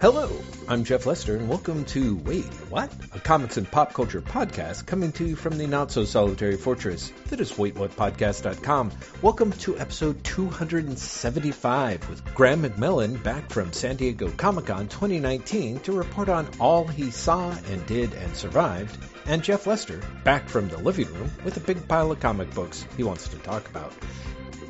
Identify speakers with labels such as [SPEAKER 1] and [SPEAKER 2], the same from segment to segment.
[SPEAKER 1] Hello, I'm Jeff Lester, and welcome to Wait, What? A comics and pop culture podcast coming to you from the not so solitary fortress that is WaitWhatPodcast.com. Welcome to episode 275 with Graham McMillan back from San Diego Comic Con 2019 to report on all he saw and did and survived, and Jeff Lester back from the living room with a big pile of comic books he wants to talk about.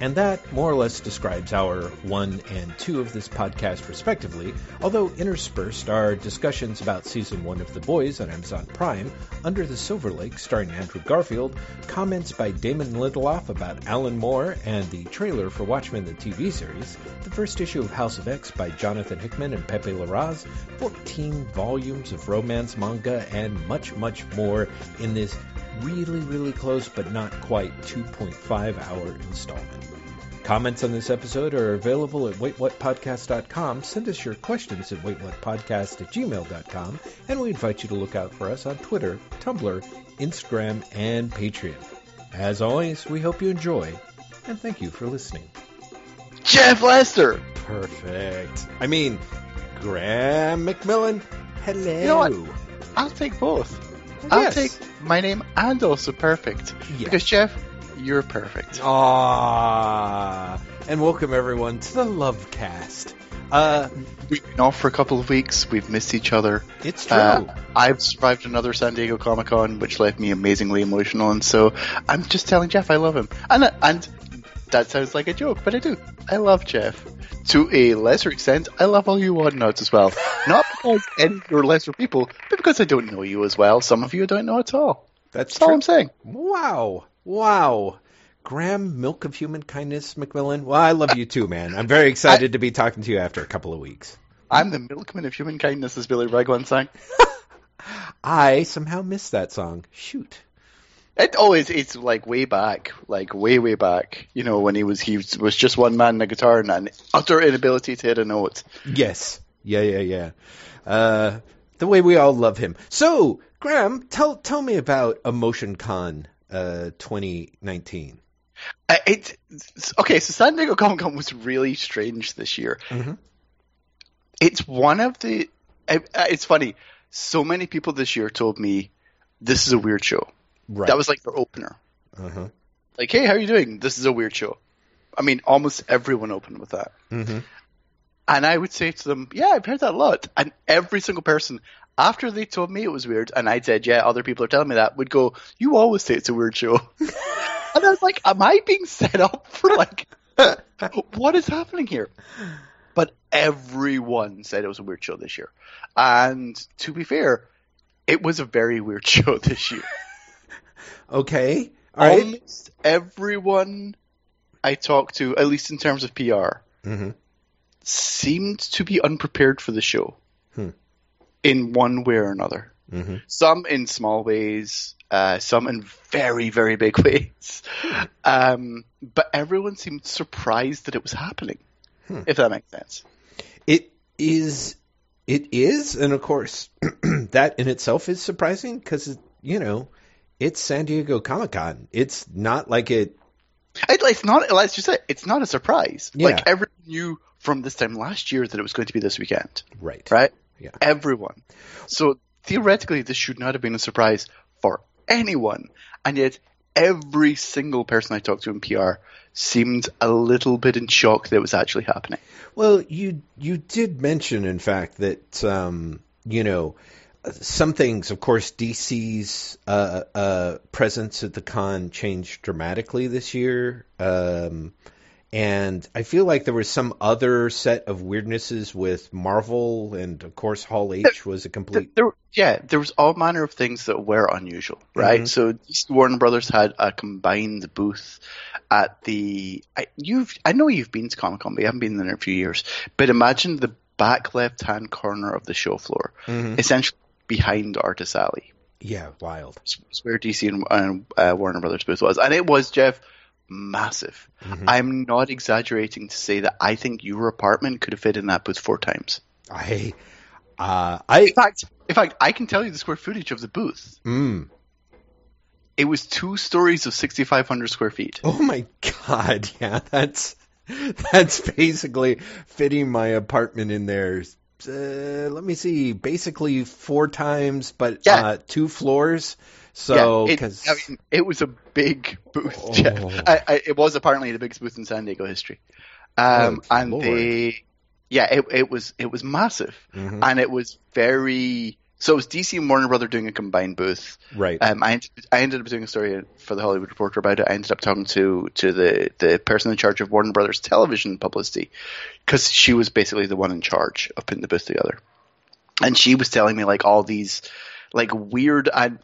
[SPEAKER 1] And that more or less describes our one and two of this podcast, respectively, although interspersed are discussions about season one of The Boys on Amazon Prime, Under the Silver Lake, starring Andrew Garfield, comments by Damon Lindelof about Alan Moore, and the trailer for Watchmen the TV series, the first issue of House of X by Jonathan Hickman and Pepe Larraz, 14 volumes of romance manga, and much, much more in this really, really close but not quite 2.5 hour installment. Comments on this episode are available at waitwhatpodcast.com. Send us your questions at waitwhatpodcast at gmail.com, and we invite you to look out for us on Twitter, Tumblr, Instagram, and Patreon. As always, we hope you enjoy, and thank you for listening.
[SPEAKER 2] Jeff Lester.
[SPEAKER 1] Perfect. I mean, Graham McMillan. Hello.
[SPEAKER 2] You know what? I'll take both.
[SPEAKER 1] Yes.
[SPEAKER 2] I'll take my name and also perfect.
[SPEAKER 1] Yeah.
[SPEAKER 2] Because Jeff, you're perfect.
[SPEAKER 1] Ah, and welcome everyone to the Lovecast. Uh,
[SPEAKER 2] We've been off for a couple of weeks. We've missed each other.
[SPEAKER 1] it's true.
[SPEAKER 2] Uh, I've survived another San Diego Comic Con, which left me amazingly emotional, and so I'm just telling Jeff I love him. And and that sounds like a joke, but I do. I love Jeff. To a lesser extent, I love all you Whatnauts as well. Not because any are lesser people, but because I don't know you as well. Some of you I don't know at all.
[SPEAKER 1] That's
[SPEAKER 2] That's all. I'm saying.
[SPEAKER 1] Wow. Wow. Graham, milk of human kindness, McMillan. Well, I love you too, man. I'm very excited to be talking to you after a couple of weeks.
[SPEAKER 2] I'm the milkman of human kindness, as Billy Bragg once sang.
[SPEAKER 1] I somehow missed that song. Shoot.
[SPEAKER 2] It always it's like way back, like way way back. You know when he was he was, was just one man and a guitar and an utter inability to hit a note.
[SPEAKER 1] Yes. Yeah, yeah, yeah. Uh, the way we all love him. So, Graham, tell tell me about Emotion Con uh, 2019.
[SPEAKER 2] Uh, It okay. So San Diego Comic Con was really strange this year.
[SPEAKER 1] Mhm.
[SPEAKER 2] It's one of the. I- It's funny. So many people this year told me this is a weird show.
[SPEAKER 1] Right.
[SPEAKER 2] That was like their opener.
[SPEAKER 1] uh-huh.
[SPEAKER 2] Like, hey, how are you doing? This is a weird show. I mean, almost everyone opened with that.
[SPEAKER 1] hmm
[SPEAKER 2] And I would say to them, yeah, I've heard that a lot. And every single person, after they told me it was weird, and I said, yeah, other people are telling me that, would go, you always say it's a weird show. and I was like, am I being set up for like, what is happening here? But everyone said it was a weird show this year. And to be fair, it was a very weird show this year.
[SPEAKER 1] Okay. All right.
[SPEAKER 2] Almost everyone I talked to, at least in terms of PR,
[SPEAKER 1] hmm
[SPEAKER 2] seemed to be unprepared for the show
[SPEAKER 1] Hmm.
[SPEAKER 2] In one way or another.
[SPEAKER 1] hmm
[SPEAKER 2] Some in small ways, uh, some in very, very big ways. Um, but everyone seemed surprised that it was happening,
[SPEAKER 1] Hmm.
[SPEAKER 2] if that makes sense.
[SPEAKER 1] It is. It is, and of course, that in itself is surprising because you know it's San Diego Comic Con. It's not like it.
[SPEAKER 2] It, it's not, let's just say, it's not a surprise.
[SPEAKER 1] Yeah.
[SPEAKER 2] Like everyone knew from this time last year that it was going to be this weekend,
[SPEAKER 1] Right.
[SPEAKER 2] right?
[SPEAKER 1] Yeah.
[SPEAKER 2] Everyone. So theoretically, this should not have been a surprise for anyone. And yet, every single person I talked to in PR seemed a little bit in shock that it was actually happening.
[SPEAKER 1] Well, you you did mention, in fact, that um, you know some things. Of course, DC's uh, uh, presence at the con changed dramatically this year, um, and I feel like there was some other set of weirdnesses with Marvel, and of course, Hall H was a complete.
[SPEAKER 2] there- yeah, there was all manner of things that were unusual, right?
[SPEAKER 1] Mhm.
[SPEAKER 2] So DC Warner Brothers had a combined booth at the. I, you've, I know you've been to Comic Con, but you haven't been there in a few years. But imagine the back left hand corner of the show floor,
[SPEAKER 1] Mhm.
[SPEAKER 2] essentially behind Artist Alley.
[SPEAKER 1] Yeah, wild.
[SPEAKER 2] It's where DC and, and uh, Warner Brothers booth was, and it was Jeff massive.
[SPEAKER 1] Mhm.
[SPEAKER 2] I'm not exaggerating to say that I think your apartment could have fit in that booth four times.
[SPEAKER 1] I, uh, I,
[SPEAKER 2] In fact, in fact, I can tell you the square footage of the booth.
[SPEAKER 1] mm,
[SPEAKER 2] It was two stories of 6,500 square feet.
[SPEAKER 1] Oh my god, yeah, that's that's basically fitting my apartment in there uh, let me see, basically four times, but
[SPEAKER 2] Yeah.
[SPEAKER 1] uh, two floors. So,
[SPEAKER 2] yeah, it, I mean, it was a big booth.
[SPEAKER 1] Oh.
[SPEAKER 2] Jeff. I, I, it was apparently the biggest booth in San Diego history. Um,
[SPEAKER 1] Oh,
[SPEAKER 2] and
[SPEAKER 1] Lord.
[SPEAKER 2] they, yeah, it, it was it was massive,
[SPEAKER 1] Mhm.
[SPEAKER 2] and it was very. So it was DC and Warner Brother doing a combined booth.
[SPEAKER 1] right.
[SPEAKER 2] Um, I, ended, I ended up doing a story for the Hollywood Reporter about it. I ended up talking to to the the person in charge of Warner Brothers television publicity because she was basically the one in charge of putting the booth together, and she was telling me like all these like weird and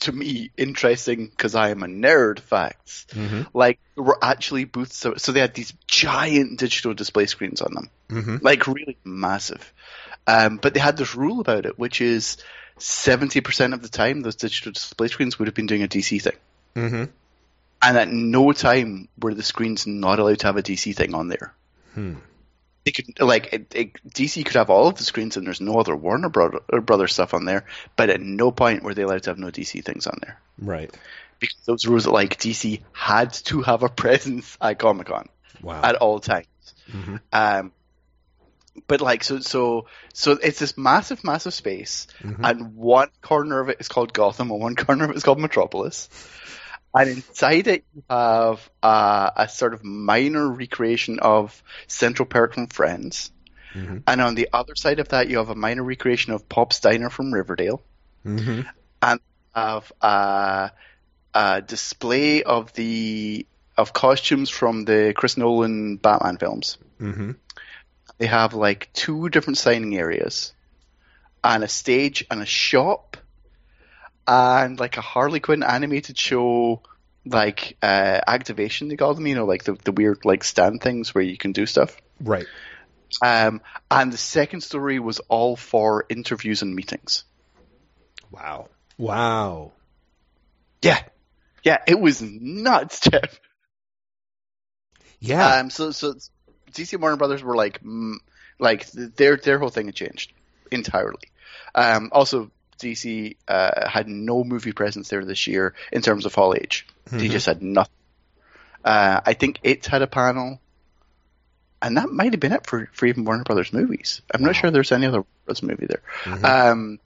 [SPEAKER 2] to me interesting because I am a nerd facts.
[SPEAKER 1] Mhm.
[SPEAKER 2] Like there were actually booths, so, so they had these giant digital display screens on them
[SPEAKER 1] Mhm.
[SPEAKER 2] like really massive. Um, but they had this rule about it, which is 70% of the time those digital display screens would have been doing a DC thing.
[SPEAKER 1] Mhm.
[SPEAKER 2] And at no time were the screens not allowed to have a DC thing on there.
[SPEAKER 1] Hmm.
[SPEAKER 2] They could like it, it, DC could have all of the screens and there's no other Warner Brother, Brother stuff on there, but at no point were they allowed to have no DC things on there
[SPEAKER 1] Right.
[SPEAKER 2] because those rules like DC had to have a presence at Comic Con
[SPEAKER 1] Wow.
[SPEAKER 2] at all times.
[SPEAKER 1] Mhm.
[SPEAKER 2] Um, but like so so so it's this massive massive space,
[SPEAKER 1] Mhm.
[SPEAKER 2] and one corner of it is called Gotham, and one corner of it is called Metropolis. And inside it, you have uh, a sort of minor recreation of Central Park from Friends.
[SPEAKER 1] Mhm.
[SPEAKER 2] And on the other side of that, you have a minor recreation of Pop's Diner from Riverdale.
[SPEAKER 1] Mhm.
[SPEAKER 2] Have a, a display of the of costumes from the Chris Nolan Batman films.
[SPEAKER 1] Mhm.
[SPEAKER 2] They have like two different signing areas, and a stage and a shop, and like a Harley Quinn animated show, like uh, activation they call them. You know, like the the weird like stand things where you can do stuff.
[SPEAKER 1] Right.
[SPEAKER 2] Um, and the second story was all for interviews and meetings.
[SPEAKER 1] Wow. Wow.
[SPEAKER 2] Yeah, yeah, it was nuts, Jeff.
[SPEAKER 1] Yeah.
[SPEAKER 2] Um, so so DC and Warner Brothers were like, mm, like their their whole thing had changed entirely. Um, also, DC uh, had no movie presence there this year in terms of Hall H. They
[SPEAKER 1] Mhm.
[SPEAKER 2] just had nothing. Uh, I think it had a panel, and that might have been it for, for even Warner Brothers movies. I'm
[SPEAKER 1] Wow.
[SPEAKER 2] not sure there's any other Warner Brothers movie there.
[SPEAKER 1] Mhm.
[SPEAKER 2] Um,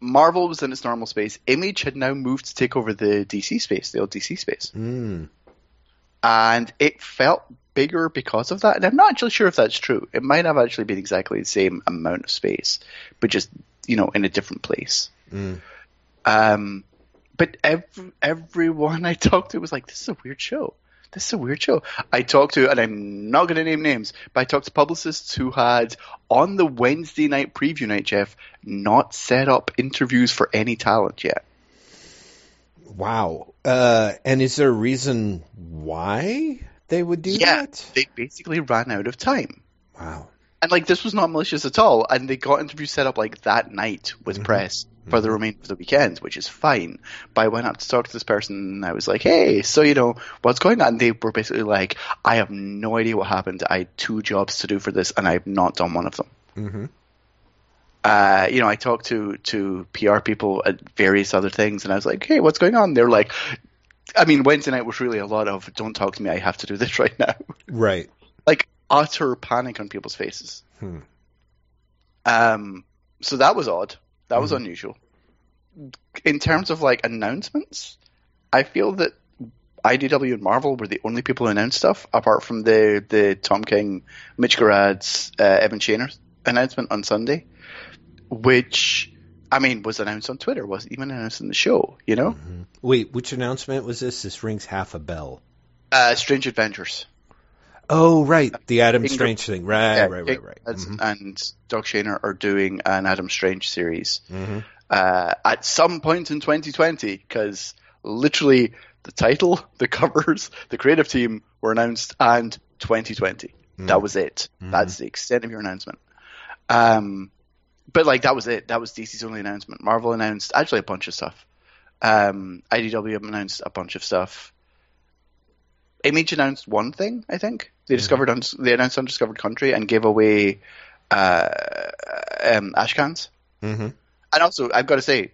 [SPEAKER 2] Marvel was in its normal space. Image had now moved to take over the DC space, the old DC space
[SPEAKER 1] Mm.
[SPEAKER 2] and it felt bigger because of that. And I'm not actually sure if that's true. It might have actually been exactly the same amount of space, but just you know in a different place.
[SPEAKER 1] Mm.
[SPEAKER 2] Um, but every, everyone I talked to was like, "This is a weird show. This is a weird show." I talked to, and I'm not going to name names, but I talked to publicists who had on the Wednesday night preview night, Jeff, not set up interviews for any talent yet.
[SPEAKER 1] Wow. Uh, and is there a reason why they would do
[SPEAKER 2] Yeah.
[SPEAKER 1] that?
[SPEAKER 2] They basically ran out of time.
[SPEAKER 1] Wow.
[SPEAKER 2] And like this was not malicious at all, and they got interviews set up like that night with
[SPEAKER 1] Mhm.
[SPEAKER 2] press for the remainder of the weekend, which is fine. But I went up to talk to this person, and I was like, "Hey, so you know what's going on?" And they were basically like, "I have no idea what happened. I had two jobs to do for this, and I have not done one of them."
[SPEAKER 1] hmm
[SPEAKER 2] Uh, you know, I talked to to PR people at various other things, and I was like, "Hey, what's going on?" They're like, "I mean, Wednesday night was really a lot of don't talk to me. I have to do this right now."
[SPEAKER 1] Right.
[SPEAKER 2] like utter panic on people's faces.
[SPEAKER 1] Hmm.
[SPEAKER 2] Um, so that was odd. That was
[SPEAKER 1] Mhm.
[SPEAKER 2] unusual. In terms of like announcements, I feel that IDW and Marvel were the only people who announced stuff, apart from the the Tom King, Mitch Gerads, uh, Evan Shaner announcement on Sunday, which I mean was announced on Twitter, wasn't even announced in the show. You know,
[SPEAKER 1] Mhm. Wait, which announcement was this? This rings half a bell.
[SPEAKER 2] uh, Strange Adventures.
[SPEAKER 1] Oh, right. The Adam
[SPEAKER 2] King-
[SPEAKER 1] Strange thing. Right,
[SPEAKER 2] Yeah,
[SPEAKER 1] right, right, right. Mhm.
[SPEAKER 2] And Doc Shaner are doing an Adam Strange series.
[SPEAKER 1] Mhm.
[SPEAKER 2] Uh, at some point in 2020 because literally the title, the covers, the creative team were announced and 2020. That
[SPEAKER 1] Mm.
[SPEAKER 2] was it.
[SPEAKER 1] Mhm.
[SPEAKER 2] That's the extent of your announcement. Um, but like that was it. That was DC's only announcement. Marvel announced actually a bunch of stuff. Um, IDW announced a bunch of stuff. Image announced one thing, I think. They
[SPEAKER 1] Mhm.
[SPEAKER 2] discovered uns- they announced Undiscovered Country and gave away uh, um, Ashcans.
[SPEAKER 1] Mhm.
[SPEAKER 2] And also, I've got to say,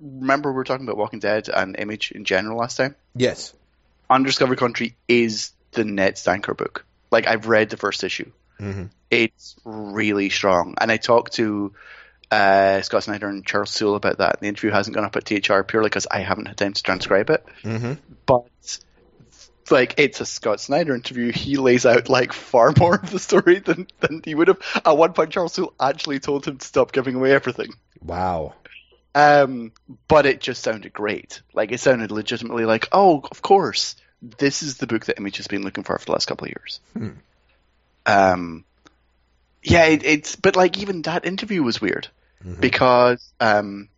[SPEAKER 2] remember we were talking about Walking Dead and Image in general last time?
[SPEAKER 1] Yes.
[SPEAKER 2] Undiscovered Country is the Ned Stanker book. Like, I've read the first issue.
[SPEAKER 1] Mm-hmm.
[SPEAKER 2] it's really strong. And I talked to uh, Scott Snyder and Charles Soule about that. The interview hasn't gone up at THR purely because I haven't had time to transcribe it.
[SPEAKER 1] Mm-hmm.
[SPEAKER 2] But like, it's a Scott Snyder interview. He lays out like far more of the story than than he would have. At one point, Charles Soule actually told him to stop giving away everything.
[SPEAKER 1] Wow.
[SPEAKER 2] Um, but it just sounded great. Like it sounded legitimately like, oh, of course, this is the book that Image has been looking for for the last couple of years.
[SPEAKER 1] Hmm.
[SPEAKER 2] Um, yeah, it, it's but like even that interview was weird
[SPEAKER 1] Mhm.
[SPEAKER 2] because um,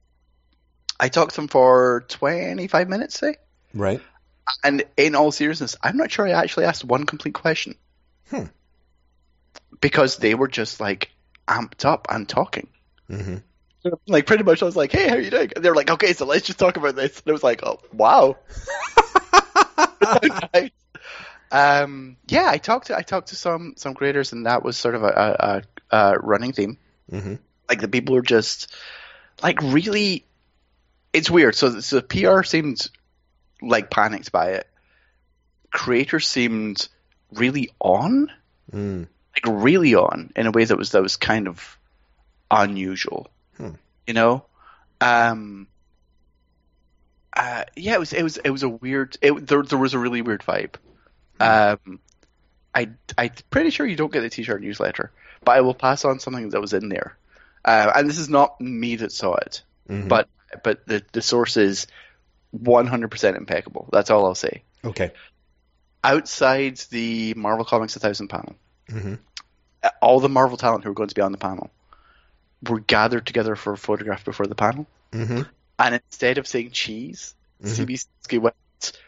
[SPEAKER 2] I talked to him for twenty five minutes, say,
[SPEAKER 1] Right.
[SPEAKER 2] And in all seriousness, I'm not sure I actually asked one complete question
[SPEAKER 1] Hmm.
[SPEAKER 2] because they were just like amped up and talking.
[SPEAKER 1] Mm-hmm.
[SPEAKER 2] Like pretty much, I was like, "Hey, how are you doing?" And they were like, "Okay, so let's just talk about this." And I was like, "Oh, wow." Nice. Um, yeah, I talked to I talked to some some creators, and that was sort of a, a, a, a running theme.
[SPEAKER 1] Mm-hmm.
[SPEAKER 2] Like the people are just like really. It's weird. So, so PR seemed like panicked by it. Creators seemed really on,
[SPEAKER 1] Mm.
[SPEAKER 2] like really on, in a way that was that was kind of unusual.
[SPEAKER 1] Hmm.
[SPEAKER 2] You know, um, uh, yeah, it was it was it was a weird. It, there there was a really weird vibe. Um, I I'm pretty sure you don't get the t-shirt newsletter, but I will pass on something that was in there. Uh, and this is not me that saw it,
[SPEAKER 1] Mhm.
[SPEAKER 2] but but the the source is 100% impeccable. That's all I'll say.
[SPEAKER 1] Okay.
[SPEAKER 2] Outside the Marvel Comics 1000 panel,
[SPEAKER 1] Mm-hmm.
[SPEAKER 2] all the Marvel talent who are going to be on the panel were gathered together for a photograph before the panel.
[SPEAKER 1] Mm-hmm.
[SPEAKER 2] And instead of saying cheese,
[SPEAKER 1] Mhm.
[SPEAKER 2] CBC went,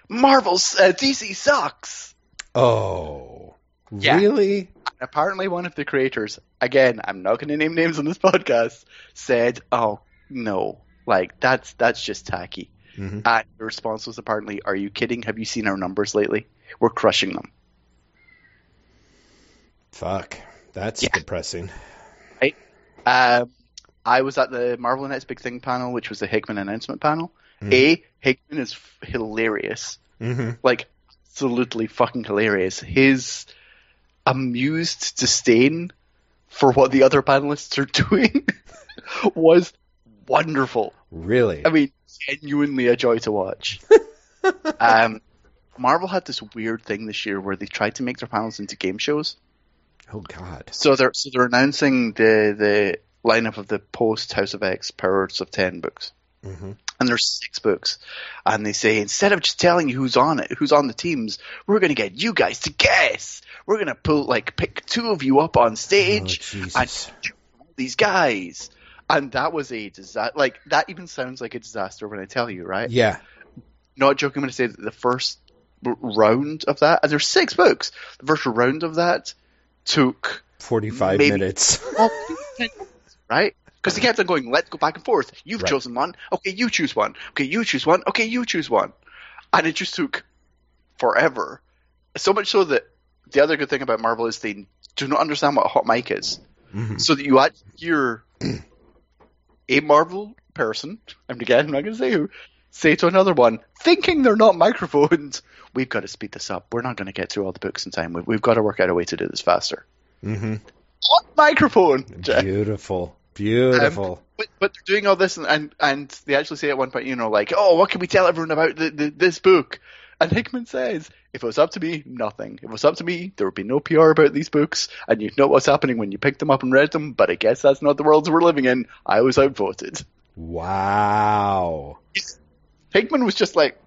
[SPEAKER 2] Marvel's uh, DC sucks.
[SPEAKER 1] Oh.
[SPEAKER 2] Yeah.
[SPEAKER 1] Really?
[SPEAKER 2] Apparently, one of the creators, again, I'm not going to name names on this podcast, said, "Oh no, like that's that's just tacky."
[SPEAKER 1] Mm-hmm.
[SPEAKER 2] And the response was apparently, "Are you kidding? Have you seen our numbers lately? We're crushing them."
[SPEAKER 1] Fuck. That's
[SPEAKER 2] Yeah.
[SPEAKER 1] depressing.
[SPEAKER 2] Um, I was at the Marvel Next Big Thing panel, which was the Hickman announcement panel.
[SPEAKER 1] Mhm.
[SPEAKER 2] A Hickman is f- hilarious.
[SPEAKER 1] Mm-hmm.
[SPEAKER 2] like absolutely fucking hilarious. His amused disdain for what the other panelists are doing was wonderful.
[SPEAKER 1] Really?
[SPEAKER 2] I mean, genuinely a joy to watch. um, Marvel had this weird thing this year where they tried to make their panels into game shows.
[SPEAKER 1] oh God.
[SPEAKER 2] So they're so they're announcing the the lineup of the post House of X Powers of Ten books
[SPEAKER 1] Mm-hmm.
[SPEAKER 2] and there's six books, and they say instead of just telling you who's on it, who's on the teams, we're gonna get you guys to guess. We're gonna pull like pick two of you up on
[SPEAKER 1] Oh,
[SPEAKER 2] stage,
[SPEAKER 1] Jesus.
[SPEAKER 2] and these guys, and that was a disaster. Like that even sounds like a disaster when I tell you, right?
[SPEAKER 1] Yeah.
[SPEAKER 2] Not joking when I say that the first round of that, and there's six books. The first round of that took
[SPEAKER 1] 45
[SPEAKER 2] Maybe-
[SPEAKER 1] minutes.
[SPEAKER 2] right? Because they kept on going, let's go back and forth. You've
[SPEAKER 1] Right.
[SPEAKER 2] chosen one. Okay, you choose one. Okay, you choose one. Okay, you choose one. And it just took forever. So much so that the other good thing about Marvel is they do not understand what a hot mic is.
[SPEAKER 1] Mhm.
[SPEAKER 2] So that you actually hear a Marvel person, and again, I'm not going to say who, say to another one, thinking they're not microphones, we've got to speed this up. We're not going to get through all the books in time. We've, we've got to work out a way to do this faster.
[SPEAKER 1] Mhm.
[SPEAKER 2] What microphone?
[SPEAKER 1] Beautiful. Beautiful.
[SPEAKER 2] But, but they're doing all this, and, and and they actually say at one point, you know, like, oh, what can we tell everyone about the, the, this book? And Hickman says, if it was up to me, nothing. If it was up to me, there would be no PR about these books, and you'd know what's happening when you picked them up and read them. But I guess that's not the world we're living in. I was outvoted.
[SPEAKER 1] wow.
[SPEAKER 2] Hickman was just like,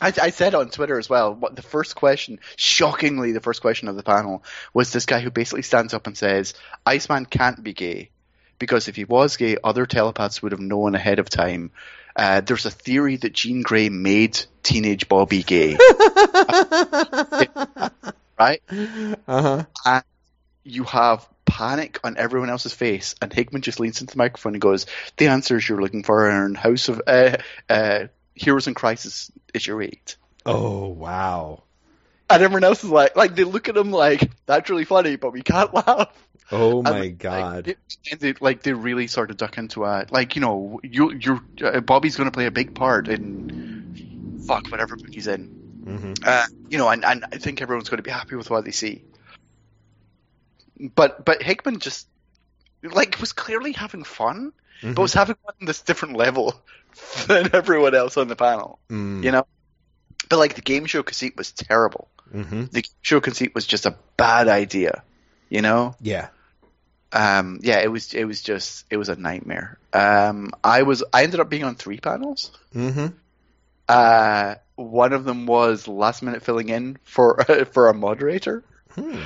[SPEAKER 2] I, I said on Twitter as well. What the first question, shockingly, the first question of the panel was this guy who basically stands up and says, "Iceman can't be gay because if he was gay, other telepaths would have known ahead of time." Uh, there's a theory that Jean Grey made teenage Bobby gay, right?
[SPEAKER 1] Uh-huh.
[SPEAKER 2] You have panic on everyone else's face, and Hickman just leans into the microphone and goes, "The answers you're looking for are in House of uh, uh, Heroes in Crisis issue eight.
[SPEAKER 1] Oh, wow.
[SPEAKER 2] And everyone else is like, like they look at him like that's really funny, but we can't laugh.
[SPEAKER 1] Oh
[SPEAKER 2] And,
[SPEAKER 1] my
[SPEAKER 2] like,
[SPEAKER 1] god.
[SPEAKER 2] it- and they like they really sort of duck into a like you know you you're uh, Bobby's going to play a big part in fuck whatever book he's in.
[SPEAKER 1] Mhm.
[SPEAKER 2] Uh, you know, and and I think everyone's going to be happy with what they see. but but Hickman just like was clearly having fun,
[SPEAKER 1] Mhm.
[SPEAKER 2] but was having fun on this different level than everyone else on the panel.
[SPEAKER 1] Mm.
[SPEAKER 2] You know, but like the game show conceit was terrible.
[SPEAKER 1] Hmm
[SPEAKER 2] The show conceit was just a bad idea. You know,
[SPEAKER 1] Yeah.
[SPEAKER 2] um, yeah, it was it was just it was a nightmare. Um, I was I ended up being on three panels.
[SPEAKER 1] hmm
[SPEAKER 2] Uh, one of them was last minute filling in for for a moderator,
[SPEAKER 1] Hmm.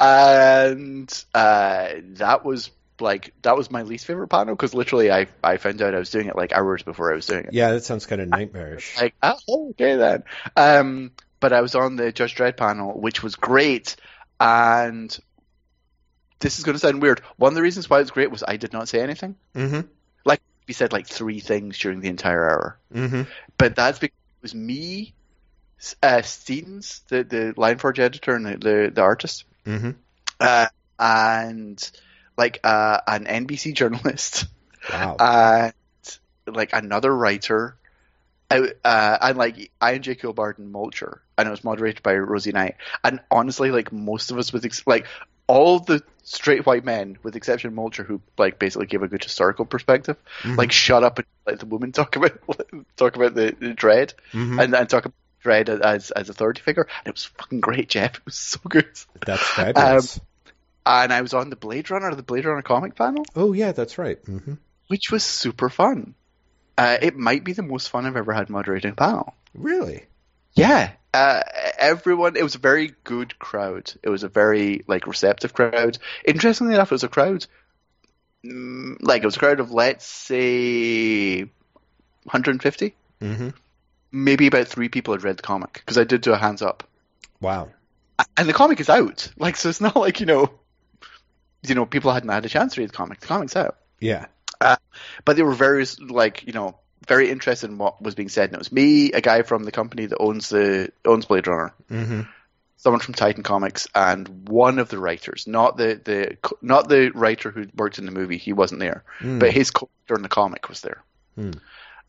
[SPEAKER 2] and uh, that was like that was my least favorite panel because literally I I found out I was doing it like hours before I was doing it.
[SPEAKER 1] Yeah, that sounds kind of nightmarish.
[SPEAKER 2] Like oh okay then. Um, but I was on the Judge Dredd panel, which was great, and this is going to sound weird. One of the reasons why it was great was I did not say anything.
[SPEAKER 1] hmm Like
[SPEAKER 2] We said like three things during the entire hour.
[SPEAKER 1] hmm
[SPEAKER 2] but that's because it was me, uh, Steenz, the the Lion Forge editor and the the, the artist,
[SPEAKER 1] hmm
[SPEAKER 2] uh, and like uh, an NBC journalist,
[SPEAKER 1] Wow.
[SPEAKER 2] and like another writer, uh, uh, and like I and J. Kilbard and Molcher, and it was moderated by Rosie Knight. And honestly, like most of us, with ex- like all the straight white men, with the exception of Molcher, who like basically gave a good historical perspective,
[SPEAKER 1] Mhm.
[SPEAKER 2] like shut up and let the woman talk about talk about the, the Dredd
[SPEAKER 1] Mhm.
[SPEAKER 2] and, and talk about Dredd as as authority figure. And it was fucking great, Jeff. It was so good.
[SPEAKER 1] That's fabulous.
[SPEAKER 2] And I was on the Blade Runner, the Blade Runner comic panel,
[SPEAKER 1] oh, yeah, that's right. hmm
[SPEAKER 2] which was super fun. Uh, it might be the most fun I've ever had moderating a panel.
[SPEAKER 1] Really?
[SPEAKER 2] Yeah. Uh, everyone, it was a very good crowd. It was a very like receptive crowd. Interestingly enough, it was a crowd, mm, like it was a crowd of let's say 150.
[SPEAKER 1] hmm
[SPEAKER 2] Maybe about three people had read the comic because I did do a hands up,
[SPEAKER 1] Wow.
[SPEAKER 2] and the comic is out. Like, so it's not like you know, you know, people hadn't had a chance to read the comic. The comic's out.
[SPEAKER 1] Yeah.
[SPEAKER 2] but they were very like you know very interested in what was being said. And it was me, a guy from the company that owns the owns Blade Runner,
[SPEAKER 1] hmm
[SPEAKER 2] someone from Titan Comics, and one of the writers, not the the not the writer who worked in the movie. He wasn't there,
[SPEAKER 1] Mm.
[SPEAKER 2] but his co-author in the comic was there.
[SPEAKER 1] Hmm.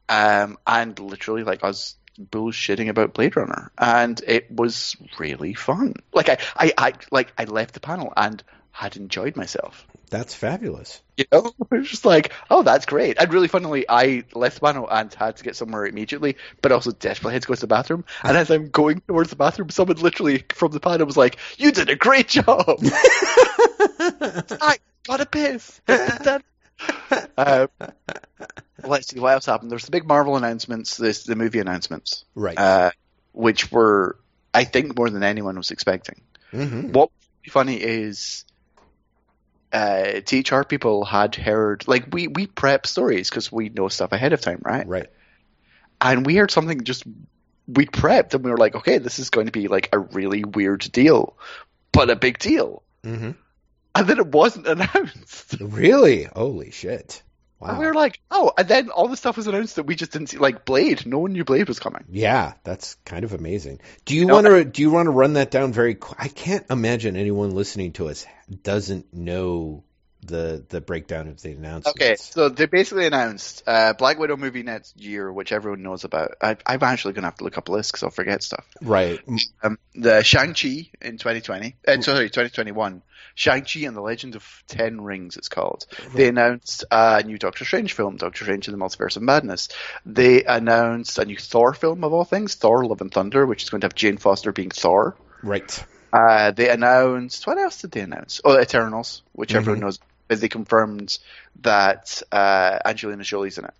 [SPEAKER 2] Um, and literally like us bullshitting about Blade Runner, and it was really fun. Like I, I, I like I left the panel and had enjoyed myself.
[SPEAKER 1] That's fabulous.
[SPEAKER 2] You know, it was just like, oh, that's great. And really funnily, I left the panel and had to get somewhere immediately, but also desperately had to go to the bathroom. And as I'm going towards the bathroom, someone literally from the panel was like, "You did a great job." I got a piss. uh, let's see what else happened. There's the big Marvel announcements, this the movie announcements,
[SPEAKER 1] right.
[SPEAKER 2] uh, which were, I think, more than anyone was expecting.
[SPEAKER 1] hmm
[SPEAKER 2] What funny is uh, THR people had heard like we we prep stories because we know stuff ahead of time, right?
[SPEAKER 1] Right.
[SPEAKER 2] And we heard something just we prepped and we were like, okay, this is going to be like a really weird deal, but a big deal.
[SPEAKER 1] hmm
[SPEAKER 2] And then it wasn't announced.
[SPEAKER 1] Really? Holy shit. Wow.
[SPEAKER 2] And we were like, oh, and then all the stuff was announced that we just didn't see. Like Blade, no one knew Blade was coming.
[SPEAKER 1] Yeah, that's kind of amazing. Do you
[SPEAKER 2] know,
[SPEAKER 1] want to do you want to run that down very qu- I can't imagine anyone listening to us doesn't know the the breakdown of the announcements.
[SPEAKER 2] Okay, so they basically announced uh, Black Widow movie next year, which everyone knows about. I, I'm actually going to have to look up a list because I'll forget stuff.
[SPEAKER 1] Right.
[SPEAKER 2] um, the Shang-Chi in 2020, uh, sorry, 2021. Shang-Chi and the Legend of Ten Rings, it's called. They announced a new Doctor Strange film, Doctor Strange in the Multiverse of Madness. They announced a new Thor film, of all things, Thor Love and Thunder, which is going to have Jane Foster being Thor.
[SPEAKER 1] Right.
[SPEAKER 2] Uh, they announced, what else did they announce? Oh, Eternals, which everyone
[SPEAKER 1] Mhm.
[SPEAKER 2] knows. But they confirmed that uh, Angelina Jolie's in it.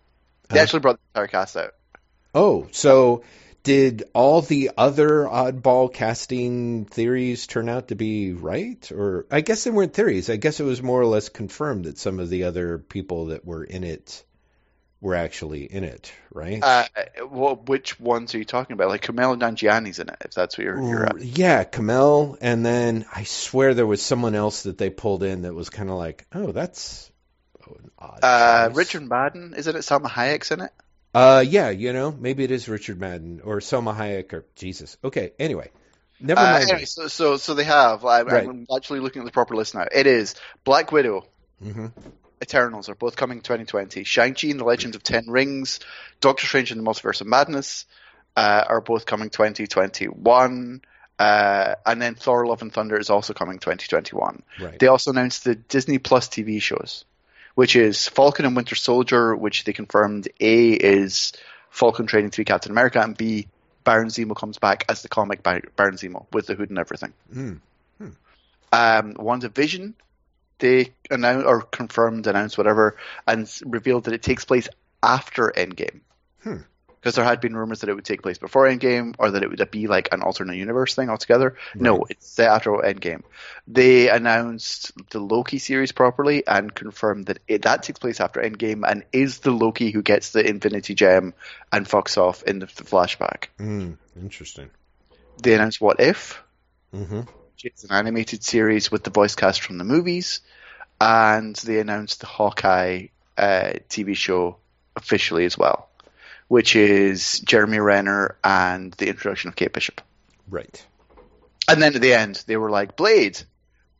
[SPEAKER 2] They actually brought the entire cast out.
[SPEAKER 1] Oh, so did all the other oddball casting theories turn out to be right? Or I guess they weren't theories. I guess it was more or less confirmed that some of the other people that were in it were actually in it, right?
[SPEAKER 2] Uh, well, which ones are you talking about? Like Kumail Nanjiani's in it, if that's what you're, you're at.
[SPEAKER 1] Yeah, Kumail, and then I swear there was someone else that they pulled in that was kind of like, oh, that's an odd.
[SPEAKER 2] Uh. Richard Madden, isn't it? Salma Hayek's in it.
[SPEAKER 1] Uh, yeah, you know, maybe it is Richard Madden or Salma Hayek or Jesus. Okay, anyway, never
[SPEAKER 2] Uh,
[SPEAKER 1] mind.
[SPEAKER 2] anyway, so, so so they have. I'm,
[SPEAKER 1] Right.
[SPEAKER 2] I'm actually looking at the proper list now. It is Black Widow,
[SPEAKER 1] hmm
[SPEAKER 2] Eternals are both coming 2020. Shang-Chi and the Legend of Ten Rings, Doctor Strange and the Multiverse of Madness uh, are both coming 2021. Uh, and then Thor: Love and Thunder is also coming 2021.
[SPEAKER 1] Right.
[SPEAKER 2] They also announced the Disney Plus TV shows, which is Falcon and Winter Soldier, which they confirmed A is Falcon training to be Captain America, and B Baron Zemo comes back as the comic Baron Zemo with the hood and everything.
[SPEAKER 1] Mm.
[SPEAKER 2] Um, WandaVision, they announced or confirmed, announced whatever, and revealed that it takes place after Endgame.
[SPEAKER 1] Hmm.
[SPEAKER 2] Because there had been rumors that it would take place before Endgame, or that it would be like an alternate universe thing altogether. No, it's set after Endgame. They announced the Loki series properly and confirmed that it, that takes place after Endgame and is the Loki who gets the Infinity Gem and fucks off in the, the flashback.
[SPEAKER 1] Mm. Interesting.
[SPEAKER 2] They announced What If,
[SPEAKER 1] Mm-hmm.
[SPEAKER 2] Which is an animated series with the voice cast from the movies, and they announced the Hawkeye uh, TV show officially as well, which is Jeremy Renner and the introduction of Kate Bishop.
[SPEAKER 1] Right.
[SPEAKER 2] And then at the end, they were like Blade,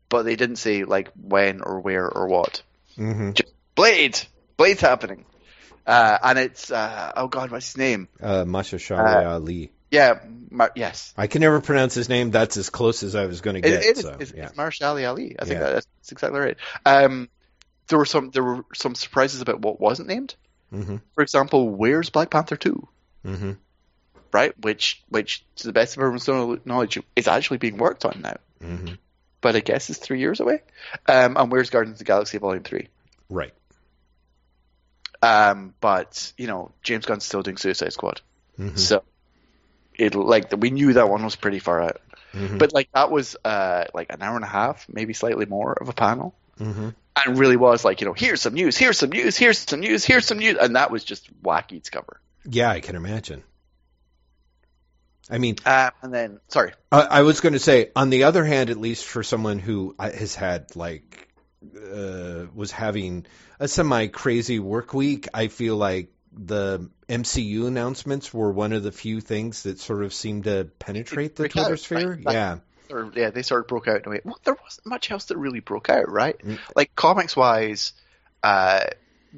[SPEAKER 2] but they didn't say like when or where or what.
[SPEAKER 1] Mm-hmm.
[SPEAKER 2] Just Blade, Blade's happening, uh, and it's uh, oh god, what's his name?
[SPEAKER 1] Uh, Masha Ali.
[SPEAKER 2] Yeah, Mar- yes,
[SPEAKER 1] I can never pronounce his name. That's as close as I was going to
[SPEAKER 2] It-
[SPEAKER 1] get.
[SPEAKER 2] it is-
[SPEAKER 1] so,
[SPEAKER 2] it's,
[SPEAKER 1] yeah.
[SPEAKER 2] it's Marshall Ali. I think
[SPEAKER 1] Yeah.
[SPEAKER 2] that's, that's exactly right. Um, there were some there were some surprises about what wasn't named.
[SPEAKER 1] Mm-hmm.
[SPEAKER 2] For example, where's Black Panther two?
[SPEAKER 1] Mm-hmm.
[SPEAKER 2] Right, which which to the best of everyone's knowledge is actually being worked on now,
[SPEAKER 1] Mm-hmm.
[SPEAKER 2] but I guess it's three years away. Um, and where's Guardians of the Galaxy Volume three?
[SPEAKER 1] Right.
[SPEAKER 2] Um, but you know James Gunn's still doing Suicide Squad,
[SPEAKER 1] Mm-hmm.
[SPEAKER 2] so it like we knew that one was pretty far out.
[SPEAKER 1] Mm-hmm.
[SPEAKER 2] But like that was uh like an hour and a half, maybe slightly more of a panel.
[SPEAKER 1] mm-hmm.
[SPEAKER 2] and really was like, you know, here's some news, here's some news, here's some news, here's some news, and that was just wacky to cover.
[SPEAKER 1] Yeah, I can imagine. I mean,
[SPEAKER 2] Uh, and then, sorry,
[SPEAKER 1] I, I was going to say, on the other hand, at least for someone who uh, has had like uh, was having a semi crazy work week, I feel like the MCU announcements were one of the few things that sort of seemed to penetrate the
[SPEAKER 2] break out,
[SPEAKER 1] Twitter sphere.
[SPEAKER 2] right?
[SPEAKER 1] Yeah.
[SPEAKER 2] or, yeah, they sort of broke out in a way. Well, there wasn't much else that really broke out, right?
[SPEAKER 1] Mm.
[SPEAKER 2] Like comics wise, uh,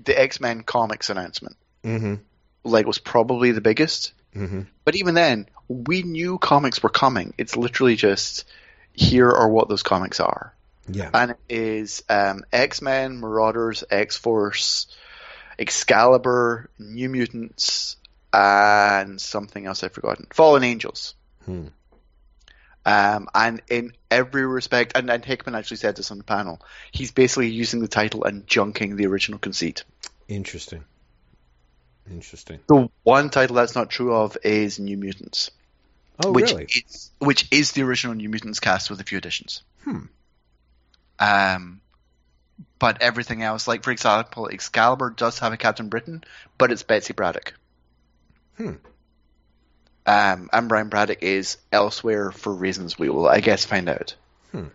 [SPEAKER 2] the X Men comics announcement
[SPEAKER 1] Mm-hmm.
[SPEAKER 2] like was probably the biggest.
[SPEAKER 1] Mm-hmm.
[SPEAKER 2] But even then, we knew comics were coming. It's literally just here are what those comics are.
[SPEAKER 1] Yeah.
[SPEAKER 2] and it is um, X Men, Marauders, X Force, Excalibur, New Mutants, and something else I've forgotten. Fallen Angels.
[SPEAKER 1] Hmm.
[SPEAKER 2] Um, and in every respect, and, and Hickman actually said this on the panel, he's basically using the title and junking the original conceit.
[SPEAKER 1] Interesting. Interesting.
[SPEAKER 2] The one title that's not true of is New Mutants,
[SPEAKER 1] Oh,
[SPEAKER 2] which
[SPEAKER 1] really?
[SPEAKER 2] is which is the original New Mutants cast with a few additions.
[SPEAKER 1] Hmm.
[SPEAKER 2] Um, but everything else, like for example, Excalibur does have a Captain Britain, but it's Betsy Braddock.
[SPEAKER 1] Hmm.
[SPEAKER 2] Um, and Brian Braddock is elsewhere for reasons we will, I guess, find out.
[SPEAKER 1] Hmm.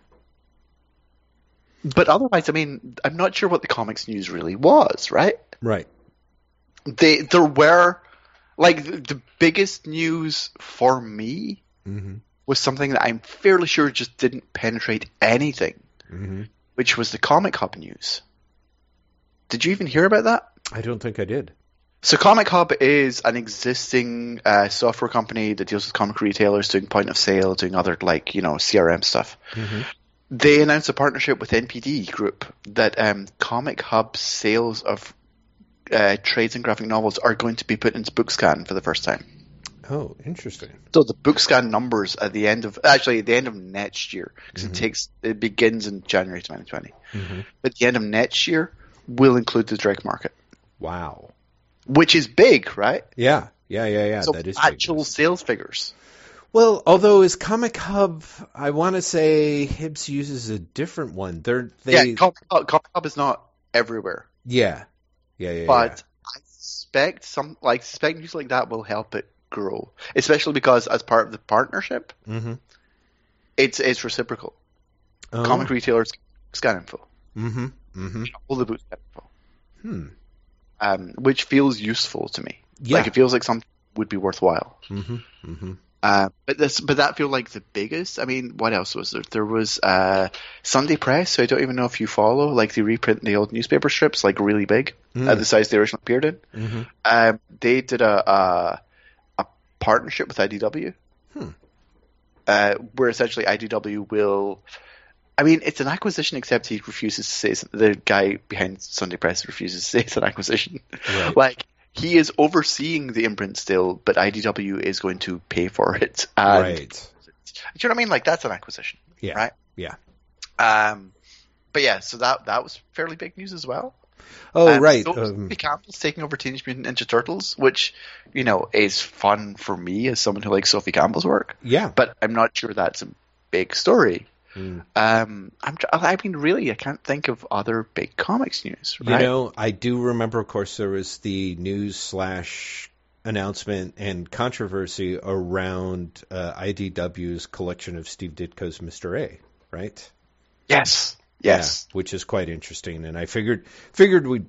[SPEAKER 2] But otherwise, I mean, I'm not sure what the comics news really was, right?
[SPEAKER 1] Right.
[SPEAKER 2] They there were like the, the biggest news for me
[SPEAKER 1] Mm-hmm.
[SPEAKER 2] was something that I'm fairly sure just didn't penetrate anything,
[SPEAKER 1] Mm-hmm.
[SPEAKER 2] Which was the Comic Hub news. Did you even hear about that?
[SPEAKER 1] I don't think I did.
[SPEAKER 2] So Comic Hub is an existing uh, software company that deals with comic retailers doing point of sale, doing other like you know CRM stuff.
[SPEAKER 1] Mm-hmm.
[SPEAKER 2] They announced a partnership with NPD Group that um, Comic Hub's sales of uh, trades and graphic novels are going to be put into BookScan for the first time.
[SPEAKER 1] Oh, interesting.
[SPEAKER 2] So the BookScan numbers at the end of actually at the end of next year because
[SPEAKER 1] Mhm.
[SPEAKER 2] it takes it begins in January 2020.
[SPEAKER 1] Mm-hmm.
[SPEAKER 2] But the end of next year will include the direct market,
[SPEAKER 1] Wow.
[SPEAKER 2] which is big, right?
[SPEAKER 1] Yeah. Yeah. Yeah. Yeah.
[SPEAKER 2] so
[SPEAKER 1] that is
[SPEAKER 2] actual
[SPEAKER 1] news.
[SPEAKER 2] sales figures.
[SPEAKER 1] Well, although as Comic Hub, I want to say Hibbs uses a different one. They're they
[SPEAKER 2] yeah, Comic Hub, Comic Hub is not everywhere,
[SPEAKER 1] yeah yeah yeah.
[SPEAKER 2] but I suspect some like suspect news like that will help it grow, especially because as part of the partnership.
[SPEAKER 1] Mm-hmm.
[SPEAKER 2] it's it's reciprocal.
[SPEAKER 1] Oh.
[SPEAKER 2] Comic retailers scan info,
[SPEAKER 1] Mm-hmm. Mm-hmm.
[SPEAKER 2] all the scan info,
[SPEAKER 1] Hmm.
[SPEAKER 2] um, which feels useful to me.
[SPEAKER 1] Yeah.
[SPEAKER 2] Like it feels like something would be worthwhile.
[SPEAKER 1] mm-hmm. Mm-hmm.
[SPEAKER 2] Uh, but this, but that feel like the biggest. I mean, what else was there? There was uh, Sunday Press. So I don't even know if you follow. Like they reprint the old newspaper strips, like really big,
[SPEAKER 1] Mm.
[SPEAKER 2] at the size they originally appeared in.
[SPEAKER 1] Mm-hmm.
[SPEAKER 2] Um, they did a, a a partnership with IDW.
[SPEAKER 1] Hmm.
[SPEAKER 2] uh, where essentially IDW will. I mean, it's an acquisition, except he refuses to say the guy behind Sunday Press refuses to say it's an acquisition.
[SPEAKER 1] Right.
[SPEAKER 2] Like he is overseeing the imprint still, but IDW is going to pay for it.
[SPEAKER 1] Right.
[SPEAKER 2] Do you know what I mean? Like that's an acquisition,
[SPEAKER 1] Yeah.
[SPEAKER 2] right?
[SPEAKER 1] Yeah.
[SPEAKER 2] Um, but yeah, so that that was fairly big news as well.
[SPEAKER 1] Oh,
[SPEAKER 2] Um,
[SPEAKER 1] right.
[SPEAKER 2] So
[SPEAKER 1] Um,
[SPEAKER 2] Sophie Campbell's taking over Teenage Mutant Ninja Turtles, which you know is fun for me as someone who likes Sophie Campbell's work.
[SPEAKER 1] yeah.
[SPEAKER 2] But I'm not sure that's a big story.
[SPEAKER 1] Mm.
[SPEAKER 2] Um, I'm. I mean, really, I can't think of other big comics news.
[SPEAKER 1] You
[SPEAKER 2] Right?
[SPEAKER 1] know, I do remember, of course, there was the news slash announcement and controversy around uh, IDW's collection of Steve Ditko's Mr. A, right?
[SPEAKER 2] yes, yes.
[SPEAKER 1] Yeah, which is quite interesting. And I figured figured we,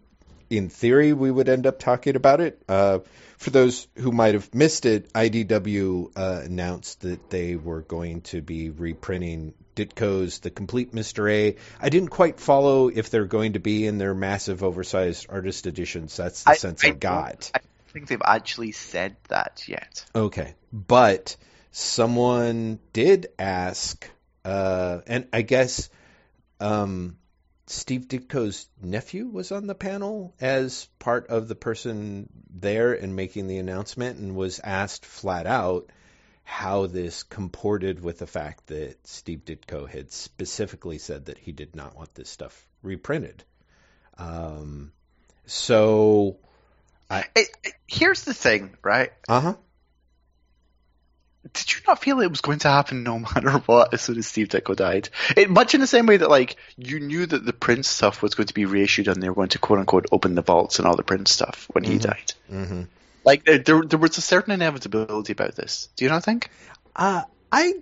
[SPEAKER 1] in theory, we would end up talking about it. Uh, for those who might have missed it, IDW uh, announced that they were going to be reprinting Ditko's The Complete Mr. A. I didn't quite follow if they're going to be in their massive, oversized artist editions. That's the sense I,
[SPEAKER 2] don't-
[SPEAKER 1] got.
[SPEAKER 2] I don't think they've actually said that yet.
[SPEAKER 1] Okay, but someone did ask, uh, and I guess um, Steve Ditko's nephew was on the panel as part of the person there and making the announcement, and was asked flat out how this comported with the fact that Steve Ditko had specifically said that he did not want this stuff reprinted. Um, so,
[SPEAKER 2] It, it- here's the thing, right?
[SPEAKER 1] uh huh.
[SPEAKER 2] Did you not feel it was going to happen no matter what as soon as Steve Ditko died? It, much in the same way that, like, you knew that the Prince stuff was going to be reissued and they were going to quote unquote open the vaults and all the Prince stuff when he
[SPEAKER 1] Mhm.
[SPEAKER 2] died.
[SPEAKER 1] Mm-hmm.
[SPEAKER 2] Like, there, there, there was a certain inevitability about this. Do you not think?
[SPEAKER 1] Uh, I,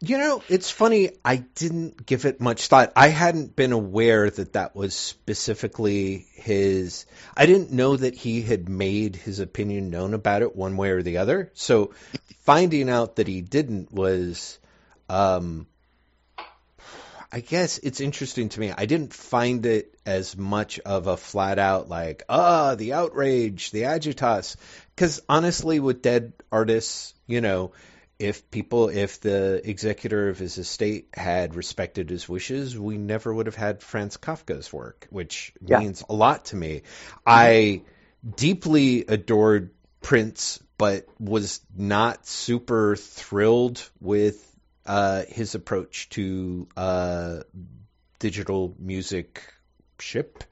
[SPEAKER 1] you know, it's funny. I didn't give it much thought. I hadn't been aware that that was specifically his. I didn't know that he had made his opinion known about it one way or the other. So finding out that he didn't was, um, I guess it's interesting to me. I didn't find it as much of a flat out like, ah, the outrage, the agitas. Because honestly, with dead artists, you know, if people, if the executor of his estate had respected his wishes, we never would have had Franz Kafka's work, which
[SPEAKER 2] Yeah.
[SPEAKER 1] means a lot to me. I deeply adored Prince, but was not super thrilled with uh, his approach to uh, digital music ship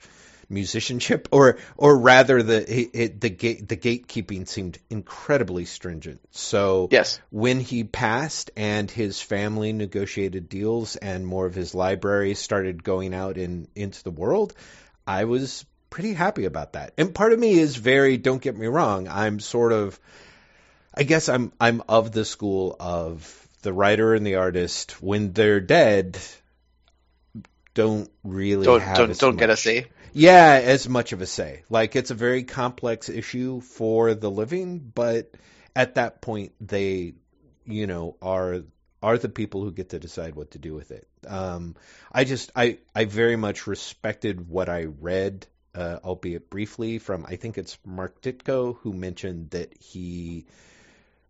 [SPEAKER 1] musicianship or or rather the it, the gate the gatekeeping seemed incredibly stringent so
[SPEAKER 2] Yes.
[SPEAKER 1] when he passed and his family negotiated deals and more of his library started going out in into the world i was pretty happy about that and part of me is very don't get me wrong i'm sort of i guess i'm i'm of the school of the writer and the artist when they're dead don't really
[SPEAKER 2] Don't
[SPEAKER 1] have
[SPEAKER 2] don't don't get a say.
[SPEAKER 1] Yeah, as much of a say. Like it's a very complex issue for the living, but at that point they, you know, are are the people who get to decide what to do with it. Um, I just I I very much respected what I read, uh, albeit briefly, from I think it's Mark Ditko who mentioned that he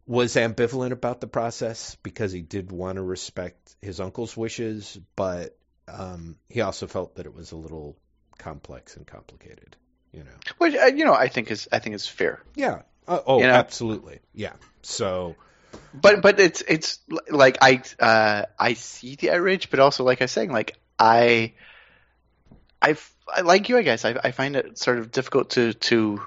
[SPEAKER 1] was ambivalent about the process because he did want to respect his uncle's wishes, but um, he also felt that it was a little complex and complicated. You know.
[SPEAKER 2] Which uh, you know, I think is I think is fair.
[SPEAKER 1] Yeah. Uh, oh,
[SPEAKER 2] You know?
[SPEAKER 1] absolutely. Yeah. So.
[SPEAKER 2] But but it's it's like I uh, I see the outrage, but also like I was saying, like I I like you, I guess I I find it sort of difficult to to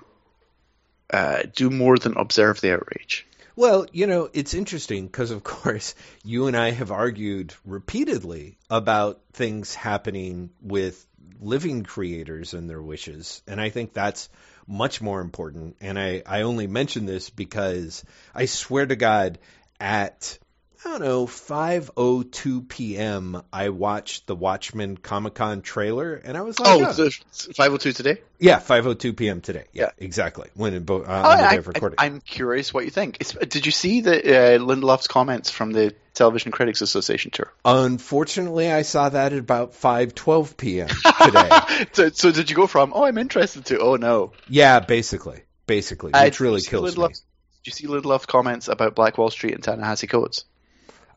[SPEAKER 2] uh, do more than observe the outrage.
[SPEAKER 1] Well, you know, it's interesting because, of course, you and I have argued repeatedly about things happening with living creators and their wishes. And I think that's much more important. And I, I only mention this because I swear to God, at, I don't know, 5.02 p.m., I watched the Watchmen Comic Con trailer and I was like,
[SPEAKER 2] Oh,
[SPEAKER 1] yeah,
[SPEAKER 2] the 502 today.
[SPEAKER 1] yeah 5.02 p.m. today. Yeah,
[SPEAKER 2] Yeah.
[SPEAKER 1] exactly. When it, bo- uh,
[SPEAKER 2] Oh,
[SPEAKER 1] on the
[SPEAKER 2] I,
[SPEAKER 1] recording.
[SPEAKER 2] I, am curious what you think. It's, did you see the uh, Lindelof's comments from the Television Critics Association tour?
[SPEAKER 1] Unfortunately, I saw that at about 5:12 p.m. today.
[SPEAKER 2] so, so did you go from oh I'm interested to oh no?
[SPEAKER 1] yeah, basically, basically, which really kills me.
[SPEAKER 2] Did you see Lindelof's comments about Black Wall Street and Ta-Nehisi Coates?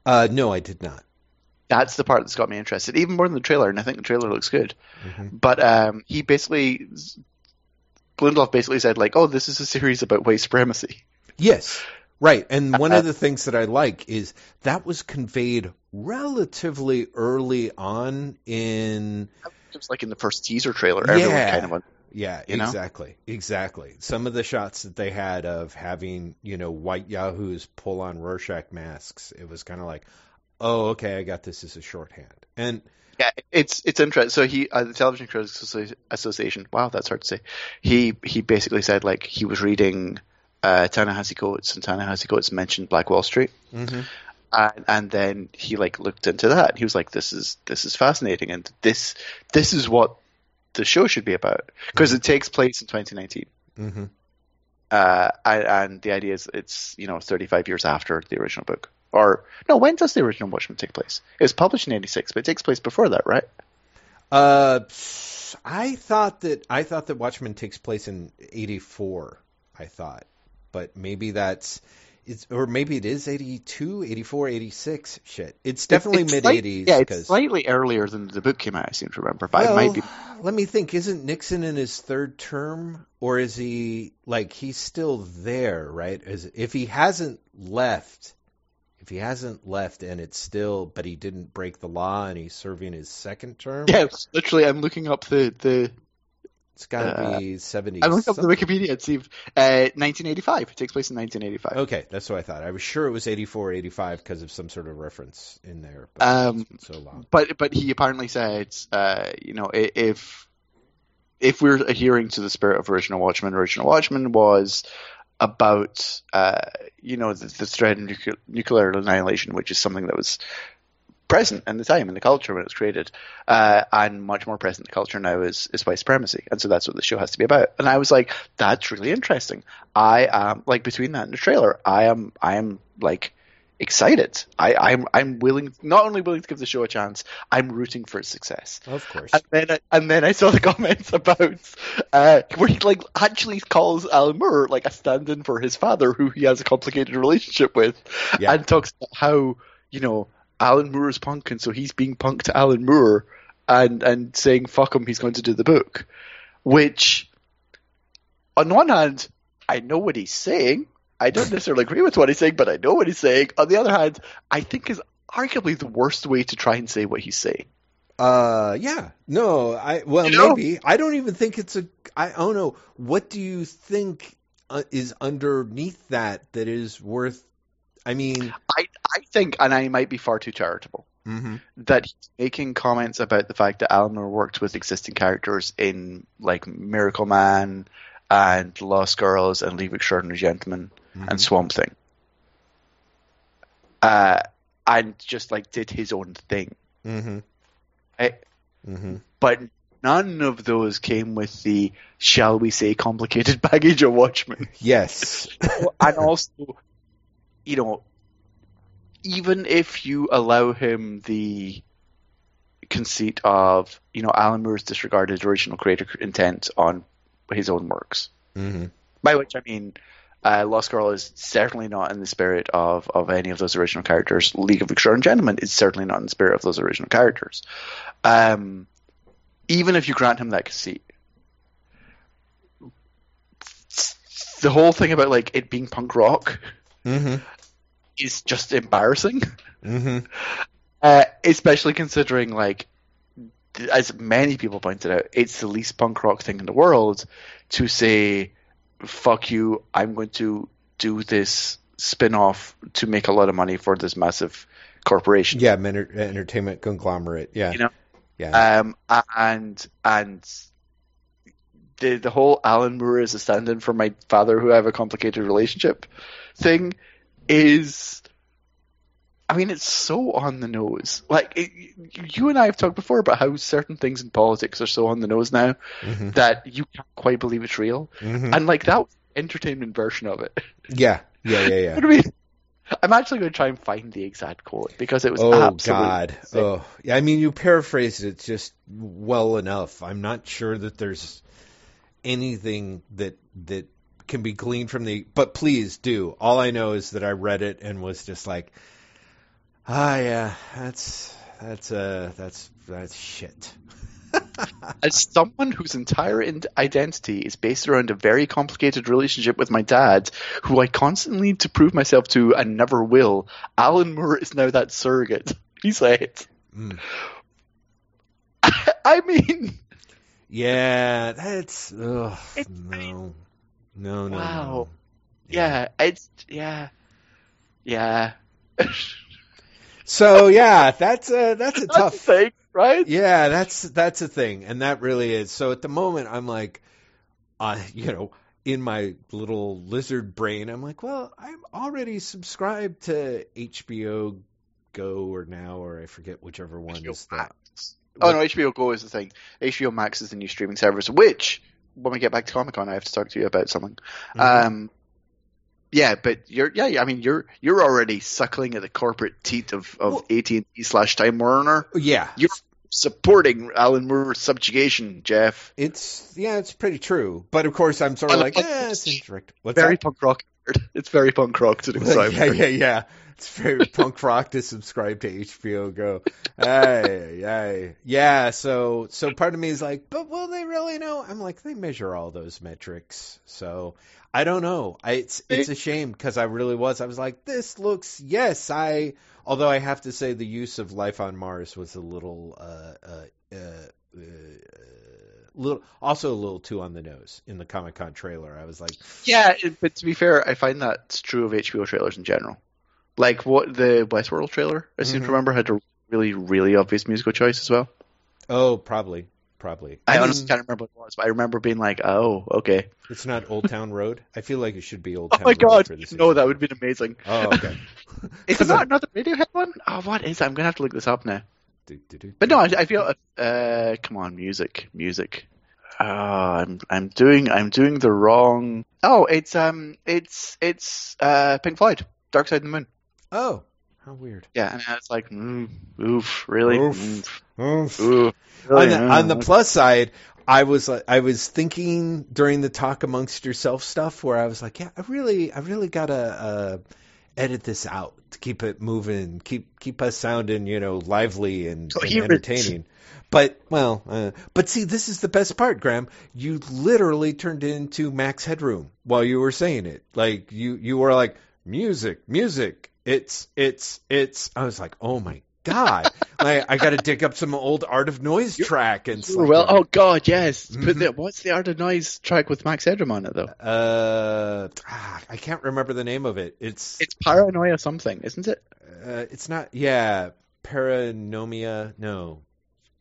[SPEAKER 1] Uh, no, I did not.
[SPEAKER 2] That's the part that's got me interested, even more than the trailer. And I think the trailer looks good.
[SPEAKER 1] Mhm.
[SPEAKER 2] But um, he basically, Lindelof basically said like, "Oh, this is a series about white supremacy."
[SPEAKER 1] Yes, right. And one of the things that I like is that was conveyed relatively early on in.
[SPEAKER 2] It was like in the first teaser trailer. Everyone kind of went,
[SPEAKER 1] Yeah,
[SPEAKER 2] You know?
[SPEAKER 1] exactly, exactly. Some of the shots that they had of having you know white yahoos pull on Rorschach masks, it was kind of like, oh, okay, I got this as a shorthand. And
[SPEAKER 2] Yeah, it's it's interesting. So he, uh, the Television Critics Association. Wow, that's hard to say. He he basically said like he was reading uh, Ta-Nehisi Coates, and Ta-Nehisi Coates mentioned Black Wall Street,
[SPEAKER 1] Mhm.
[SPEAKER 2] and, and then he like looked into that. He was like, "This is this is fascinating, and this this is what the show should be about because it takes place in 2019."
[SPEAKER 1] Mhm.
[SPEAKER 2] Uh, and, and the idea is it's you know 35 years after the original book. Or no, when does the original Watchmen take place? It was published in '86, but it takes place before that, right?
[SPEAKER 1] Uh, I thought that I thought that Watchmen takes place in '84. I thought, but maybe that's it's or maybe it is 82, 84, 86. Shit, it's definitely mid '80s.
[SPEAKER 2] Yeah, it's slightly earlier than the book came out. I seem to remember, but it might be.
[SPEAKER 1] Let me think. Isn't Nixon in his third term, or is he like he's still there? Right? Is if he hasn't left, if he hasn't left, and it's still, but he didn't break the law, and he's serving his second term.
[SPEAKER 2] Yeah, literally, I'm looking up the the.
[SPEAKER 1] It's got to
[SPEAKER 2] Uh,
[SPEAKER 1] be 70.
[SPEAKER 2] I looked up the. Wikipedia see. Uh, 1985. It takes place in 1985.
[SPEAKER 1] Okay, that's what I thought. I was sure it was 84, 85 because of some sort of reference in there. But
[SPEAKER 2] Um,
[SPEAKER 1] it's so long.
[SPEAKER 2] But but he apparently said, uh, you know, if if we're adhering to the spirit of original Watchmen, original Watchmen was about uh, you know the, the threat of nuclear, nuclear annihilation, which is something that was present in the time in the culture when it was created, uh, and much more present in the culture now is is white supremacy, and so that's what the show has to be about. And I was like, that's really interesting. I am like between that and the trailer, I am I am like excited. I, I'm I'm willing not only willing to give the show a chance, I'm rooting for its success.
[SPEAKER 1] Of course.
[SPEAKER 2] And then I, and then I saw the comments about uh, where he like actually calls Alan Moore like a stand-in for his father, who he has a complicated relationship with,
[SPEAKER 1] Yeah.
[SPEAKER 2] and talks about how you know Alan Moore is punk, and so he's being punk to Alan Moore, and and saying fuck him, he's going to do the book, which on one hand I know what he's saying. I don't necessarily agree with what he's saying, but I know what he's saying. On the other hand, I think is arguably the worst way to try and say what he's saying.
[SPEAKER 1] Uh, yeah. No, I well
[SPEAKER 2] You know?
[SPEAKER 1] maybe I don't even think it's a. I, I don't know. What do you think uh, is underneath that that is worth? I mean,
[SPEAKER 2] I I think, and I might be far too charitable,
[SPEAKER 1] mhm.
[SPEAKER 2] that he's making comments about the fact that Alan Moore worked with existing characters in like Miracle Man and Lost Girls and Leave Extraordinary Gentlemen
[SPEAKER 1] Mhm.
[SPEAKER 2] and Swamp Thing, uh, and just like did his own thing.
[SPEAKER 1] Mhm.
[SPEAKER 2] I,
[SPEAKER 1] Mhm.
[SPEAKER 2] but none of those came with the, shall we say, complicated baggage of Watchmen.
[SPEAKER 1] Yes.
[SPEAKER 2] and also, you know, even if you allow him the conceit of, you know, Alan Moore's disregarded original creator intent on his own works,
[SPEAKER 1] Mhm.
[SPEAKER 2] by which I mean, uh, Lost Girl is certainly not in the spirit of, of any of those original characters. League of Extraordinary Gentlemen is certainly not in the spirit of those original characters. Um, even if you grant him that conceit, the whole thing about like it being punk rock
[SPEAKER 1] Mhm.
[SPEAKER 2] is just embarrassing.
[SPEAKER 1] Mhm.
[SPEAKER 2] Uh, especially considering, like, as many people pointed out, it's the least punk rock thing in the world to say, "Fuck you! I'm going to do this spin-off to make a lot of money for this massive corporation."
[SPEAKER 1] Yeah, men- entertainment conglomerate. Yeah.
[SPEAKER 2] You know?
[SPEAKER 1] Yeah.
[SPEAKER 2] Um, and and the the whole Alan Moore is a stand-in for my father who I have a complicated relationship thing is, I mean, it's so on the nose. Like it, you and I have talked before about how certain things in politics are so on the nose now
[SPEAKER 1] Mhm.
[SPEAKER 2] that you can't quite believe it's real,
[SPEAKER 1] Mhm.
[SPEAKER 2] and like that was the entertainment version of it.
[SPEAKER 1] Yeah. Yeah. Yeah. Yeah.
[SPEAKER 2] I mean? I'm actually going to try and find the exact quote because it was
[SPEAKER 1] Oh
[SPEAKER 2] absolutely
[SPEAKER 1] God! Oh, yeah. I mean, you paraphrased it just well enough. I'm not sure that there's anything that that can be gleaned from the. But please do. All I know is that I read it and was just like, Ah, yeah, that's that's uh that's that's shit.
[SPEAKER 2] As someone whose entire identity is based around a very complicated relationship with my dad, who I constantly need to prove myself to and never will, Alan Moore is now that surrogate. He's said.
[SPEAKER 1] Mm.
[SPEAKER 2] I mean,
[SPEAKER 1] Yeah, that's ugh,
[SPEAKER 2] It's-
[SPEAKER 1] no, no, no.
[SPEAKER 2] Wow.
[SPEAKER 1] no.
[SPEAKER 2] yeah, it's yeah, yeah.
[SPEAKER 1] So yeah, that's a that's a
[SPEAKER 2] That's
[SPEAKER 1] tough
[SPEAKER 2] the thing, right?
[SPEAKER 1] Yeah, that's that's a thing, and that really is. So at the moment, I'm like, uh, you know, in my little lizard brain, I'm like, well, I'm already subscribed to HBO Go or Now, or I forget whichever one
[SPEAKER 2] HBO
[SPEAKER 1] is that.
[SPEAKER 2] Max. Oh no, HBO Go is the thing. HBO Max is the new streaming service, which when we get back to Comic Con, I have to talk to you about something.
[SPEAKER 1] Mhm.
[SPEAKER 2] Um, yeah, but you're yeah, I mean you're you're already suckling at the corporate teat of of
[SPEAKER 1] Well-
[SPEAKER 2] AT and T slash Time Warner.
[SPEAKER 1] yeah,
[SPEAKER 2] You're supporting Alan Moore's subjugation, Jeff.
[SPEAKER 1] it's yeah, it's pretty true. But of course, I'm sort of like,
[SPEAKER 2] but
[SPEAKER 1] eh, it's indirect. What's
[SPEAKER 2] very
[SPEAKER 1] that?
[SPEAKER 2] punk rock. It's very punk rock to describe.
[SPEAKER 1] yeah, yeah, yeah. It's very punk rock to subscribe to HBO Go. Ay, ay. Yeah, so so part of me is like, but will they really know? I'm like, they measure all those metrics, so I don't know. I, it's it's a shame because I really was. I was like, this looks yes. I although I have to say the use of life on Mars was a little uh uh. uh, uh Little, also a little too on the nose in the Comic Con trailer. I was like,
[SPEAKER 2] Yeah, but to be fair, I find that's true of HBO trailers in general. Like what the Westworld trailer, I seem
[SPEAKER 1] Mhm.
[SPEAKER 2] to remember, had a really, really obvious musical choice as well.
[SPEAKER 1] oh, probably, probably.
[SPEAKER 2] I,
[SPEAKER 1] mean,
[SPEAKER 2] honestly can't remember what it was, but I remember being like, "Oh, okay."
[SPEAKER 1] It's not Old Town Road. I feel like it should be Old Town.
[SPEAKER 2] Oh
[SPEAKER 1] Town
[SPEAKER 2] my
[SPEAKER 1] Road
[SPEAKER 2] god,
[SPEAKER 1] for this.
[SPEAKER 2] no, that would have been amazing.
[SPEAKER 1] Oh, okay.
[SPEAKER 2] Is it not another Radiohead one? Oh, what is? It? I'm gonna have to look this up now.
[SPEAKER 1] Do, do, do,
[SPEAKER 2] But no, I, I feel. Uh, come on, music, music. Uh, I'm I'm doing I'm doing the wrong. Oh, it's um, it's it's uh, Pink Floyd, Dark Side of the Moon.
[SPEAKER 1] Oh, how weird.
[SPEAKER 2] Yeah, and it's like, mm, oof, really,
[SPEAKER 1] Oof.
[SPEAKER 2] Mm,
[SPEAKER 1] Oof.
[SPEAKER 2] oof,
[SPEAKER 1] on the
[SPEAKER 2] mm.
[SPEAKER 1] on the plus side, I was I was thinking during the talk amongst yourself stuff where I was like, yeah, I really, I really gotta uh, edit this out to keep it moving, keep keep us sounding, you know, lively and, and entertaining. But well, uh, but see, this is the best part, Graham. You literally turned into Max Headroom while you were saying it. Like you, you were like music, music. It's, it's, it's. I was like, oh my god! like, I got to dig up some old Art of Noise track and stuff.
[SPEAKER 2] well, oh god, yes. But the, what's the Art of Noise track with Max Headroom on it though?
[SPEAKER 1] Uh, ah, I can't remember the name of it. It's,
[SPEAKER 2] It's Paranoia something, isn't it?
[SPEAKER 1] uh, it's not. Yeah, Paranomia. No,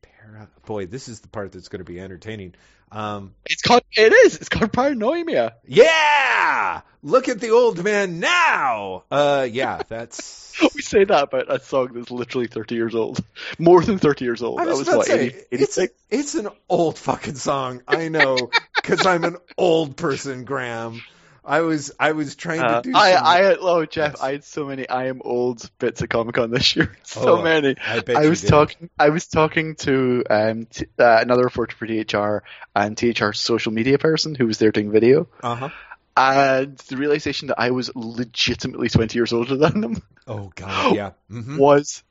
[SPEAKER 1] para. Boy, this is the part that's going to be entertaining. Um,
[SPEAKER 2] It's called. It is. It's called Paranoia.
[SPEAKER 1] yeah, look at the old man now. Uh, yeah, that's.
[SPEAKER 2] We say that about a song that's literally 30 years old. More than 30 years old.
[SPEAKER 1] I was,
[SPEAKER 2] that was
[SPEAKER 1] about
[SPEAKER 2] what,
[SPEAKER 1] to say,
[SPEAKER 2] 80,
[SPEAKER 1] it's,
[SPEAKER 2] 86?
[SPEAKER 1] it's an old fucking song. I know, because I'm an old person, Graham. I was I was trying to
[SPEAKER 2] Uh,
[SPEAKER 1] do.
[SPEAKER 2] I,
[SPEAKER 1] some-
[SPEAKER 2] I had, oh, Jeff,
[SPEAKER 1] Yes.
[SPEAKER 2] I had so many I am old bits at Comic Con this year. So
[SPEAKER 1] Oh,
[SPEAKER 2] many.
[SPEAKER 1] I bet
[SPEAKER 2] I was
[SPEAKER 1] did.
[SPEAKER 2] talking. I was talking to um, t- uh, another reporter for THR and THR's social media person who was there doing video,
[SPEAKER 1] Uh huh.
[SPEAKER 2] and the realization that I was legitimately twenty years older than them
[SPEAKER 1] Oh god, yeah. hmm
[SPEAKER 2] was,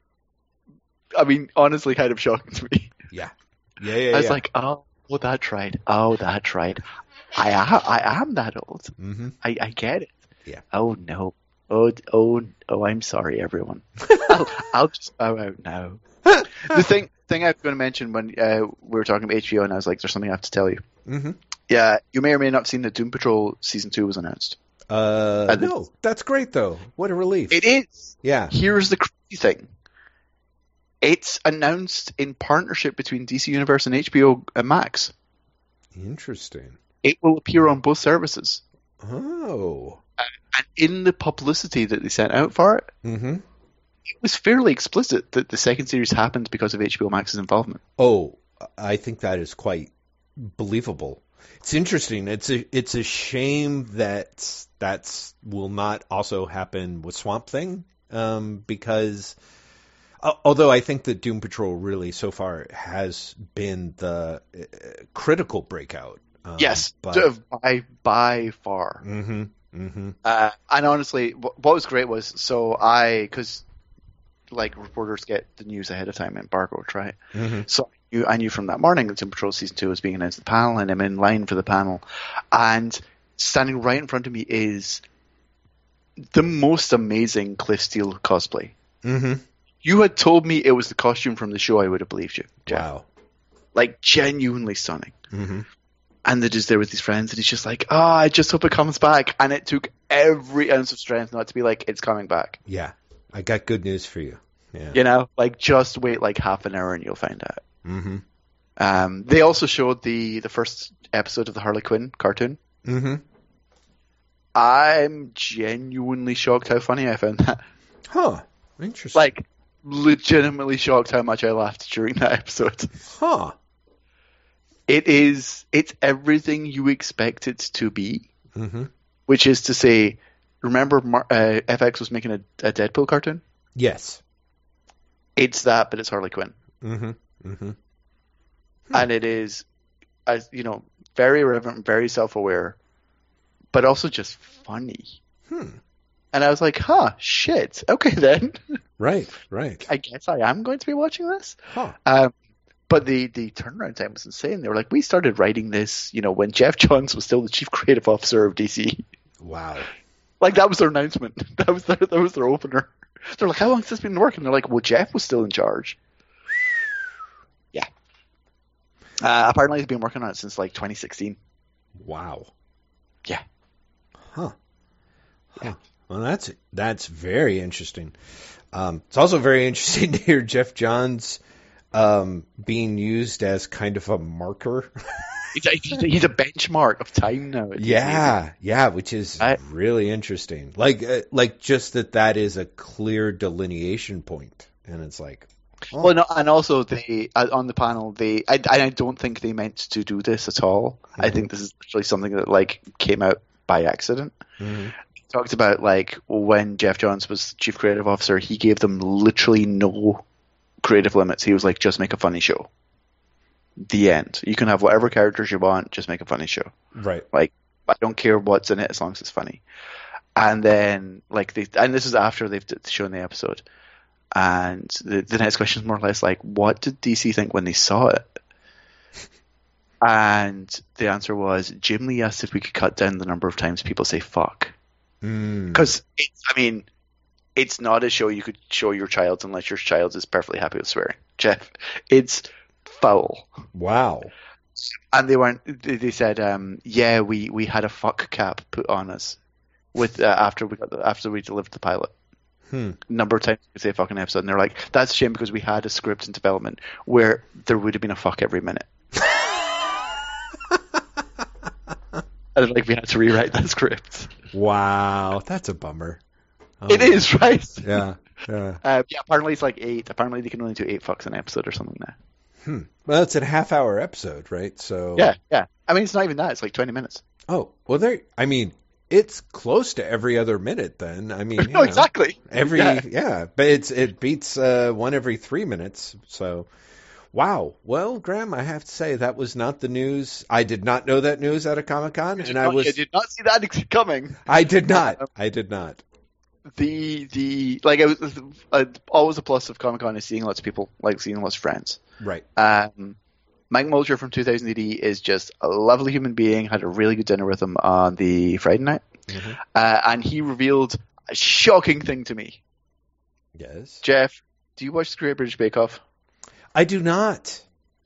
[SPEAKER 2] I mean, honestly, kind of shocking to me.
[SPEAKER 1] Yeah. Yeah, yeah,
[SPEAKER 2] I was
[SPEAKER 1] yeah.
[SPEAKER 2] like, oh, oh, that's right. Oh, that's right. I am, I am that old.
[SPEAKER 1] hmm
[SPEAKER 2] I, I get it.
[SPEAKER 1] Yeah.
[SPEAKER 2] Oh no. Oh, oh, oh! I'm sorry, everyone. I'll, I'll just bow out now. the thing, thing I was going to mention when uh, we were talking about HBO, and I was like, "There's something I have to tell you."
[SPEAKER 1] hmm
[SPEAKER 2] Yeah, you may or may not have seen that Doom Patrol season two was announced.
[SPEAKER 1] Uh,
[SPEAKER 2] And
[SPEAKER 1] no, that's great though. What a relief.
[SPEAKER 2] It is.
[SPEAKER 1] yeah.
[SPEAKER 2] Here's the crazy thing. It's announced in partnership between DC Universe and HBO Max.
[SPEAKER 1] Interesting.
[SPEAKER 2] It will appear on both services.
[SPEAKER 1] Oh.
[SPEAKER 2] And in the publicity that they sent out for it,
[SPEAKER 1] hmm
[SPEAKER 2] it was fairly explicit that the second series happened because of HBO Max's involvement.
[SPEAKER 1] Oh, I think that is quite believable. It's interesting. It's a it's a shame that that's will not also happen with Swamp Thing, um, because although I think that Doom Patrol really so far has been the uh, critical breakout. Um,
[SPEAKER 2] yes,
[SPEAKER 1] but
[SPEAKER 2] by by far.
[SPEAKER 1] hmm hmm
[SPEAKER 2] Uh, and honestly, what was great was so I because like reporters get the news ahead of time, embargoed, right?
[SPEAKER 1] Mm-hmm.
[SPEAKER 2] So you, I knew from that morning that Doom Patrol season two was being announced at the panel, and I'm in line for the panel, and standing right in front of me is the most amazing Cliff Steele cosplay.
[SPEAKER 1] Mm-hmm.
[SPEAKER 2] You had told me it was the costume from the show, I would have believed you. Jeff.
[SPEAKER 1] Wow.
[SPEAKER 2] Like genuinely stunning.
[SPEAKER 1] Mm-hmm.
[SPEAKER 2] And they're just there with his friends, and he's just like, "Oh, I just hope it comes back." And it took every ounce of strength not to be like, "It's coming back."
[SPEAKER 1] Yeah. I got good news for you. Yeah.
[SPEAKER 2] You know, like just wait like half an hour and you'll find out.
[SPEAKER 1] Mm-hmm.
[SPEAKER 2] Um, they also showed the the first episode of the Harley Quinn cartoon.
[SPEAKER 1] Mm-hmm.
[SPEAKER 2] I'm genuinely shocked how funny I found that.
[SPEAKER 1] Huh. Interesting.
[SPEAKER 2] Like, legitimately shocked how much I laughed during that episode.
[SPEAKER 1] huh.
[SPEAKER 2] It is, it's everything you expect it to be,
[SPEAKER 1] Mm-hmm.
[SPEAKER 2] which is to say, remember Mar- uh, FX was making a, a Deadpool cartoon?
[SPEAKER 1] Yes.
[SPEAKER 2] It's that, but it's Harley Quinn.
[SPEAKER 1] Mm-hmm. Mm-hmm.
[SPEAKER 2] And it is, as you know, very irreverent, very self aware, but also just funny.
[SPEAKER 1] Hmm.
[SPEAKER 2] And I was like, huh, shit. Okay then.
[SPEAKER 1] Right. Right.
[SPEAKER 2] I guess I am going to be watching this.
[SPEAKER 1] Huh.
[SPEAKER 2] Um, but the, the turnaround time was insane. They were like, we started writing this, you know, when Geoff Johns was still the chief creative officer of DC.
[SPEAKER 1] Wow.
[SPEAKER 2] Like that was their announcement. That was their that was their opener. They're like, how long has this been working? They're like, well, Geoff was still in charge. Yeah. Uh, apparently, he's been working on it since like 2016.
[SPEAKER 1] Wow.
[SPEAKER 2] Yeah.
[SPEAKER 1] Huh. Huh. Well, that's that's very interesting. Um, it's also very interesting to hear Geoff Johns um, being used as kind of a marker.
[SPEAKER 2] He's a, he's a, benchmark of time now. It's
[SPEAKER 1] yeah, yeah, which is
[SPEAKER 2] I-
[SPEAKER 1] really interesting. Like, uh, like just that that is a clear delineation point, and it's like, oh,
[SPEAKER 2] Well, no, and also they uh, on the panel they I, I don't think they meant to do this at all. I
[SPEAKER 1] Mhm.
[SPEAKER 2] think this is literally something that like came out by accident.
[SPEAKER 1] mhm.
[SPEAKER 2] Talked about like when Geoff Johns was chief creative officer, he gave them literally no creative limits. He was like, just make a funny show. The end. You can have whatever characters you want, just make a funny show.
[SPEAKER 1] right, Like,
[SPEAKER 2] I don't care what's in it as long as it's funny. And then, like, they, and this is after they've shown the episode. And the, the next question is more or less like, what did DC think when they saw it? And the answer was Jim Lee asked if we could cut down the number of times people say fuck.
[SPEAKER 1] mm.
[SPEAKER 2] Because, I mean, it's not a show you could show your child unless your child is perfectly happy with swearing. Jeff, it's foul
[SPEAKER 1] wow,
[SPEAKER 2] and they weren't. They said, um, "Yeah, we, we had a fuck cap put on us with uh, after we got the, after we delivered the pilot.
[SPEAKER 1] hmm.
[SPEAKER 2] Number of times we say fucking episode, and they're like, that's a shame because we had a script in development where there would have been a fuck every minute. and like we had to rewrite that script.
[SPEAKER 1] wow, that's a bummer. Oh,
[SPEAKER 2] It is right.
[SPEAKER 1] yeah, yeah.
[SPEAKER 2] Uh, yeah, apparently it's like eight. Apparently they can only do eight fucks an episode or something now.
[SPEAKER 1] Hmm. Well, it's a half hour episode, right? So
[SPEAKER 2] Yeah, yeah. I mean, it's not even that. It's like twenty minutes.
[SPEAKER 1] Oh, well, there. I mean, it's close to every other minute. Then I mean,
[SPEAKER 2] no,
[SPEAKER 1] know,
[SPEAKER 2] exactly.
[SPEAKER 1] every
[SPEAKER 2] Yeah.
[SPEAKER 1] yeah. but it's it beats uh, one every three minutes. So, wow. Well, Graham, I have to say that was not the news. I did not know that news at a Comic Con, and I was
[SPEAKER 2] I did not see that coming.
[SPEAKER 1] I did not. I did not.
[SPEAKER 2] The the like it was uh, always a plus of Comic Con is seeing lots of people, like seeing lots of friends.
[SPEAKER 1] Right.
[SPEAKER 2] Um, Mike Molcher from 2000 AD is just a lovely human being. Had a really good dinner with him on the Friday night,
[SPEAKER 1] Mhm.
[SPEAKER 2] uh, and he revealed a shocking thing to me.
[SPEAKER 1] Yes.
[SPEAKER 2] Jeff, do you watch the Great British Bake Off?
[SPEAKER 1] I do not.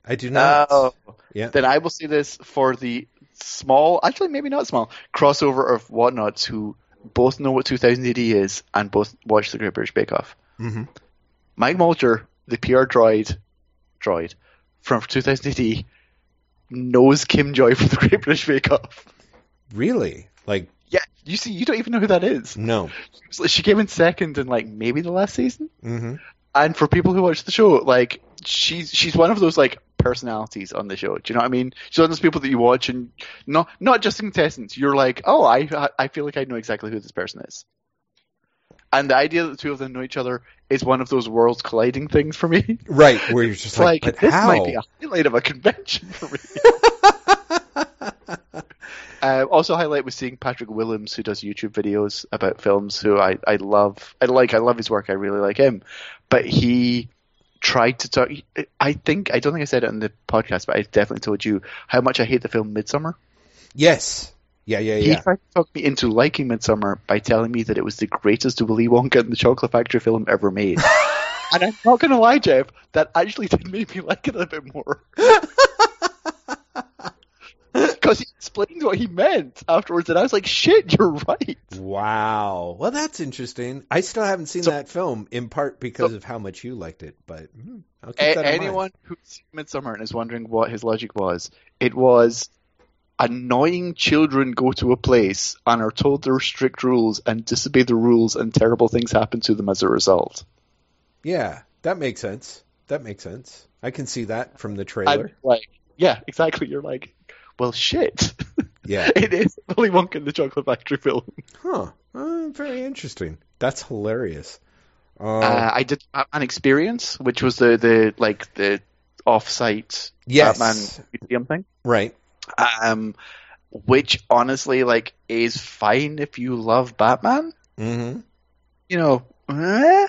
[SPEAKER 1] I do not.
[SPEAKER 2] Oh,
[SPEAKER 1] Yeah.
[SPEAKER 2] then I will say this for the small, actually maybe not small, crossover of whatnots who both know what 2000 AD is and both watch the Great British Bake Off.
[SPEAKER 1] hmm
[SPEAKER 2] Mike Molcher, the PR droid, droid from 2000 AD, knows Kim Joy from the Great British Bake Off.
[SPEAKER 1] Really? Like
[SPEAKER 2] Yeah, you see, you don't even know who that is.
[SPEAKER 1] no.
[SPEAKER 2] She came in second in like maybe the last season.
[SPEAKER 1] hmm
[SPEAKER 2] And for people who watch the show, like she's she's one of those like personalities on the show. Do you know what I mean? She's one of those people that you watch and not not just contestants. You're like, oh, I I feel like I know exactly who this person is. And the idea that the two of them know each other is one of those worlds colliding things for me.
[SPEAKER 1] Right. Where you're just like,
[SPEAKER 2] like, this
[SPEAKER 1] how?
[SPEAKER 2] might be a highlight of a convention for me. uh, also, highlight was seeing Patrick Willems, who does YouTube videos about films. Who I, I love. I like. I love his work. I really like him. but he tried to talk. I think I don't think I said it on the podcast, but I definitely told you how much I hate the film Midsommar.
[SPEAKER 1] Yes. Yeah, yeah, yeah.
[SPEAKER 2] He tried to talk me into liking Midsommar by telling me that it was the greatest Willy Wonka and the Chocolate Factory film ever made. and I'm not going to lie, Jeff, that actually did make me like it a bit more. Because he explained what he meant afterwards, and I was like, shit, you're right.
[SPEAKER 1] Wow. Well, that's interesting. I still haven't seen
[SPEAKER 2] So-
[SPEAKER 1] that film, in part because
[SPEAKER 2] So-
[SPEAKER 1] of how much you liked it. But hmm, I'll keep
[SPEAKER 2] A-
[SPEAKER 1] that in mind.
[SPEAKER 2] anyone who's seen Midsommar and is wondering what his logic was, it was annoying children go to a place and are told there are strict rules and disobey the rules and terrible things happen to them as a result.
[SPEAKER 1] Yeah, that makes sense. That makes sense. I can see that from the
[SPEAKER 2] And
[SPEAKER 1] trailer.
[SPEAKER 2] like, yeah, exactly. You're like, well, shit.
[SPEAKER 1] Yeah.
[SPEAKER 2] it is Willy Wonka and the Chocolate Factory film.
[SPEAKER 1] Huh. Uh, very interesting. That's hilarious. Uh,
[SPEAKER 2] Uh, I did Batman Experience, which was the, the like the off-site
[SPEAKER 1] yes.
[SPEAKER 2] Batman museum thing.
[SPEAKER 1] Right.
[SPEAKER 2] Um, which honestly, like, is fine if you love Batman.
[SPEAKER 1] Mm-hmm.
[SPEAKER 2] You know, eh?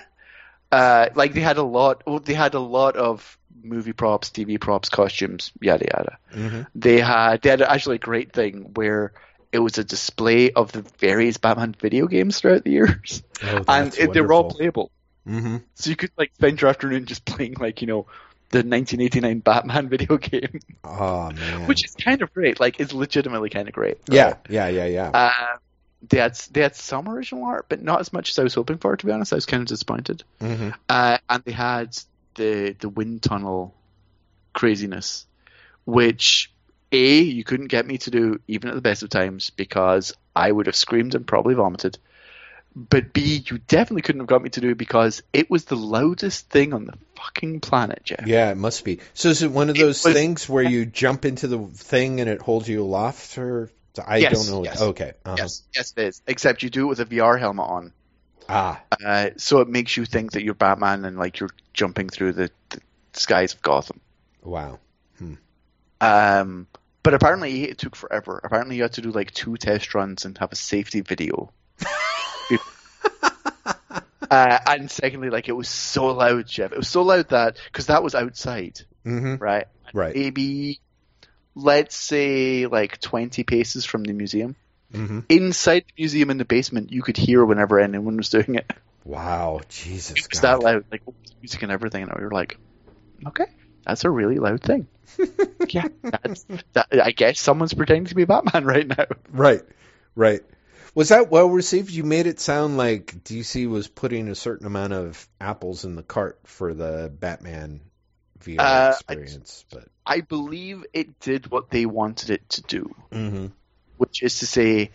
[SPEAKER 2] uh, like they had a lot. They had a lot of movie props, TV props, costumes, yada yada.
[SPEAKER 1] Mm-hmm.
[SPEAKER 2] They had they had actually a great thing where it was a display of the various Batman video games throughout the years,
[SPEAKER 1] Oh,
[SPEAKER 2] and it, they were all playable.
[SPEAKER 1] Mm-hmm.
[SPEAKER 2] So you could like spend your afternoon just playing like you know the 1989 Batman video game,
[SPEAKER 1] Oh man.
[SPEAKER 2] which is kind of great. Like it's legitimately kind of great.
[SPEAKER 1] yeah, yeah, yeah, yeah.
[SPEAKER 2] Uh, they had they had some original art, but not as much as I was hoping for. To be honest, I was kind of disappointed.
[SPEAKER 1] mm-hmm.
[SPEAKER 2] Uh, and they had the the wind tunnel craziness, which a you couldn't get me to do even at the best of times because I would have screamed and probably vomited. But B, you definitely couldn't have got me to do because it was the loudest thing on the fucking planet, Jeff.
[SPEAKER 1] Yeah, it must be. So is it one of those
[SPEAKER 2] was-
[SPEAKER 1] things where you jump into the thing and it holds you aloft, or I
[SPEAKER 2] Yes,
[SPEAKER 1] don't know.
[SPEAKER 2] yes.
[SPEAKER 1] Okay. Uh-huh.
[SPEAKER 2] Yes, yes, it is. Except you do it with a VR helmet on,
[SPEAKER 1] Ah.
[SPEAKER 2] uh, so it makes you think that you're Batman and like you're jumping through the, the skies of Gotham.
[SPEAKER 1] Wow.
[SPEAKER 2] Um, but apparently it took forever. Apparently you had to do like two test runs and have a safety video. uh, and secondly, like it was so loud, Jeff. It was so loud that because that was outside,
[SPEAKER 1] Mm-hmm.
[SPEAKER 2] right?
[SPEAKER 1] Right.
[SPEAKER 2] Maybe let's say like twenty paces from the museum.
[SPEAKER 1] Mm-hmm.
[SPEAKER 2] Inside the museum in the basement, you could hear whenever anyone was doing it.
[SPEAKER 1] Wow. Jesus.
[SPEAKER 2] It was
[SPEAKER 1] God.
[SPEAKER 2] that loud, like music and everything. And we were like, okay, that's a really loud thing. yeah, that's, that, I guess someone's pretending to be Batman right now.
[SPEAKER 1] Right. Right. Was that well received? You made it sound like DC was putting a certain amount of apples in the cart for the Batman VR
[SPEAKER 2] Uh, I-
[SPEAKER 1] experience, but
[SPEAKER 2] I believe it did what they wanted it to do,
[SPEAKER 1] mm-hmm.
[SPEAKER 2] Which is to say,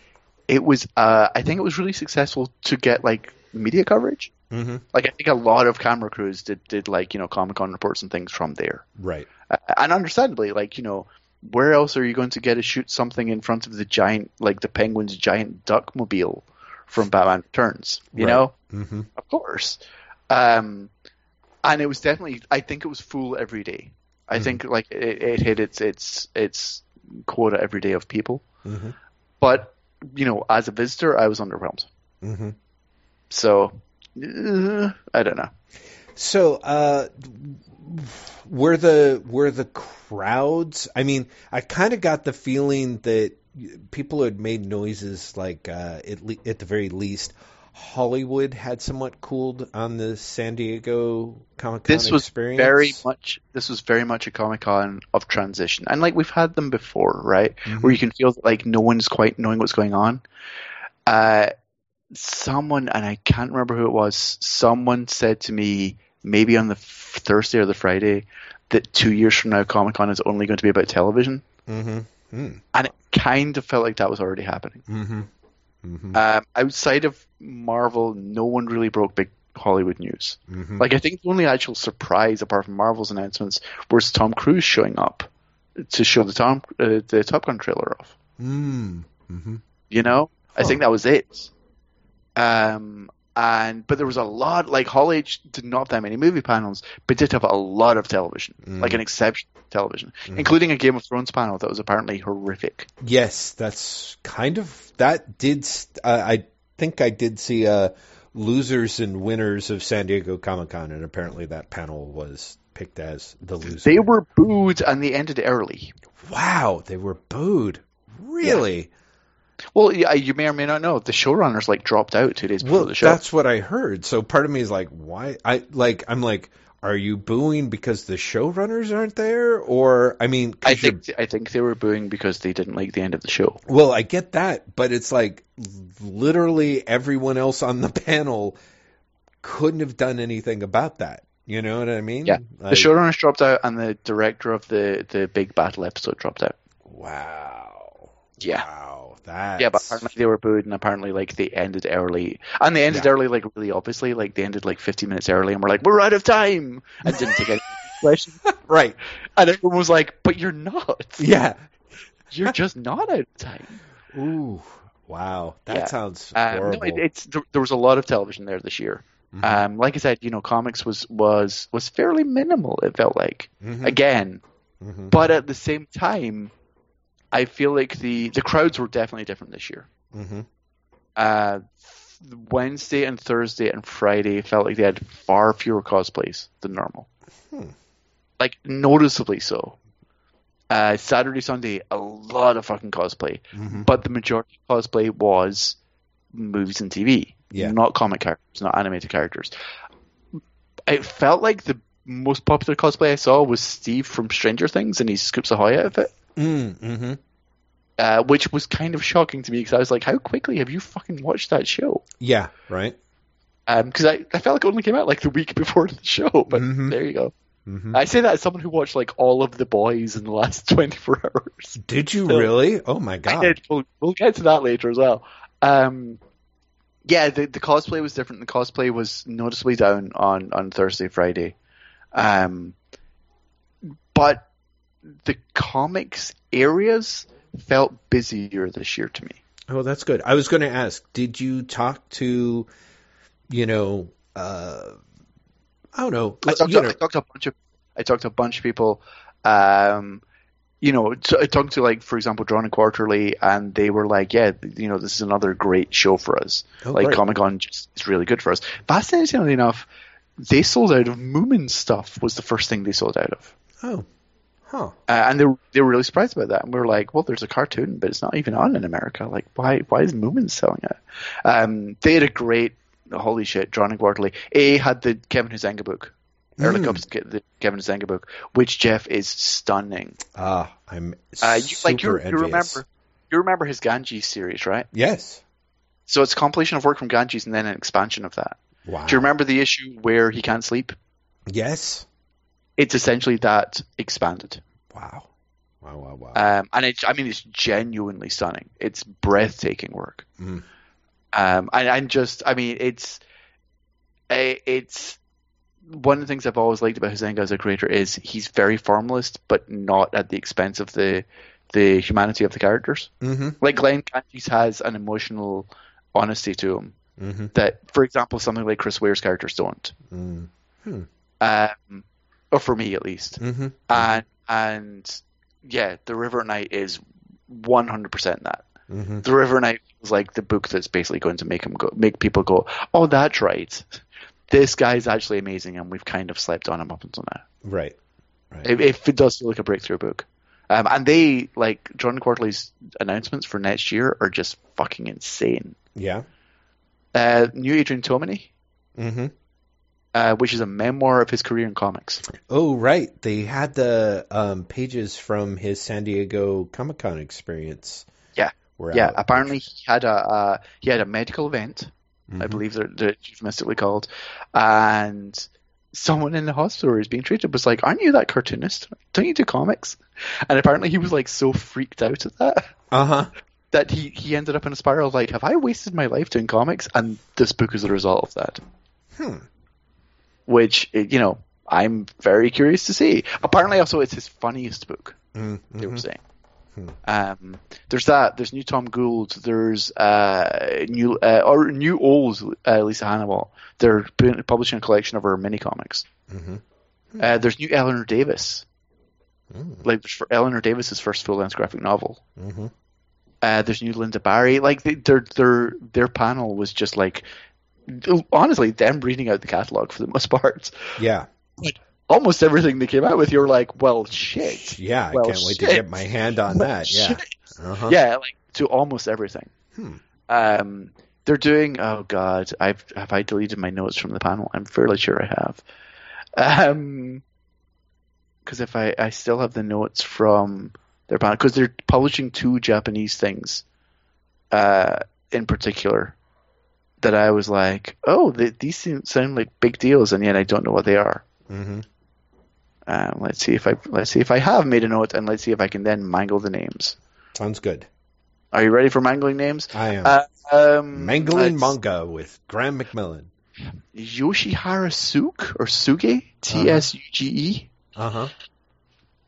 [SPEAKER 2] it was. Uh, I think it was really successful to get like media coverage.
[SPEAKER 1] Mm-hmm.
[SPEAKER 2] Like I think a lot of camera crews did did like you know Comic Con reports and things from there,
[SPEAKER 1] right.
[SPEAKER 2] uh, and understandably, like you know. Where else are you going to get to shoot something in front of the giant, like the Penguin's giant duck mobile from Batman Returns? You
[SPEAKER 1] Right.
[SPEAKER 2] know,
[SPEAKER 1] Mm-hmm.
[SPEAKER 2] of course. Um, and it was definitely, I think it was full every day. I
[SPEAKER 1] Mhm.
[SPEAKER 2] think like it, it hit its its its quota every day of people.
[SPEAKER 1] Mm-hmm.
[SPEAKER 2] But you know, as a visitor, I was underwhelmed.
[SPEAKER 1] Mm-hmm.
[SPEAKER 2] So uh, I don't know.
[SPEAKER 1] So, uh, were the were the crowds? I mean, I kind of got the feeling that people had made noises like, uh, at, le- at the very least, Hollywood had somewhat cooled on the San Diego Comic Con
[SPEAKER 2] This was
[SPEAKER 1] experience.
[SPEAKER 2] very much. This was very much a Comic Con of transition, and like we've had them before, right?
[SPEAKER 1] Mhm.
[SPEAKER 2] Where you can feel like no one's quite knowing what's going on. Uh, someone, and I can't remember who it was. Someone said to me, maybe on the f- Thursday or the Friday, that two years from now, Comic Con is only going to be about television,
[SPEAKER 1] Mm-hmm. Mm.
[SPEAKER 2] and it kind of felt like that was already happening.
[SPEAKER 1] Mm-hmm. Mm-hmm.
[SPEAKER 2] Um, outside of Marvel, no one really broke big Hollywood news.
[SPEAKER 1] mm-hmm.
[SPEAKER 2] Like I think the only actual surprise, apart from Marvel's announcements, was Tom Cruise showing up to show the Tom uh, the Top Gun trailer off.
[SPEAKER 1] mm. Mm-hmm.
[SPEAKER 2] You know, I think that was it. Um, and but there was a lot. Like Hall H did not have that many movie panels, but did have a lot of television,
[SPEAKER 1] Mm.
[SPEAKER 2] like an exceptional television,
[SPEAKER 1] Mhm.
[SPEAKER 2] including a Game of Thrones panel that was apparently horrific.
[SPEAKER 1] Yes, that's kind of that did. Uh, I think I did see uh, losers and winners of San Diego Comic Con, and apparently that panel was picked as the loser.
[SPEAKER 2] They were booed and they ended early.
[SPEAKER 1] wow, they were booed. Really?
[SPEAKER 2] Well, yeah, you may or may not know the showrunners like dropped out two days before
[SPEAKER 1] Well,
[SPEAKER 2] the show.
[SPEAKER 1] that's what I heard. So part of me is like, why? I like, I'm like, are you booing because the showrunners aren't there, or I mean,
[SPEAKER 2] I think I think they were booing because they didn't like the end of the show.
[SPEAKER 1] Well, I get that, but it's like literally everyone else on the panel couldn't have done anything about that. You know what I mean?
[SPEAKER 2] Yeah,
[SPEAKER 1] Like,
[SPEAKER 2] the showrunners dropped out, and the director of the the big battle episode dropped out.
[SPEAKER 1] Wow.
[SPEAKER 2] Yeah.
[SPEAKER 1] Wow. That.
[SPEAKER 2] Yeah, but apparently they were booed, and apparently like they ended early, and they ended
[SPEAKER 1] Yeah.
[SPEAKER 2] early like really obviously, like they ended like 50 minutes early, and we're like, we're out of time, and didn't take any questions,
[SPEAKER 1] right.
[SPEAKER 2] and everyone was like, but you're not,
[SPEAKER 1] Yeah.
[SPEAKER 2] you're just not out of time.
[SPEAKER 1] Ooh. Wow. That
[SPEAKER 2] Yeah.
[SPEAKER 1] sounds
[SPEAKER 2] Um,
[SPEAKER 1] horrible.
[SPEAKER 2] no, it, it's there, there was a lot of television there this year.
[SPEAKER 1] Mhm.
[SPEAKER 2] Um, like I said, you know, comics was was was fairly minimal. It felt like
[SPEAKER 1] Mhm.
[SPEAKER 2] again,
[SPEAKER 1] Mhm.
[SPEAKER 2] but at the same time, I feel like the the crowds were definitely different this year.
[SPEAKER 1] Mhm.
[SPEAKER 2] Uh, Wednesday and Thursday and Friday felt like they had far fewer cosplays than normal,
[SPEAKER 1] Hmm.
[SPEAKER 2] like noticeably so. Uh, Saturday, Sunday, a lot of fucking cosplay,
[SPEAKER 1] Mhm.
[SPEAKER 2] but the majority of cosplay was movies and TV,
[SPEAKER 1] Yeah.
[SPEAKER 2] not comic characters, not animated characters. It felt like the most popular cosplay I saw was Steve from Stranger Things in his Scoops Ahoy outfit.
[SPEAKER 1] Mm, mhm.
[SPEAKER 2] uh, which was kind of shocking to me because I was like, how quickly have you fucking watched that show?
[SPEAKER 1] Yeah. Right.
[SPEAKER 2] Because I, I felt like it only came out like the week before the show, but
[SPEAKER 1] Mhm.
[SPEAKER 2] there you go.
[SPEAKER 1] Mhm.
[SPEAKER 2] I say that as someone who watched like all of the boys in the last 24 hours.
[SPEAKER 1] Did you
[SPEAKER 2] So-
[SPEAKER 1] really? Oh my god.
[SPEAKER 2] We'll, we'll get to that later as well. Um, yeah, the, the cosplay was different. The cosplay was noticeably down on, on Thursday, Friday. Um, but the comics areas felt busier this year to me.
[SPEAKER 1] Oh, that's good. I was going to ask, did you talk to, you know, uh, I don't know,
[SPEAKER 2] I talked, to,
[SPEAKER 1] know,
[SPEAKER 2] I talked to a bunch of I talked to a bunch of people. Um, you know, I talked to like, for example, Drawn and Quarterly, and they were like, "Yeah, you know, this is another great show for us.
[SPEAKER 1] Oh,
[SPEAKER 2] like. Comic Con just is really good for us." Fascinatingly enough, they sold out of Moomin stuff. Was the first thing they sold out of,
[SPEAKER 1] oh, huh.
[SPEAKER 2] uh, and they were, they were really surprised about that. And we were like, "Well, there's a cartoon, but it's not even on in America. Like, why why is Moomin selling it?" Um, they had a great holy shit Drawn and Quarterly. A had the Kevin Huizenga book. Early
[SPEAKER 1] Mm.
[SPEAKER 2] Cubs, the Kevin Huizenga book, which Jeff is stunning.
[SPEAKER 1] Ah, I'm
[SPEAKER 2] Uh, you,
[SPEAKER 1] super
[SPEAKER 2] like you, you
[SPEAKER 1] envious.
[SPEAKER 2] remember, you remember his Ganges series, right?
[SPEAKER 1] Yes.
[SPEAKER 2] So it's a compilation of work from Ganges and then an expansion of that.
[SPEAKER 1] Wow.
[SPEAKER 2] Do you remember the issue where he can't sleep?
[SPEAKER 1] Yes.
[SPEAKER 2] It's essentially that expanded,
[SPEAKER 1] Wow. Wow. Wow. Wow.
[SPEAKER 2] um, and it's I mean it's genuinely stunning. It's breathtaking work.
[SPEAKER 1] Mm.
[SPEAKER 2] Um, and, and just I mean it's eh, it's one of the things I've always liked about Huizenga as a creator is he's very formalist, but not at the expense of the the humanity of the characters.
[SPEAKER 1] Mm-hmm.
[SPEAKER 2] Like Glenn Ganges has an emotional honesty to him
[SPEAKER 1] Mm-hmm.
[SPEAKER 2] that, for example, something like Chris Ware's characters don't.
[SPEAKER 1] Mm.
[SPEAKER 2] Um, or for me at least.
[SPEAKER 1] Mm-hmm.
[SPEAKER 2] And and yeah, The River at Night is one hundred percent that.
[SPEAKER 1] Mm-hmm.
[SPEAKER 2] The River at Night is like the book that's basically going to make him go make people go, Oh, that's right. This guy's actually amazing and we've kind of slept on him up until now.
[SPEAKER 1] Right. Right.
[SPEAKER 2] If, if it does feel like a breakthrough book. Um, and they like John Quarterly's announcements for next year are just fucking insane.
[SPEAKER 1] yeah.
[SPEAKER 2] Uh, new Adrian Tomine,
[SPEAKER 1] Mm-hmm.
[SPEAKER 2] Uh, which is a memoir of his career in comics.
[SPEAKER 1] Oh, right. They had the um, pages from his San Diego Comic Con experience.
[SPEAKER 2] Yeah. Yeah,
[SPEAKER 1] out.
[SPEAKER 2] apparently he had a uh, he had a medical event, I
[SPEAKER 1] Mhm.
[SPEAKER 2] believe they're, they're euphemistically called, and someone in the hospital who's being treated was like, "Aren't you that cartoonist? Don't you do comics?" And apparently he was like so freaked out at that
[SPEAKER 1] Uh-huh.
[SPEAKER 2] that he he ended up in a spiral of like, "Have I wasted my life doing comics?" And this book is the result of that.
[SPEAKER 1] Hmm.
[SPEAKER 2] Which you know, I'm very curious to see. Apparently, also it's his funniest book.
[SPEAKER 1] Mm-hmm.
[SPEAKER 2] they were saying.
[SPEAKER 1] Hmm.
[SPEAKER 2] Um, there's that. There's new Tom Gauld. There's uh, new uh, or new old uh, Lisa Hanawalt. They're pu- publishing a collection of her mini comics.
[SPEAKER 1] Mm-hmm.
[SPEAKER 2] Uh, there's new Eleanor Davis.
[SPEAKER 1] Mm.
[SPEAKER 2] Like for Eleanor Davis's first full length graphic novel.
[SPEAKER 1] Mm-hmm.
[SPEAKER 2] Uh, there's new Lynda Barry. Like they, their their their panel was just like honestly, them reading out the catalog for the most part.
[SPEAKER 1] Yeah.
[SPEAKER 2] Almost everything they came out with, you're like, well, shit.
[SPEAKER 1] Yeah,
[SPEAKER 2] Well,
[SPEAKER 1] I can't wait to get my hand on that. Yeah. Uh-huh.
[SPEAKER 2] Yeah, like to almost everything.
[SPEAKER 1] Hmm.
[SPEAKER 2] Um, they're doing. Oh God, I've have I deleted my notes from the panel? I'm fairly sure I have. Um, because if I I still have the notes from their panel because they're publishing two Japanese things, uh, in particular, that I was like, oh, they, these seem, sound like big deals, and yet I don't know what they are.
[SPEAKER 1] hmm
[SPEAKER 2] Um, let's see if I let's see if I have made a note, and let's see if I can then mangle the names.
[SPEAKER 1] Sounds good.
[SPEAKER 2] Are you ready for mangling names?
[SPEAKER 1] I am.
[SPEAKER 2] Uh, um,
[SPEAKER 1] Mangling manga with Graeme McMillan.
[SPEAKER 2] Yoshiharu Suke or Suge T S U G E.
[SPEAKER 1] Uh huh.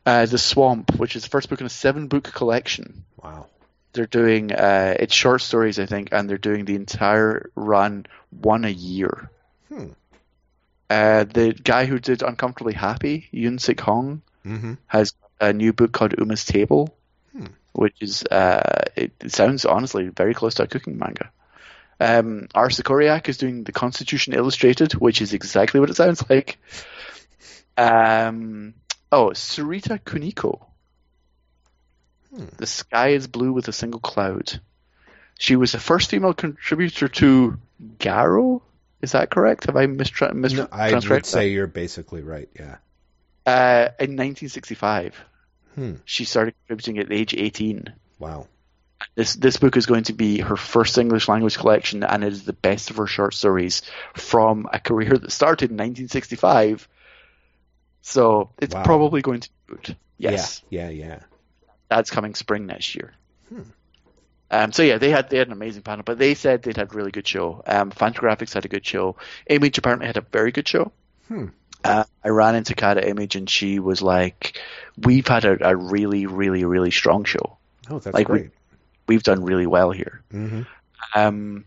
[SPEAKER 2] Uh, the Swamp, which is the first book in a seven book collection.
[SPEAKER 1] Wow.
[SPEAKER 2] They're doing uh, it's short stories, I think, and they're doing the entire run one a year.
[SPEAKER 1] Hmm.
[SPEAKER 2] Uh, the guy who did Uncomfortably Happy, Yun Sik Hong,
[SPEAKER 1] Mm-hmm.
[SPEAKER 2] has a new book called Umma's Table,
[SPEAKER 1] Hmm.
[SPEAKER 2] which is uh, it, it sounds honestly very close to a cooking manga. Um, is doing the Constitution Illustrated, which is exactly what it sounds like. Um, oh, Tsurita Kuniko.
[SPEAKER 1] Hmm.
[SPEAKER 2] The sky is blue with a single cloud. She was the first female contributor to Garo. Is that correct? Have I mistra- mis-
[SPEAKER 1] No, I would
[SPEAKER 2] that?
[SPEAKER 1] say you're basically right. Yeah.
[SPEAKER 2] Uh, in 1965.
[SPEAKER 1] Hmm.
[SPEAKER 2] She started contributing at age 18.
[SPEAKER 1] Wow.
[SPEAKER 2] This this book is going to be her first English language collection, and it is the best of her short stories from a career that started in 1965. So it's
[SPEAKER 1] Wow.
[SPEAKER 2] probably going to be good. Yes,
[SPEAKER 1] Yeah. Yeah. Yeah.
[SPEAKER 2] That's coming spring next year.
[SPEAKER 1] Hmm.
[SPEAKER 2] Um, so yeah, they had they had an amazing panel, but they said they'd had a really good show. Um, Fantagraphics had a good show. Image apparently had a very good show.
[SPEAKER 1] Hmm.
[SPEAKER 2] Uh, I ran into Kata Image, and she was like, "We've had a, a really, really, really strong show.
[SPEAKER 1] Oh, that's
[SPEAKER 2] Like we-
[SPEAKER 1] great.
[SPEAKER 2] We've done really well here."
[SPEAKER 1] Mm-hmm.
[SPEAKER 2] Um,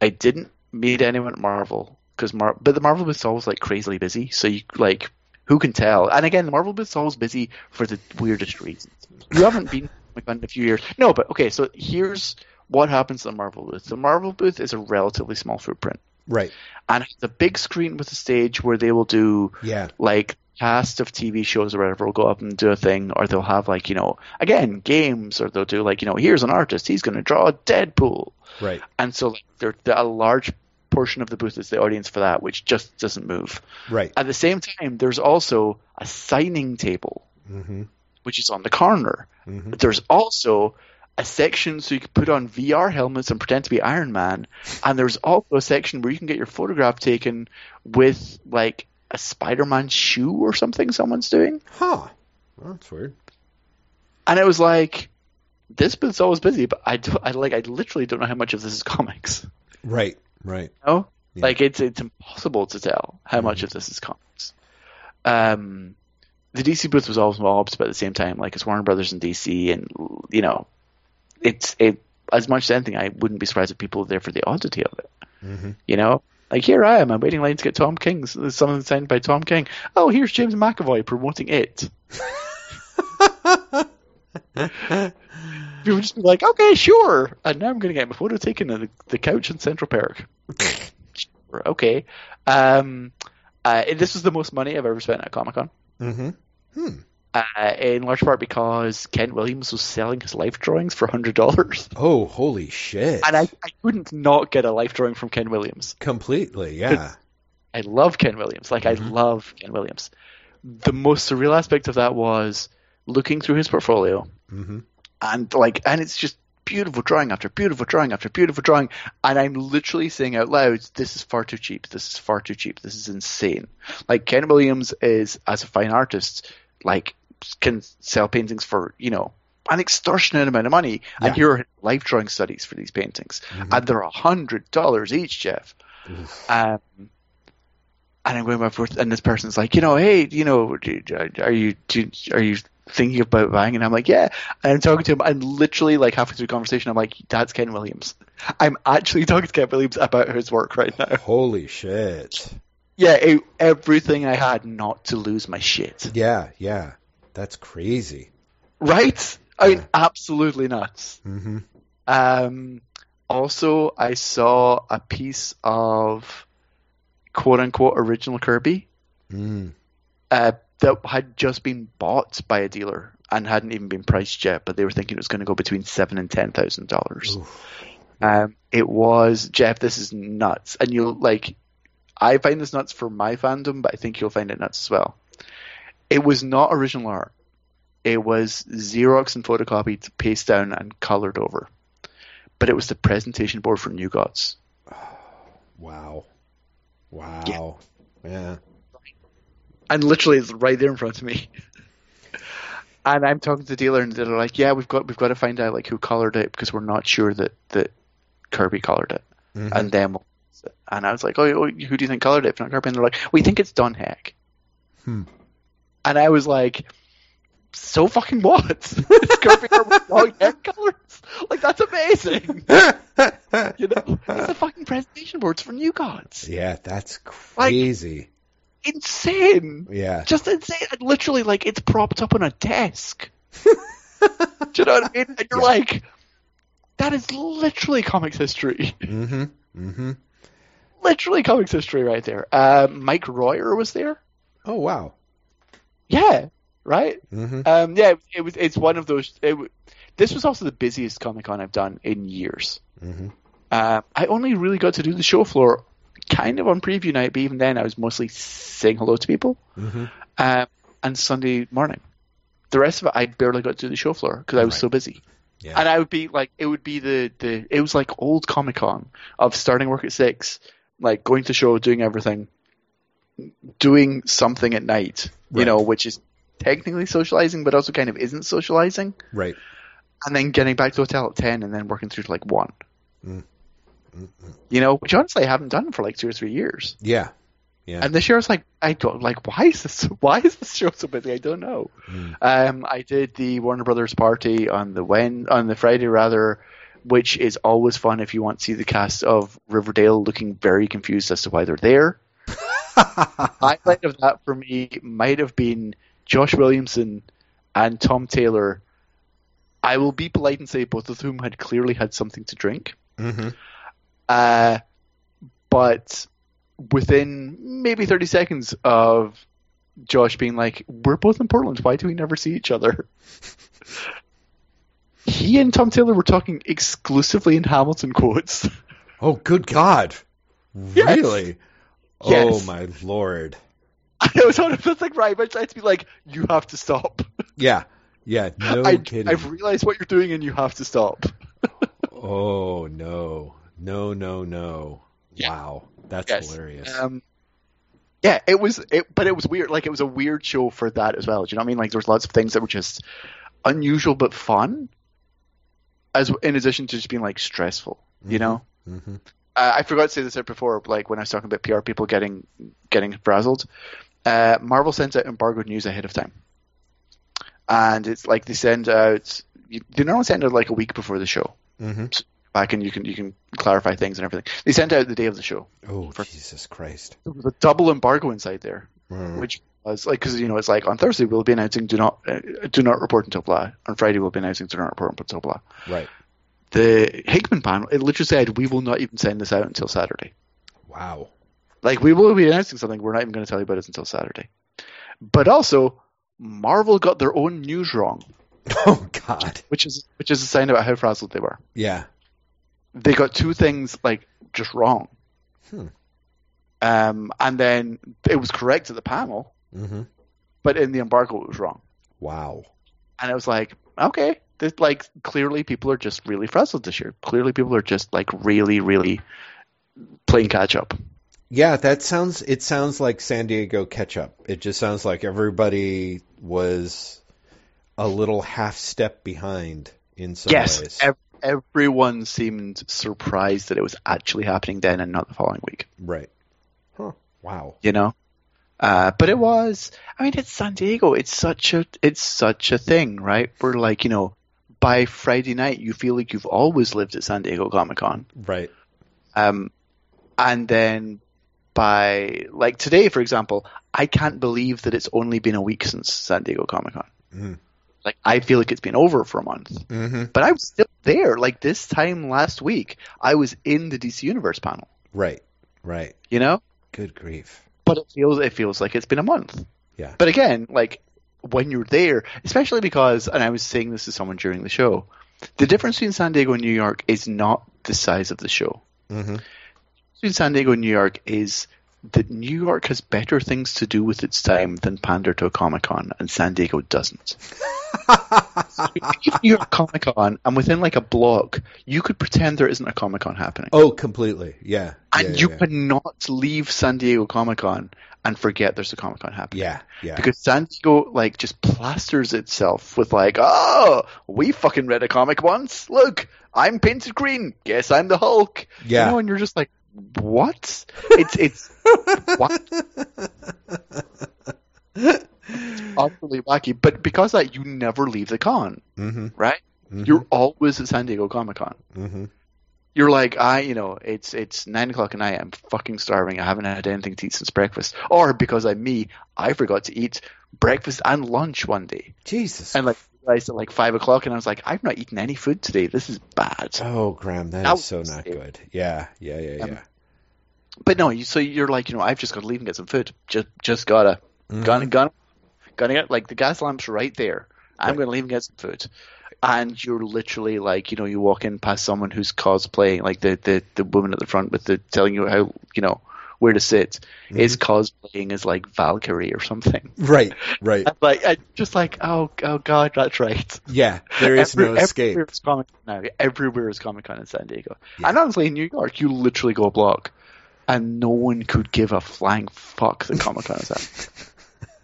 [SPEAKER 2] I didn't meet anyone at Marvel because Mar- but the Marvel booth's always like crazily busy. So you like, who can tell? And again, the Marvel booth's always busy for the weirdest reasons. You haven't been to in a few years. No, but okay. So here's what happens at the Marvel booth. The Marvel booth is a relatively small footprint,
[SPEAKER 1] Right.
[SPEAKER 2] and it's a big screen with a stage where they will do
[SPEAKER 1] Yeah.
[SPEAKER 2] like cast of TV shows or whatever will go up and do a thing, or they'll have like you know again games, or they'll do like you know here's an artist, he's going to draw Deadpool,
[SPEAKER 1] Right.
[SPEAKER 2] and so like there, there a large portion of the booth is the audience for that, which just doesn't move.
[SPEAKER 1] Right.
[SPEAKER 2] At the same time, there's also a signing table,
[SPEAKER 1] Mm-hmm.
[SPEAKER 2] which is on the corner.
[SPEAKER 1] Mm-hmm.
[SPEAKER 2] There's also a section so you can put on VR helmets and pretend to be Iron Man, and there's also a section where you can get your photograph taken with like a Spider-Man shoe or something someone's doing.
[SPEAKER 1] Huh. Well, that's weird.
[SPEAKER 2] And it was like, this booth's always busy, but I, do, I like I literally don't know how much of this is comics.
[SPEAKER 1] Right. Right.
[SPEAKER 2] know?
[SPEAKER 1] Yeah.
[SPEAKER 2] Like it's it's impossible to tell how much of this is comics. Um, the DC booth was always mobs, but at the same time, like it's Warner Brothers and DC, and you know, it's it as much as anything. I wouldn't be surprised if people were there for the oddity of it.
[SPEAKER 1] Mm-hmm.
[SPEAKER 2] You know, like here I am, I'm waiting in line to get Tom King's something signed by Tom King. Oh, here's James McAvoy promoting it. People just be like, okay, sure. And now I'm going to get my photo taken at the, the couch in Central Park. Okay. Um, uh, this was the most money I've ever spent at Comic Con.
[SPEAKER 1] mm-hmm. Hmm.
[SPEAKER 2] Uh, in large part because Kent Williams was selling his life drawings for hundred dollars,
[SPEAKER 1] Oh, holy shit.
[SPEAKER 2] and I, I couldn't not get a life drawing from Kent Williams.
[SPEAKER 1] Completely. Yeah.
[SPEAKER 2] I love Kent Williams. Like I
[SPEAKER 1] Mhm.
[SPEAKER 2] love Kent Williams. The most surreal aspect of that was looking through his portfolio
[SPEAKER 1] Mm-hmm.
[SPEAKER 2] and like and it's just beautiful drawing after beautiful drawing after beautiful drawing and i'm literally saying out loud this is far too cheap. This is far too cheap. This is insane. Like kent williams is as a fine artist like can sell paintings for you know an extortionate amount of money
[SPEAKER 1] Yeah.
[SPEAKER 2] and here are life drawing studies for these paintings.
[SPEAKER 1] Mhm.
[SPEAKER 2] and they're a hundred dollars each jeff. Um, and I'm going back forth, and this person's like, you know, hey, you know, are you are you thinking about buying? And I'm like, yeah. And I'm talking to him, and literally, like halfway through the conversation, I'm like, that's Kent Williams. I'm actually talking to Kent Williams about his work right now.
[SPEAKER 1] Holy shit.
[SPEAKER 2] Yeah, it, everything I had not to lose my shit.
[SPEAKER 1] Yeah. Yeah. That's crazy.
[SPEAKER 2] Right? I mean,
[SPEAKER 1] Yeah.
[SPEAKER 2] absolutely nuts.
[SPEAKER 1] Mm-hmm.
[SPEAKER 2] Um, Also, I saw a piece of quote unquote original Kirby
[SPEAKER 1] Mm.
[SPEAKER 2] uh, that had just been bought by a dealer and hadn't even been priced yet, but they were thinking it was going to go between seven and ten thousand dollars. Um, it was Jeff. This is nuts, and you'll like. I find this nuts for my fandom, but I think you'll find it nuts as well. It was not original art. It was Xerox and photocopied, paste down, and colored over. But it was the presentation board for New Gods.
[SPEAKER 1] Wow. Wow. Yeah.
[SPEAKER 2] And literally it's right there in front of me. and I'm talking to the dealer, and they're like, "Yeah, we've got we've got to find out like who colored it because we're not sure that that Kirby colored it."
[SPEAKER 1] Mhm.
[SPEAKER 2] And then, we'll- and I was like, "Oh, oh, who do you think colored it? If not Kirby?" And they're like, "We think it's Don Heck."
[SPEAKER 1] Hmm.
[SPEAKER 2] And I was like, "So fucking what? it's Kirby with Don Heck colors? Like that's amazing." You know, it's a fucking presentation boards for New Gods.
[SPEAKER 1] yeah, that's crazy.
[SPEAKER 2] Insane.
[SPEAKER 1] yeah.
[SPEAKER 2] just insane. Literally, like it's propped up on a desk. Do you know what I mean? And you're
[SPEAKER 1] Yeah.
[SPEAKER 2] like, that is literally comics history.
[SPEAKER 1] Mm-hmm. Mm-hmm.
[SPEAKER 2] literally comics history right there. Uh, Mike Royer was there.
[SPEAKER 1] Oh wow.
[SPEAKER 2] Yeah, right.
[SPEAKER 1] Mm-hmm.
[SPEAKER 2] Um, yeah, it was. It's one of those. It, this was also the busiest Comic Con I've done in years.
[SPEAKER 1] Mm-hmm.
[SPEAKER 2] Uh, I only really got to do the show floor kind of on preview night, but even then I was mostly saying hello to people.
[SPEAKER 1] Mm-hmm.
[SPEAKER 2] um, and Sunday morning. The rest of it, I barely got to the show floor because I was
[SPEAKER 1] Right.
[SPEAKER 2] so busy.
[SPEAKER 1] Yeah.
[SPEAKER 2] And I would be like, it would be the, the it was like old Comic Con of starting work at six, like going to show, doing everything, doing something at night, you know, which is technically socializing, but also kind of isn't socializing,
[SPEAKER 1] Right.
[SPEAKER 2] and then getting back to the hotel at ten, and then working through to like one.
[SPEAKER 1] Mm.
[SPEAKER 2] You know, which honestly I haven't done for like two or three years.
[SPEAKER 1] Yeah. Yeah.
[SPEAKER 2] And this year I was like, I don't like why is this why is this show so busy? I don't know.
[SPEAKER 1] Mm.
[SPEAKER 2] Um, I did the Warner Brothers party on the when on the Friday rather, which is always fun if you want to see the cast of Riverdale looking very confused as to why they're there. Highlight of that for me might have been Josh Williamson and Tom Taylor. I will be polite and say both of whom had clearly had something to drink.
[SPEAKER 1] mm-hmm.
[SPEAKER 2] Uh, but within maybe 30 seconds of Josh being like, We're both in Portland. Why do we never see each other? he and Tom Taylor were talking exclusively in Hamilton quotes.
[SPEAKER 1] Oh, good God!
[SPEAKER 2] Yes.
[SPEAKER 1] Really? Oh
[SPEAKER 2] Yes.
[SPEAKER 1] my lord!
[SPEAKER 2] I was on it's like, right, but I had to be like, You have to stop.
[SPEAKER 1] Yeah. Yeah. No
[SPEAKER 2] I,
[SPEAKER 1] kidding.
[SPEAKER 2] I've realized what you're doing and you have to stop.
[SPEAKER 1] Oh no! No! No! No!
[SPEAKER 2] Yeah.
[SPEAKER 1] Wow, that's
[SPEAKER 2] Yes.
[SPEAKER 1] hilarious.
[SPEAKER 2] Um, yeah, it was, it, but it was weird. Like it was a weird show for that as well. Do you know what I mean? Like there was lots of things that were just unusual but fun, as in addition to just being like stressful. You
[SPEAKER 1] Mhm.
[SPEAKER 2] know,
[SPEAKER 1] mm-hmm.
[SPEAKER 2] uh, I forgot to say this before. Like when I was talking about PR people getting getting frazzled, uh, Marvel sends out embargoed news ahead of time, and it's like they send out. They normally send out like a week before the show.
[SPEAKER 1] Mm-hmm.
[SPEAKER 2] Back and you can you can clarify things and everything. They sent out the day of the show.
[SPEAKER 1] Oh
[SPEAKER 2] For-
[SPEAKER 1] Jesus Christ!
[SPEAKER 2] There was a double embargo inside there.
[SPEAKER 1] Mm.
[SPEAKER 2] which was like because you know it's like on Thursday we'll be announcing do not uh, do not report until blah. On Friday we'll be announcing do not report until blah.
[SPEAKER 1] Right.
[SPEAKER 2] The Hickman panel it literally said we will not even send this out until Saturday.
[SPEAKER 1] Wow.
[SPEAKER 2] Like we will be announcing something we're not even going to tell you about it until Saturday. But also Marvel got their own news wrong,
[SPEAKER 1] Oh God.
[SPEAKER 2] which is which is a sign about how frazzled they were.
[SPEAKER 1] Yeah.
[SPEAKER 2] They got two things like just wrong.
[SPEAKER 1] Hmm.
[SPEAKER 2] Um, and then it was correct at the panel,
[SPEAKER 1] Mm-hmm.
[SPEAKER 2] but in the embargo it was wrong.
[SPEAKER 1] Wow.
[SPEAKER 2] and I was like, okay, this like clearly people are just really frazzled this year. Clearly people are just like really, really playing catch up.
[SPEAKER 1] Yeah, that sounds. It sounds like San Diego catch up. It just sounds like everybody was a little half step behind in some
[SPEAKER 2] yes,
[SPEAKER 1] ways.
[SPEAKER 2] ev- everyone seemed surprised that it was actually happening then and not the following week.
[SPEAKER 1] right. Huh. Wow.
[SPEAKER 2] You know, uh, but it was. I mean, it's San Diego. It's such a. It's such a thing, right? Where like you know, by Friday night you feel like you've always lived at San Diego Comic Con.
[SPEAKER 1] Right.
[SPEAKER 2] Um, and then by like today, for example, I can't believe that it's only been a week since San Diego Comic Con.
[SPEAKER 1] Mm.
[SPEAKER 2] Like I feel like it's been over for a month,
[SPEAKER 1] Mm-hmm.
[SPEAKER 2] but I was still there. Like this time last week, I was in the DC Universe panel.
[SPEAKER 1] Right. Right.
[SPEAKER 2] You know,
[SPEAKER 1] Good grief.
[SPEAKER 2] but it feels it feels like it's been a month.
[SPEAKER 1] Yeah.
[SPEAKER 2] But again, like when you're there, especially because, and I was saying this to someone during the show, the difference between San Diego and New York is not the size of the show.
[SPEAKER 1] Mm-hmm.
[SPEAKER 2] Between San Diego and New York is that New York has better things to do with its time than pander to a Comic Con, and San Diego doesn't. if New York Comic Con, and within like a block, you could pretend there isn't a Comic Con happening.
[SPEAKER 1] oh, completely. Yeah.
[SPEAKER 2] and
[SPEAKER 1] yeah,
[SPEAKER 2] you
[SPEAKER 1] yeah.
[SPEAKER 2] cannot leave San Diego Comic Con and forget there's a Comic Con happening.
[SPEAKER 1] Yeah. Yeah.
[SPEAKER 2] Because San Diego like just plasters itself with like, oh, we fucking read a comic once. Look, I'm painted green. Guess I'm the Hulk.
[SPEAKER 1] Yeah.
[SPEAKER 2] You know, and you're just like, what? It's it's what? utterly wacky. But because of that, you never leave the con,
[SPEAKER 1] mm-hmm.
[SPEAKER 2] right? You're always at San Diego Comic Con.
[SPEAKER 1] Mm-hmm.
[SPEAKER 2] You're like, I, you know, it's it's nine o'clock at night. I'm fucking starving. I haven't had anything to eat since breakfast. Or because I'm me, I forgot to eat breakfast and lunch one day,
[SPEAKER 1] Jesus.
[SPEAKER 2] and like at like five o'clock, and I was like, I've not eaten any food today. This is bad.
[SPEAKER 1] oh, Graeme, that
[SPEAKER 2] That
[SPEAKER 1] is so not
[SPEAKER 2] it.
[SPEAKER 1] good. Yeah. Yeah. Yeah.
[SPEAKER 2] Um,
[SPEAKER 1] Yeah.
[SPEAKER 2] But no, you, so you're like, you know, I've just got to leave and get some food. Just just gotta,
[SPEAKER 1] Mhm.
[SPEAKER 2] gonna gonna gonna get like the gas lamp's right there. I'm
[SPEAKER 1] Right.
[SPEAKER 2] gonna leave and get some food. And you're literally like, you know, you walk in past someone who's cosplaying, like the, the, the woman at the front with the telling you how, you know, where to sit, mm-hmm. is cosplaying as like Valkyrie or something.
[SPEAKER 1] Right. Right.
[SPEAKER 2] I'm like, I just like, oh, oh God, that's right.
[SPEAKER 1] Yeah. There is
[SPEAKER 2] Every-
[SPEAKER 1] no escape.
[SPEAKER 2] Everywhere is Comic now. Everywhere is Comic Con in San Diego.
[SPEAKER 1] Yeah.
[SPEAKER 2] And honestly, in New York, you literally go a block, and no one could give a flying fuck that Comic Con is at.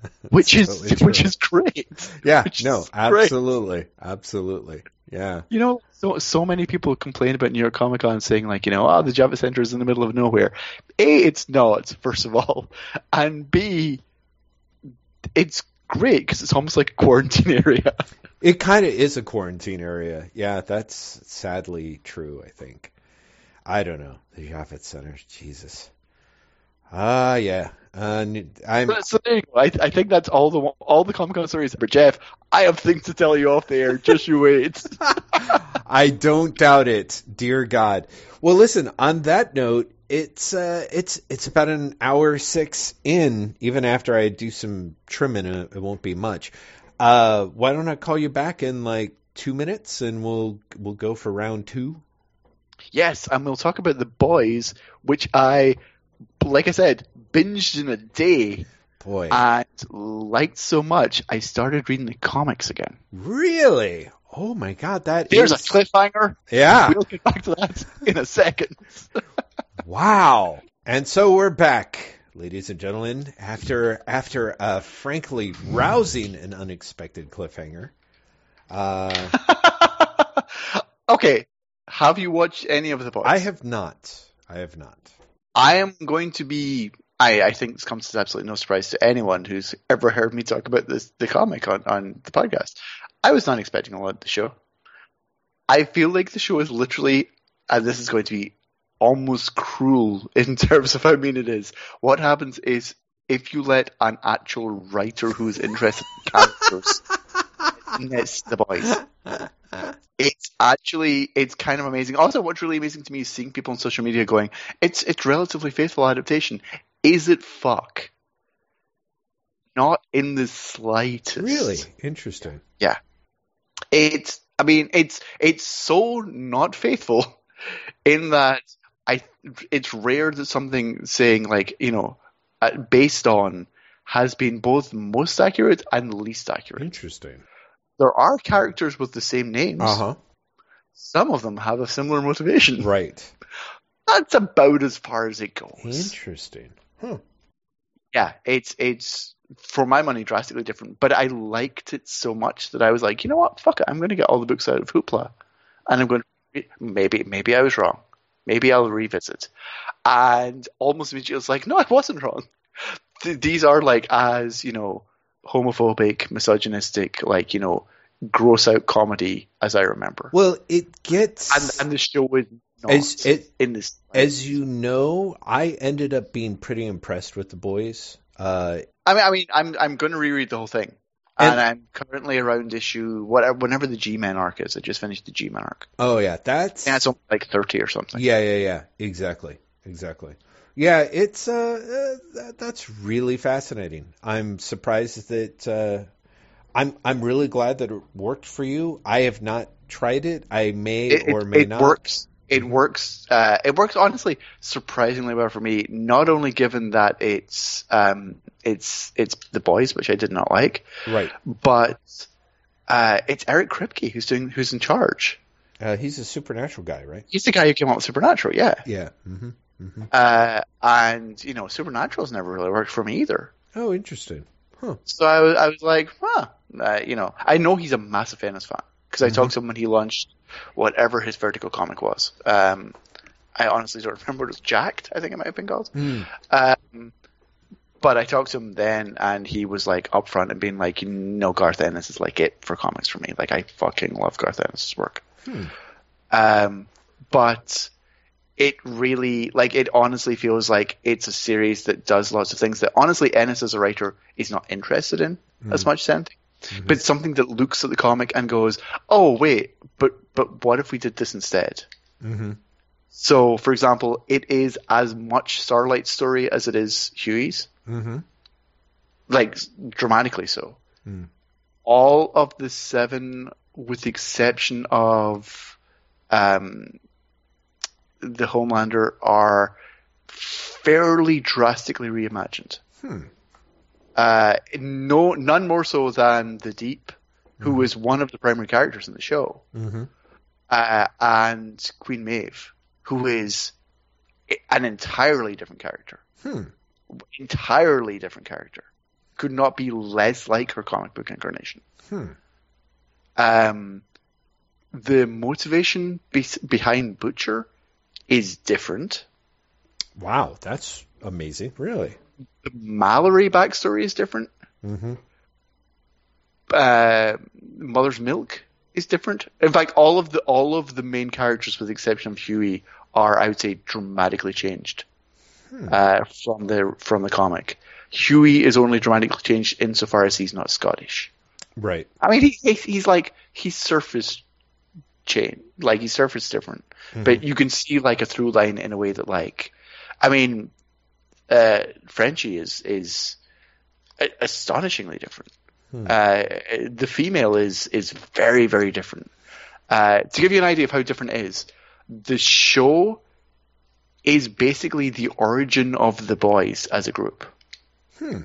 [SPEAKER 2] which is
[SPEAKER 1] totally
[SPEAKER 2] which is great.
[SPEAKER 1] Yeah.
[SPEAKER 2] which
[SPEAKER 1] No.
[SPEAKER 2] is great.
[SPEAKER 1] Absolutely. Absolutely. Yeah.
[SPEAKER 2] You know, so so many people complain about New York Comic Con saying like, you know, oh, the Javits Center is in the middle of nowhere. A, it's not, first of all, and B, it's great because it's almost like a quarantine area.
[SPEAKER 1] It kind of is a quarantine area. Yeah, that's sadly true, I think. I don't know. The Javits Center. Jesus. Ah, yeah. Uh, n- I'm.
[SPEAKER 2] So, so there you go. I, I think that's all the all the Comic Con stories. But Jeff, I have things to tell you off the air. Just you wait.
[SPEAKER 1] I don't doubt it, dear God. Well, listen. On that note, it's uh, it's it's about an hour six in. Even after I do some trimming, uh, it won't be much. Uh, why don't I call you back in like two minutes, and we'll we'll go for round two.
[SPEAKER 2] yes, and we'll talk about the boys, which I, like I said, binged in a day
[SPEAKER 1] Boy,
[SPEAKER 2] I liked so much. I started reading the comics again.
[SPEAKER 1] really? Oh my God, that
[SPEAKER 2] There's a cliffhanger.
[SPEAKER 1] Yeah.
[SPEAKER 2] We'll get back to that in a second.
[SPEAKER 1] Wow. And so we're back, ladies and gentlemen, after after a frankly rousing and unexpected cliffhanger. Uh,
[SPEAKER 2] okay, have you watched any of the boys?
[SPEAKER 1] I have not. I have not.
[SPEAKER 2] I am going to be. I, I think this comes as absolutely no surprise to anyone who's ever heard me talk about this the comic on, on the podcast. I was not expecting a lot of the show. I feel like the show is literally, and this is going to be almost cruel in terms of how mean it is. What happens is if you let an actual writer who is interested in characters miss the boys, it's actually it's kind of amazing. Also, what's really amazing to me is seeing people on social media going, "It's it's relatively faithful adaptation." Is it fuck? Not in the slightest.
[SPEAKER 1] Really interesting.
[SPEAKER 2] Yeah, it's. I mean, it's it's so not faithful in that I. It's rare that something saying like you know, uh, based on has been both most accurate and least accurate.
[SPEAKER 1] Interesting.
[SPEAKER 2] There are characters with the same names.
[SPEAKER 1] Uh huh.
[SPEAKER 2] Some of them have a similar motivation.
[SPEAKER 1] Right.
[SPEAKER 2] That's about as far as it goes.
[SPEAKER 1] Interesting. Huh.
[SPEAKER 2] Yeah, it's it's for my money drastically different, but I liked it so much that I was like, you know what, fuck it, I'm going to get all the books out of Hoopla, and I'm going to maybe maybe I was wrong, maybe I'll revisit, and almost immediately I was like, no, I wasn't wrong. Th- these are like as you know homophobic, misogynistic, like you know gross out comedy as I remember,
[SPEAKER 1] Well, it gets
[SPEAKER 2] and and the show is
[SPEAKER 1] as it
[SPEAKER 2] in this.
[SPEAKER 1] as you know, I ended up being pretty impressed with the boys. Uh,
[SPEAKER 2] I mean, I mean, I'm I'm going to reread the whole thing, And,
[SPEAKER 1] And-
[SPEAKER 2] I'm currently around issue whatever whenever the G-Men arc is. I just finished the G-Men arc.
[SPEAKER 1] Oh yeah, that's
[SPEAKER 2] only like thirty or something.
[SPEAKER 1] yeah, yeah, yeah. Exactly, exactly. Yeah, it's uh, uh that, that's really fascinating. I'm surprised that uh, I'm I'm really glad that it worked for you. I have not tried it. I may
[SPEAKER 2] It,
[SPEAKER 1] or may
[SPEAKER 2] it
[SPEAKER 1] not.
[SPEAKER 2] works. It works. Uh, it works honestly surprisingly well for me. Not only given that it's um, it's it's the boys, which I did not like,
[SPEAKER 1] Right.
[SPEAKER 2] but uh, it's Eric Kripke who's doing who's in charge.
[SPEAKER 1] Uh, he's a supernatural guy, right?
[SPEAKER 2] He's the guy who came up with Supernatural, yeah.
[SPEAKER 1] Yeah. hmm hmm
[SPEAKER 2] Uh, and you know, Supernatural's never really worked for me either.
[SPEAKER 1] Oh, interesting. Huh.
[SPEAKER 2] So I was, I was like, huh, uh, you know, I know he's a massive fan Ennis fan because I talked to him when he launched whatever his vertical comic was. Um, I honestly don't remember. It was Jacked, I think it might have been called.
[SPEAKER 1] Hmm.
[SPEAKER 2] Um, but I talked to him then, and he was like upfront and being like, "No, Garth Ennis is like it for comics for me. Like I fucking love Garth Ennis's work.
[SPEAKER 1] Hmm.
[SPEAKER 2] Um, but it really, like, it honestly feels like it's a series that does lots of things that honestly Ennis as a writer is not interested in as much as anything. But something that looks at the comic and goes, "Oh wait, but but what if we did this instead?"
[SPEAKER 1] hmm
[SPEAKER 2] So, for example, it is as much Starlight's story as it is Huey's,
[SPEAKER 1] hmm
[SPEAKER 2] like dramatically so.
[SPEAKER 1] Hmm.
[SPEAKER 2] All of the seven, with the exception of um, the Homelander, are fairly drastically reimagined.
[SPEAKER 1] Hmm.
[SPEAKER 2] Uh, no, none more so than the Deep, who is one of the primary characters in the show.
[SPEAKER 1] hmm
[SPEAKER 2] uh, and Queen Maeve, who is an entirely different character.
[SPEAKER 1] Hmm.
[SPEAKER 2] Entirely different character. Could not be less like her comic book incarnation.
[SPEAKER 1] Hmm.
[SPEAKER 2] Um, the motivation be- behind Butcher is different.
[SPEAKER 1] Wow, that's amazing. Really.
[SPEAKER 2] The Mallory backstory is different.
[SPEAKER 1] hmm
[SPEAKER 2] Uh, Mother's Milk is different. In fact, all of the all of the main characters, with the exception of Huey, are I would say dramatically changed uh, from the from the comic. Huey is only dramatically changed insofar as he's not Scottish.
[SPEAKER 1] Right.
[SPEAKER 2] I mean, he, he's, he's like he's surface chain, like he's surface different, but you can see like a through line in a way that like, I mean, uh, Frenchie is is astonishingly different. Uh, the female is is very very different. Uh, to give you an idea of how different it is, the show is basically the origin of the boys as a group.
[SPEAKER 1] Hmm.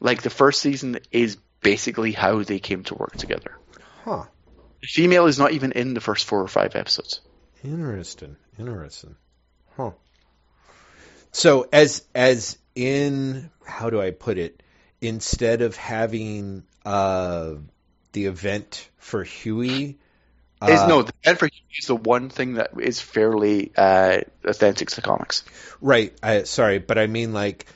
[SPEAKER 2] Like the first season is basically how they came to work together.
[SPEAKER 1] Huh.
[SPEAKER 2] The female is not even in the first four or five episodes.
[SPEAKER 1] Interesting. Interesting. Huh. So as as in how do I put it? Instead of having uh the event for Huey,
[SPEAKER 2] is
[SPEAKER 1] uh,
[SPEAKER 2] no, the event for Huey is the one thing that is fairly uh, authentic to the comics.
[SPEAKER 1] right? I, sorry, but I mean like,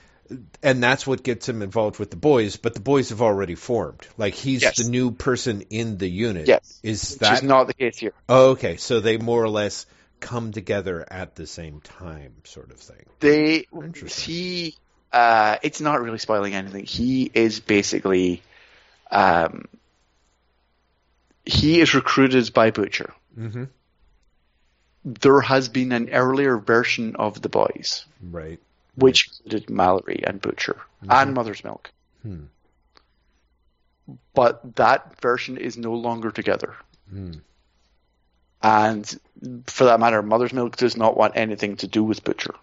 [SPEAKER 1] and that's what gets him involved with the boys. But the boys have already formed. Like he's
[SPEAKER 2] Yes.
[SPEAKER 1] the new person in the unit.
[SPEAKER 2] Yes.
[SPEAKER 1] Is
[SPEAKER 2] Which
[SPEAKER 1] that
[SPEAKER 2] is not the case here.
[SPEAKER 1] Oh, okay? So they more or less come together at the same time, sort of thing.
[SPEAKER 2] They he uh, it's not really spoiling anything. He is basically um, he is recruited by Butcher.
[SPEAKER 1] Mm-hmm.
[SPEAKER 2] There has been an earlier version of the boys,
[SPEAKER 1] Right.
[SPEAKER 2] which included Mallory and Butcher and Mother's Milk.
[SPEAKER 1] Hmm.
[SPEAKER 2] But that version is no longer together.
[SPEAKER 1] Hmm.
[SPEAKER 2] And for that matter, Mother's Milk does not want anything to do with Butcher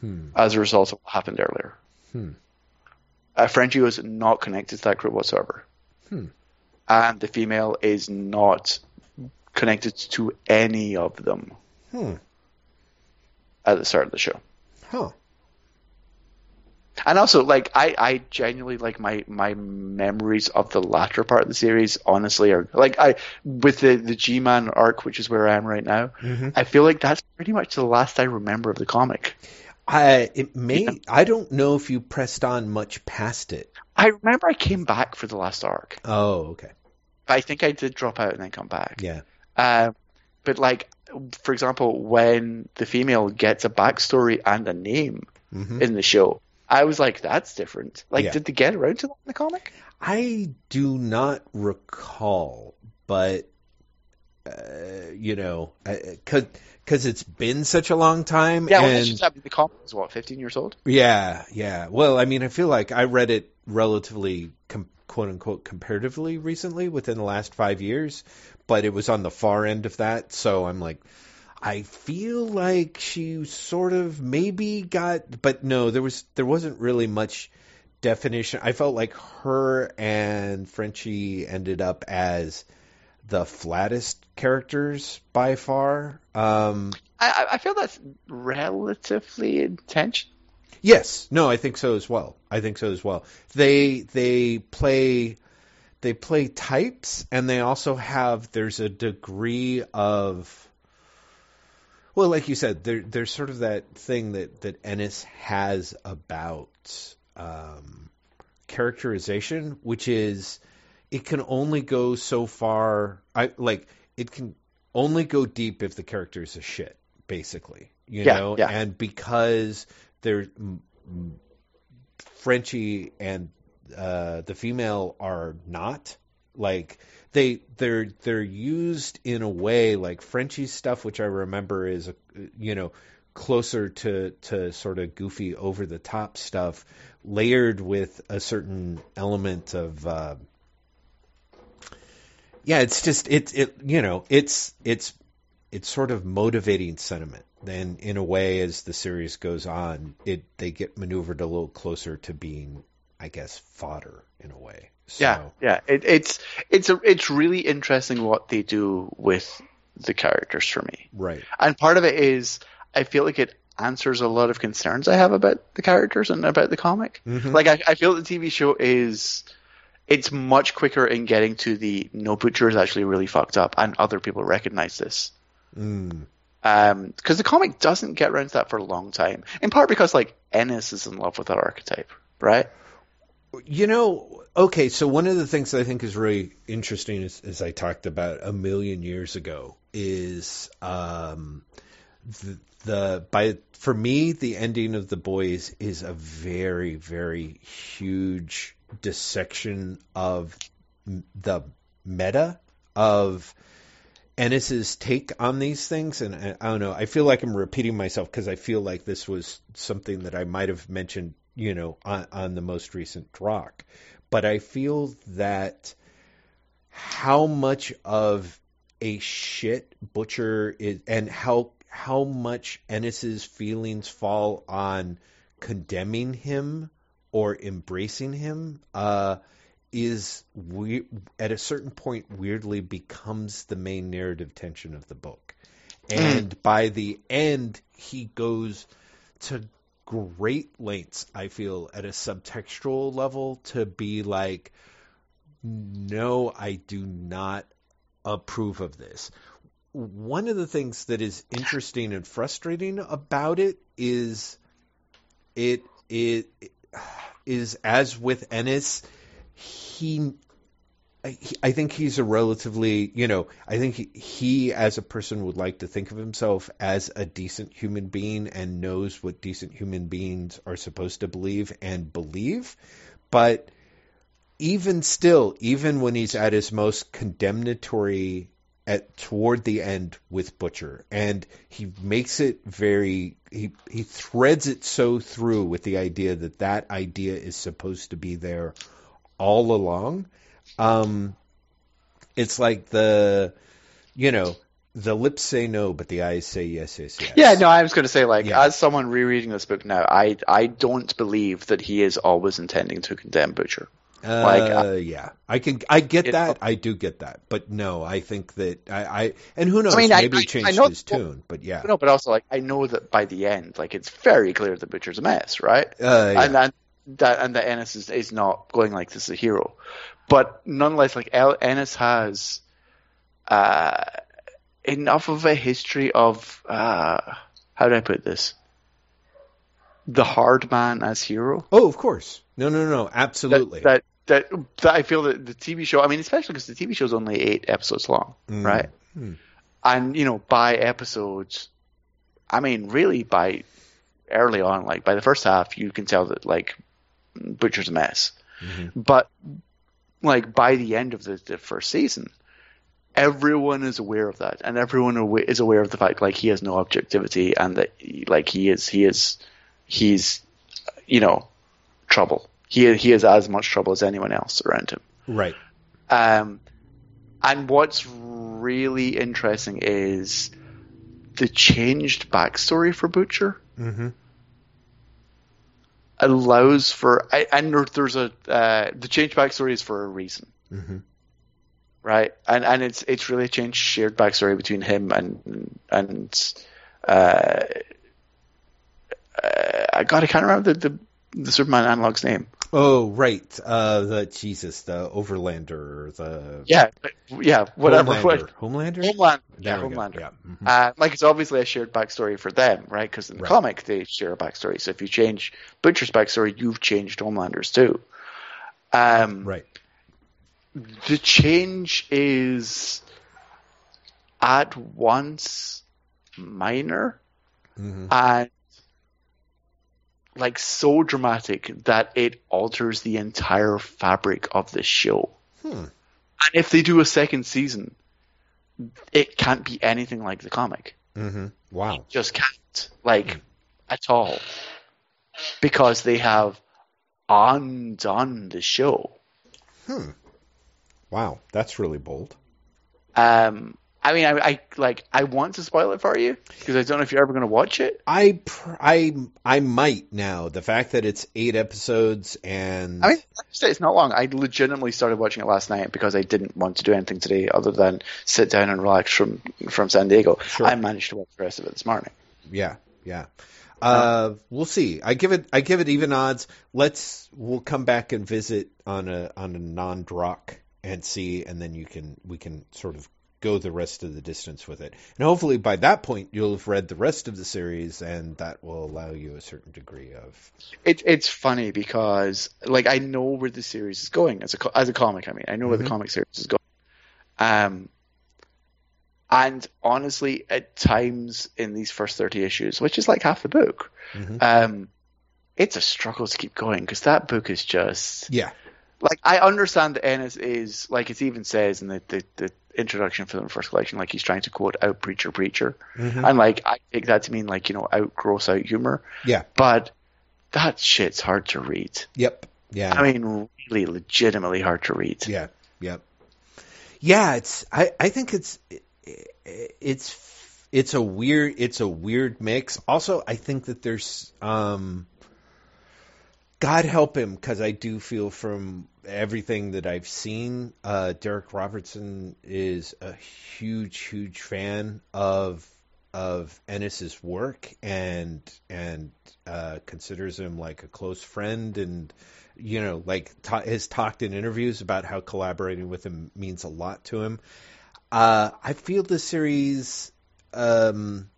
[SPEAKER 1] Hmm.
[SPEAKER 2] as a result of what happened earlier.
[SPEAKER 1] Hmm.
[SPEAKER 2] Uh, Frenchie was not connected to that group whatsoever.
[SPEAKER 1] Hmm.
[SPEAKER 2] And the female is not connected to any of them
[SPEAKER 1] Hmm.
[SPEAKER 2] at the start of the show.
[SPEAKER 1] Huh.
[SPEAKER 2] And also, like, I, I genuinely like my, my memories of the latter part of the series. Honestly, are like I with the the G Man arc, which is where I am right now.
[SPEAKER 1] Mhm.
[SPEAKER 2] I feel like that's pretty much the last I remember of the comic.
[SPEAKER 1] I it may I don't know if you pressed on much past it.
[SPEAKER 2] I remember I came back for the last arc,
[SPEAKER 1] Oh, okay.
[SPEAKER 2] but I think I did drop out and then come back.
[SPEAKER 1] Yeah.
[SPEAKER 2] Uh, but like, for example, when the female gets a backstory and a name
[SPEAKER 1] hmm
[SPEAKER 2] in the show, I was like, "That's different." Like,
[SPEAKER 1] Yeah.
[SPEAKER 2] did they get around to that in the comic?
[SPEAKER 1] I do not recall, but uh, you know, because because it's been such a long time.
[SPEAKER 2] Yeah,
[SPEAKER 1] and,
[SPEAKER 2] well, the comic is what, 15 years old?
[SPEAKER 1] Yeah, yeah. Well, I mean, I feel like I read it relatively, com- quote unquote, comparatively recently within the last five years, but it was on the far end of that. So I'm like, I feel like she sort of maybe got, but no, there was there wasn't really much definition. I felt like her and Frenchie ended up as the flattest characters by far. Um,
[SPEAKER 2] I, I feel that's relatively intentional.
[SPEAKER 1] Yes, no, I think so as well. I think so as well. They they play they play types, and they also have there's a degree of well, like you said, there, there's sort of that thing that that Ennis has about um, characterization, which is it can only go so far. I like it can only go deep if the character is a shit, basically. You
[SPEAKER 2] yeah,
[SPEAKER 1] know,
[SPEAKER 2] yeah.
[SPEAKER 1] and because they're Frenchie and uh, the female are not like they they're they're used in a way like Frenchie's stuff, which I remember is you know closer to to sort of goofy over the top stuff, layered with a certain element of. Uh, yeah, it's just it's it you know it's it's it's sort of motivating sentiment. Then in a way, as the series goes on, it they get maneuvered a little closer to being, I guess, fodder in a way. So,
[SPEAKER 2] yeah, yeah. It, it's it's a, it's really interesting what they do with the characters for me.
[SPEAKER 1] Right.
[SPEAKER 2] And part of it is I feel like it answers a lot of concerns I have about the characters and about the comic.
[SPEAKER 1] Mm-hmm.
[SPEAKER 2] Like I, I feel the TV show is it's much quicker in getting to the no butcher is actually really fucked up and other people recognize this.
[SPEAKER 1] Mm.
[SPEAKER 2] Um, because the comic doesn't get around to that for a long time. In part because like Ennis is in love with that archetype, right?
[SPEAKER 1] You know, okay, so one of the things I think is really interesting, is, as I talked about a million years ago, is um, the, the by for me the ending of the boys is a very very huge dissection of the meta of Ennis's take on these things, and I, I don't know. I feel like I'm repeating myself because I feel like this was something that I might have mentioned, you know, on, on the most recent Drock. But I feel that how much of a shit Butcher is, and how how much Ennis's feelings fall on condemning him or embracing him. Uh, is we at a certain point weirdly becomes the main narrative tension of the book. And mm. by the end he goes to great lengths I feel at a subtextual level to be like no I do not approve of this. One of the things that is interesting and frustrating about it is it it is as with Ennis he I think he's a relatively, you know, I think he, he, as a person would like to think of himself as a decent human being and knows what decent human beings are supposed to believe and believe. But even still, even when he's at his most condemnatory at toward the end with Butcher, and he makes it very he he threads it so through with the idea that that idea is supposed to be there all along. Um, it's like the, you know, the lips say no, but the eyes say yes, yes, yes.
[SPEAKER 2] Yeah, no, I was going to say, like,
[SPEAKER 1] Yeah.
[SPEAKER 2] as someone rereading this book now, I I don't believe that he is always intending to condemn Butcher.
[SPEAKER 1] Uh,
[SPEAKER 2] Like,
[SPEAKER 1] yeah, I can, I get
[SPEAKER 2] It-
[SPEAKER 1] that, I do get that, but no, I think that I, I and who knows,
[SPEAKER 2] mean,
[SPEAKER 1] maybe
[SPEAKER 2] I-
[SPEAKER 1] he changed
[SPEAKER 2] I know-
[SPEAKER 1] his tune, but yeah,
[SPEAKER 2] No, but also, like, I know that by the end, like, it's very clear that Butcher's a mess, right?
[SPEAKER 1] uh, yeah.
[SPEAKER 2] and and that and that Ennis is, is not going like this is a hero, but nonetheless, like El, Ennis has uh, enough of a history of uh, how do I put this? The hard man as hero.
[SPEAKER 1] oh, of course, no, no, no, absolutely,
[SPEAKER 2] That that that, that I feel that the TV show. I mean, especially because the TV show is only eight episodes long,
[SPEAKER 1] Mm.
[SPEAKER 2] right?
[SPEAKER 1] Hmm.
[SPEAKER 2] And you know, by episodes, I mean, really by early on, like by the first half, you can tell that like Butcher's a mess.
[SPEAKER 1] Mhm.
[SPEAKER 2] But like by the end of the, the first season, everyone is aware of that, and everyone is aware of the fact like he has no objectivity, and that like he is he is he's you know trouble. He he has as much trouble as anyone else around him.
[SPEAKER 1] Right.
[SPEAKER 2] Um, and what's really interesting is the changed backstory for Butcher
[SPEAKER 1] Mm-hmm.
[SPEAKER 2] Allows for, I, and there's a uh, the changed backstory is for a reason,
[SPEAKER 1] Mm-hmm.
[SPEAKER 2] right? And and it's it's really a change shared backstory between him and and uh, uh, I God I can't remember the the, the Superman analog's name.
[SPEAKER 1] Oh, right. Uh, the Jesus, the Overlander, the
[SPEAKER 2] Yeah, yeah, whatever.
[SPEAKER 1] Homelander. Homelander.
[SPEAKER 2] Homeland, yeah. Homelander.
[SPEAKER 1] Yeah. Mhm.
[SPEAKER 2] Uh, like it's obviously a shared backstory for them, right? Because in the
[SPEAKER 1] Right.
[SPEAKER 2] comic they share a backstory. So if you change Butcher's backstory, you've changed Homelander's too. Um,
[SPEAKER 1] Right.
[SPEAKER 2] The change is at once minor
[SPEAKER 1] Mm-hmm.
[SPEAKER 2] and like so dramatic that it alters the entire fabric of the show.
[SPEAKER 1] Hmm.
[SPEAKER 2] And if they do a second season, it can't be anything like the comic.
[SPEAKER 1] Mm-hmm. Wow.
[SPEAKER 2] Just can't. Like, at all. Because they have undone the show.
[SPEAKER 1] Hmm. Wow. That's really bold.
[SPEAKER 2] Um, I mean, I, I like. I want to spoil it for you because I don't know if you're ever going to watch it.
[SPEAKER 1] I pr- I I might now. The fact that it's eight episodes and
[SPEAKER 2] I mean, like I said, it's not long. I legitimately started watching it last night because I didn't want to do anything today other than sit down and relax from from San Diego.
[SPEAKER 1] Sure.
[SPEAKER 2] I managed to watch the rest of it this morning.
[SPEAKER 1] yeah, yeah. Uh, we'll see. I give it I give it even odds. Let's we'll come back and visit on a on a non drock and see, and then you can we can sort of go the rest of the distance with it. And hopefully by that point you'll have read the rest of the series, and that will allow you a certain degree of
[SPEAKER 2] It, it's funny because like I know where the series is going as a as a comic. I mean, I know where
[SPEAKER 1] Mhm.
[SPEAKER 2] the comic series is going. Um, and honestly, at times in these first thirty issues, which is like half the book,
[SPEAKER 1] Mhm.
[SPEAKER 2] um, it's a struggle to keep going because that book is just
[SPEAKER 1] yeah.
[SPEAKER 2] Like I understand that Ennis is like it even says in the, the, the introduction for the first collection, like he's trying to quote out preacher preacher,
[SPEAKER 1] Mhm.
[SPEAKER 2] and like I take that to mean like you know out gross out humor,
[SPEAKER 1] Yeah.
[SPEAKER 2] but that shit's hard to read.
[SPEAKER 1] Yep. Yeah.
[SPEAKER 2] I mean, really, legitimately hard to read.
[SPEAKER 1] Yeah, yep. Yeah, it's I I think it's it's it's a weird it's a weird mix. Also, I think that there's um God help him because I do feel from everything that I've seen, uh, Darick Robertson is a huge, huge fan of of Ennis's work and and uh, considers him like a close friend and you know like ta- has talked in interviews about how collaborating with him means a lot to him. Uh, I feel the series um,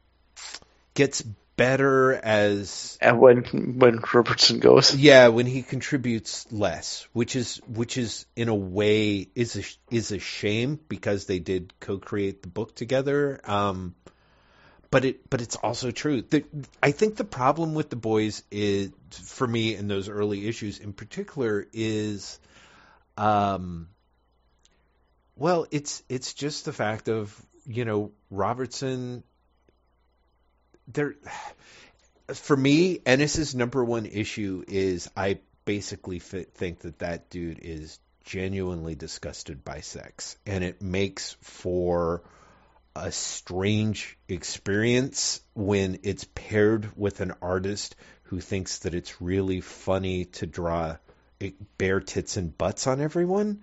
[SPEAKER 1] gets better as
[SPEAKER 2] And when when Robertson goes,
[SPEAKER 1] yeah, when he contributes less, which is which is in a way is a is a shame because they did co-create the book together. Um, but it but it's also true. The, I think the problem with the boys is for me in those early issues in particular is, um, well, it's it's just the fact of you know Robertson. There, for me, Ennis's number one issue is I basically fi- think that that dude is genuinely disgusted by sex, and it makes for a strange experience when it's paired with an artist who thinks that it's really funny to draw eh, bare tits and butts on everyone.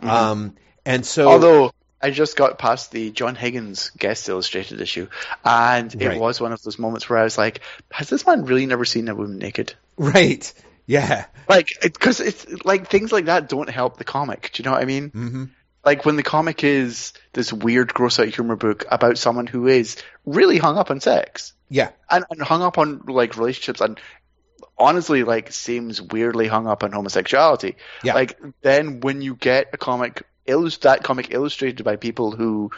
[SPEAKER 1] Um, and so,
[SPEAKER 2] although I just got past the John Higgins guest illustrated issue, and it
[SPEAKER 1] Right.
[SPEAKER 2] was one of those moments where I was like, "Has this man really never seen a woman naked?"
[SPEAKER 1] right, yeah,
[SPEAKER 2] Like, because it's like things like that don't help the comic. Do you know what I mean?
[SPEAKER 1] hmm
[SPEAKER 2] Like when the comic is this weird, gross out humor book about someone who is really hung up on sex
[SPEAKER 1] yeah,
[SPEAKER 2] and, and hung up on like relationships and honestly like seems weirdly hung up on homosexuality.
[SPEAKER 1] Yeah.
[SPEAKER 2] Like then when you get a comic illus- that comic illustrated by people who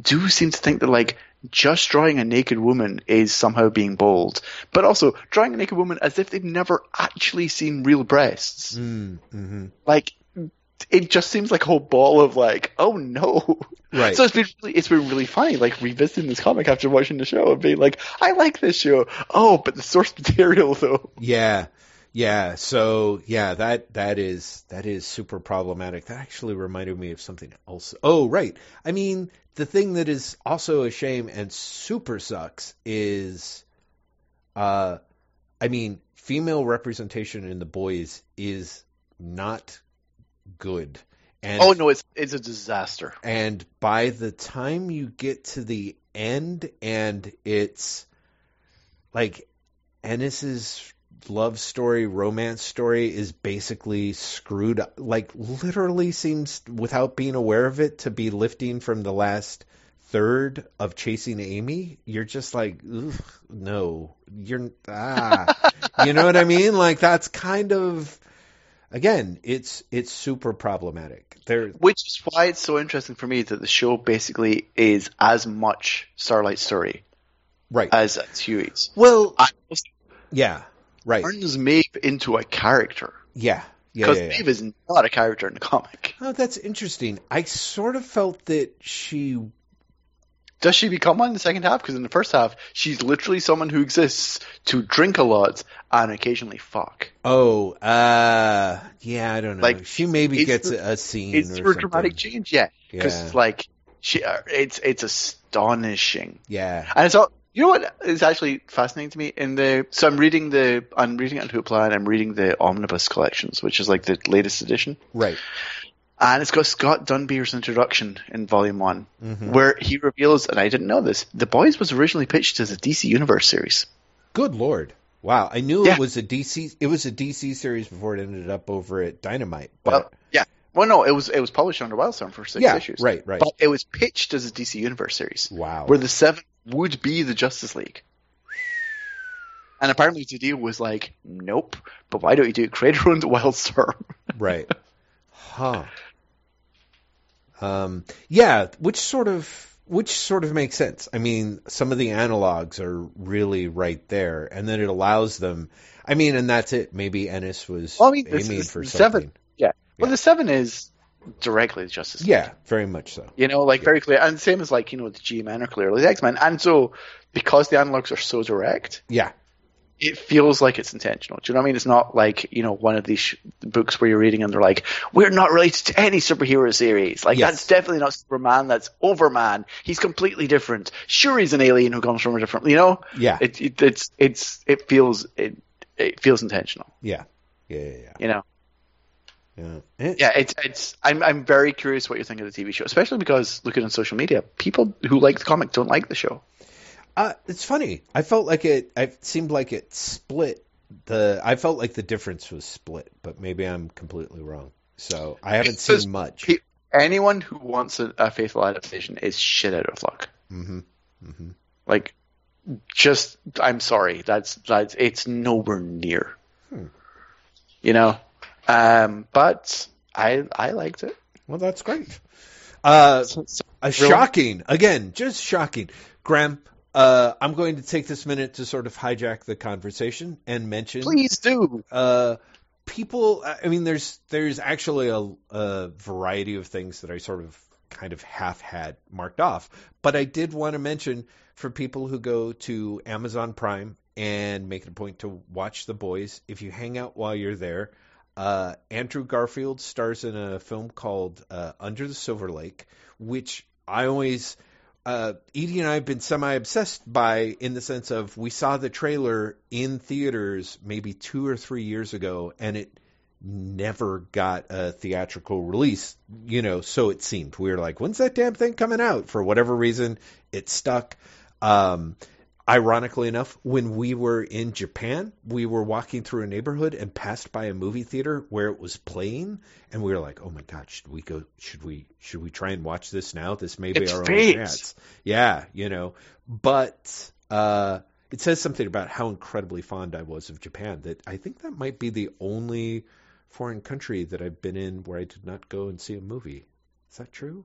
[SPEAKER 2] do seem to think that like just drawing a naked woman is somehow being bold, but also drawing a naked woman as if they've never actually seen real breasts.
[SPEAKER 1] mm-hmm.
[SPEAKER 2] Like it just seems like a whole ball of like, oh no.
[SPEAKER 1] Right.
[SPEAKER 2] So it's been really, it's been really funny, like revisiting this comic after watching the show and being like, I like this show. Oh, but the source material though.
[SPEAKER 1] Yeah. Yeah, so yeah, that that is that is super problematic. That actually reminded me of something else. Oh, right. I mean, the thing that is also a shame and super sucks is uh I mean, female representation in the boys is not good. And
[SPEAKER 2] Oh no, it's it's a disaster.
[SPEAKER 1] and by the time you get to the end and it's like Ennis's love story, romance story is basically screwed up. Like literally seems without being aware of it to be lifting from the last third of chasing Amy. You're just like, Ugh, no, you're ah, you know what I mean? Like that's kind of again, it's it's super problematic. There,
[SPEAKER 2] Which is why it's so interesting for me that the show basically is as much Starlight Story
[SPEAKER 1] right?
[SPEAKER 2] as as Huey's.
[SPEAKER 1] well,
[SPEAKER 2] I
[SPEAKER 1] yeah, right,
[SPEAKER 2] turns Maeve into a character
[SPEAKER 1] yeah, yeah,
[SPEAKER 2] because
[SPEAKER 1] yeah, yeah.
[SPEAKER 2] Maeve is not a character in the comic.
[SPEAKER 1] Oh, that's interesting. I sort of felt that she.
[SPEAKER 2] Does she become one in the second half? Because in the first half, she's literally someone who exists to drink a lot and occasionally fuck.
[SPEAKER 1] Oh, uh, yeah, I don't know.
[SPEAKER 2] Like,
[SPEAKER 1] she maybe gets
[SPEAKER 2] the-
[SPEAKER 1] a, scene
[SPEAKER 2] It's
[SPEAKER 1] or
[SPEAKER 2] her dramatic change, yeah. Because
[SPEAKER 1] Yeah.
[SPEAKER 2] like she, uh, it's it's astonishing.
[SPEAKER 1] Yeah.
[SPEAKER 2] And it's all, you know what is actually fascinating to me in the so I'm reading the I'm reading it on Hoopla and I'm reading the Omnibus collections, which is like the latest edition.
[SPEAKER 1] Right.
[SPEAKER 2] And it's got Scott Dunbier's introduction in volume one,
[SPEAKER 1] Mhm.
[SPEAKER 2] where he reveals, and I didn't know this, The Boys was originally pitched as a DC Universe series.
[SPEAKER 1] Good lord. Wow. I knew
[SPEAKER 2] Yeah.
[SPEAKER 1] it was a DC. It was a DC series before it ended up over at Dynamite. But
[SPEAKER 2] Well, yeah. Well, no, it was it was published under Wildstorm for six
[SPEAKER 1] yeah.
[SPEAKER 2] issues.
[SPEAKER 1] Right. Right.
[SPEAKER 2] But it was pitched as a DC Universe series,
[SPEAKER 1] wow.
[SPEAKER 2] where the seventh would be the Justice League. And apparently deal was like, nope, but why don't you do it? Create your own Wildstorm.
[SPEAKER 1] right. Huh. Um. Yeah. Which sort of. Which sort of makes sense. I mean, some of the analogs are really right there, and then it allows them. I mean, and that's it. Maybe Ennis was
[SPEAKER 2] Well, I mean,
[SPEAKER 1] aiming for
[SPEAKER 2] the
[SPEAKER 1] something.
[SPEAKER 2] seven. Yeah. Well,
[SPEAKER 1] Yeah.
[SPEAKER 2] the seven is directly the Justice League.
[SPEAKER 1] Yeah, very much so.
[SPEAKER 2] You know, like very clear. And same as like, you know, the G Men are clearly the X Men. And so, because the analogs are so direct,
[SPEAKER 1] Yeah.
[SPEAKER 2] it feels like it's intentional. Do you know what I mean? It's not like, you know, one of these sh- books where you're reading and they're like, we're not related to any superhero series. Like,
[SPEAKER 1] Yes.
[SPEAKER 2] that's definitely not Superman. That's Overman. He's completely different. Sure, he's an alien who comes from a different, you know?
[SPEAKER 1] Yeah.
[SPEAKER 2] It, it, it's, it's, it feels, it, it feels intentional,
[SPEAKER 1] Yeah. Yeah. Yeah. Yeah.
[SPEAKER 2] you know?
[SPEAKER 1] Yeah.
[SPEAKER 2] Yeah, it's it's. I'm I'm very curious what you think of the TV show, especially because looking on social media, people who like the comic don't like the show.
[SPEAKER 1] Uh, it's funny. I felt like it. I seemed like it split the. I felt like the difference was split, but maybe I'm completely wrong. So I haven't
[SPEAKER 2] Because
[SPEAKER 1] seen much.
[SPEAKER 2] pe- Anyone who wants a, a faithful adaptation is shit out of luck.
[SPEAKER 1] hmm hmm
[SPEAKER 2] Like, just I'm sorry, that's that's it's nowhere near.
[SPEAKER 1] Hmm.
[SPEAKER 2] You know, um, but I I liked it.
[SPEAKER 1] Well, that's great. Uh,
[SPEAKER 2] So- so-
[SPEAKER 1] a
[SPEAKER 2] Really?
[SPEAKER 1] shocking again, just shocking. Graeme, uh, I'm going to take this minute to sort of hijack the conversation and mention
[SPEAKER 2] please do.
[SPEAKER 1] uh, people. I mean, there's there's actually a, a variety of things that I sort of kind of half had marked off, but I did want to mention for people who go to Amazon Prime and make it a point to watch The Boys. If you hang out while you're there, uh, Andrew Garfield stars in a film called uh, Under the Silver Lake, which I always uh, Edie and I have been semi obsessed by in the sense of we saw the trailer in theaters maybe two or three years ago, and it never got a theatrical release. You know, so it seemed we were like, when's that damn thing coming out? For whatever reason, it stuck. Um, ironically enough, when we were in Japan, we were walking through a neighborhood and passed by a movie theater where it was playing, and we were like, "Oh my god, should we go? Should we? Should we try and watch this now? This may be
[SPEAKER 2] It's
[SPEAKER 1] our
[SPEAKER 2] fate.
[SPEAKER 1] only chance." Yeah, you know, but uh, it says something about how incredibly fond I was of Japan. That I think that might be the only foreign country that I've been in where I did not go and see a movie. Is that true?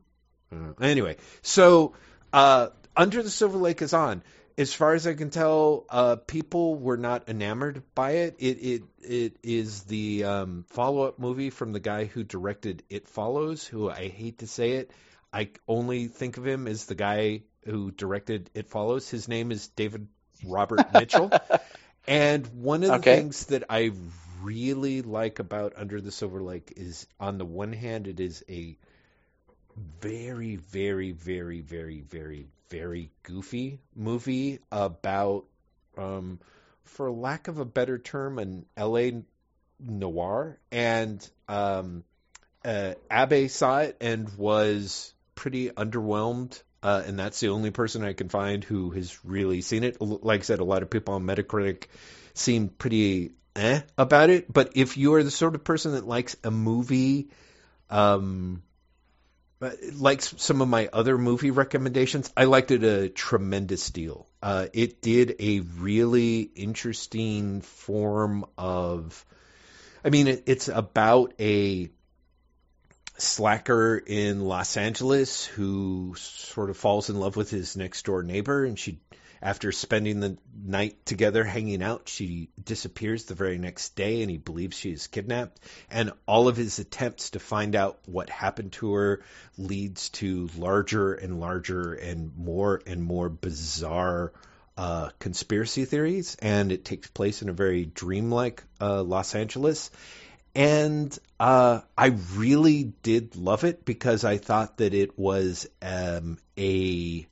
[SPEAKER 1] Uh, anyway, so uh, Under the Silver Lake is on. As far as I can tell, uh, people were not enamored by it. It it it is the um, follow up movie from the guy who directed It Follows, who I hate to say it, I only think of him as the guy who directed It Follows. His name is David Robert Mitchell, and one of the
[SPEAKER 2] Okay.
[SPEAKER 1] things that I really like about Under the Silver Lake is, on the one hand, it is a very, very, very, very, very, very goofy movie about, um, for lack of a better term, an LA noir. And um, uh, Abe saw it and was pretty underwhelmed. Uh, and that's the only person I can find who has really seen it. Like I said, a lot of people on Metacritic seem pretty eh about it. But if you are the sort of person that likes a movie, um, like some of my other movie recommendations, I liked it a tremendous deal. Uh, it did a really interesting form of, I mean, it, it's about a slacker in Los Angeles who sort of falls in love with his next door neighbor, and she, after spending the night together hanging out, she disappears the very next day, and he believes she is kidnapped. And all of his attempts to find out what happened to her leads to larger and larger and more and more bizarre uh, conspiracy theories, and it takes place in a very dreamlike uh, Los Angeles. And uh, I really did love it because I thought that it was um, a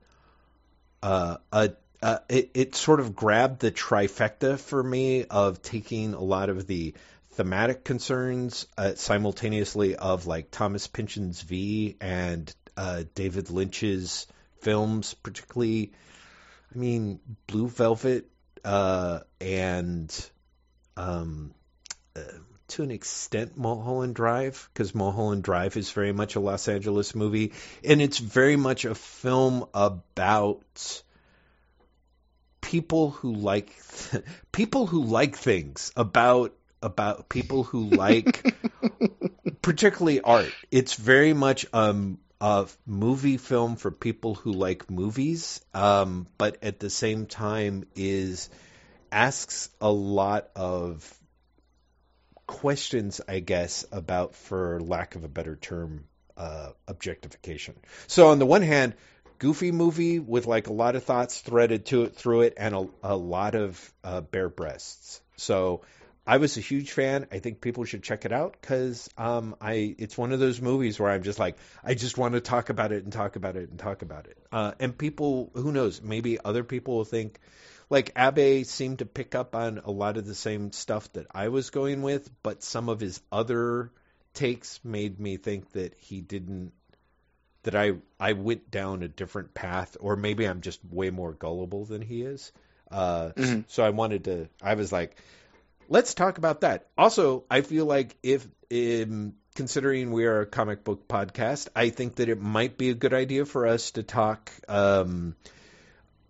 [SPEAKER 1] uh, a uh, it, it sort of grabbed the trifecta for me of taking a lot of the thematic concerns uh, simultaneously of like Thomas Pynchon's V and uh, David Lynch's films, particularly. I mean, Blue Velvet uh, and um, uh, to an extent Mulholland Drive because Mulholland Drive is very much a Los Angeles movie and it's very much a film about people who like people who like things about about people who like particularly art. It's very much um a movie film for people who like movies, um, but at the same time is asks a lot of questions, I guess, about, for lack of a better term, uh, objectification. So on the one hand, goofy movie with like a lot of thoughts threaded to it through it, and a, a lot of uh, bare breasts. So I was a huge fan. I think people should check it out because um, I it's one of those movies where I'm just like I just want to talk about it and talk about it and talk about it. Uh, and people, who knows? Maybe other people will think like Abe seemed to pick up on a lot of the same stuff that I was going with, but some of his other takes made me think that he didn't that I I went down a different path, or maybe I'm just way more gullible than he is. Uh,
[SPEAKER 2] Mhm.
[SPEAKER 1] So I wanted to. I was like, let's talk about that. Also, I feel like if um, considering we are a comic book podcast, I think that it might be a good idea for us to talk. Um,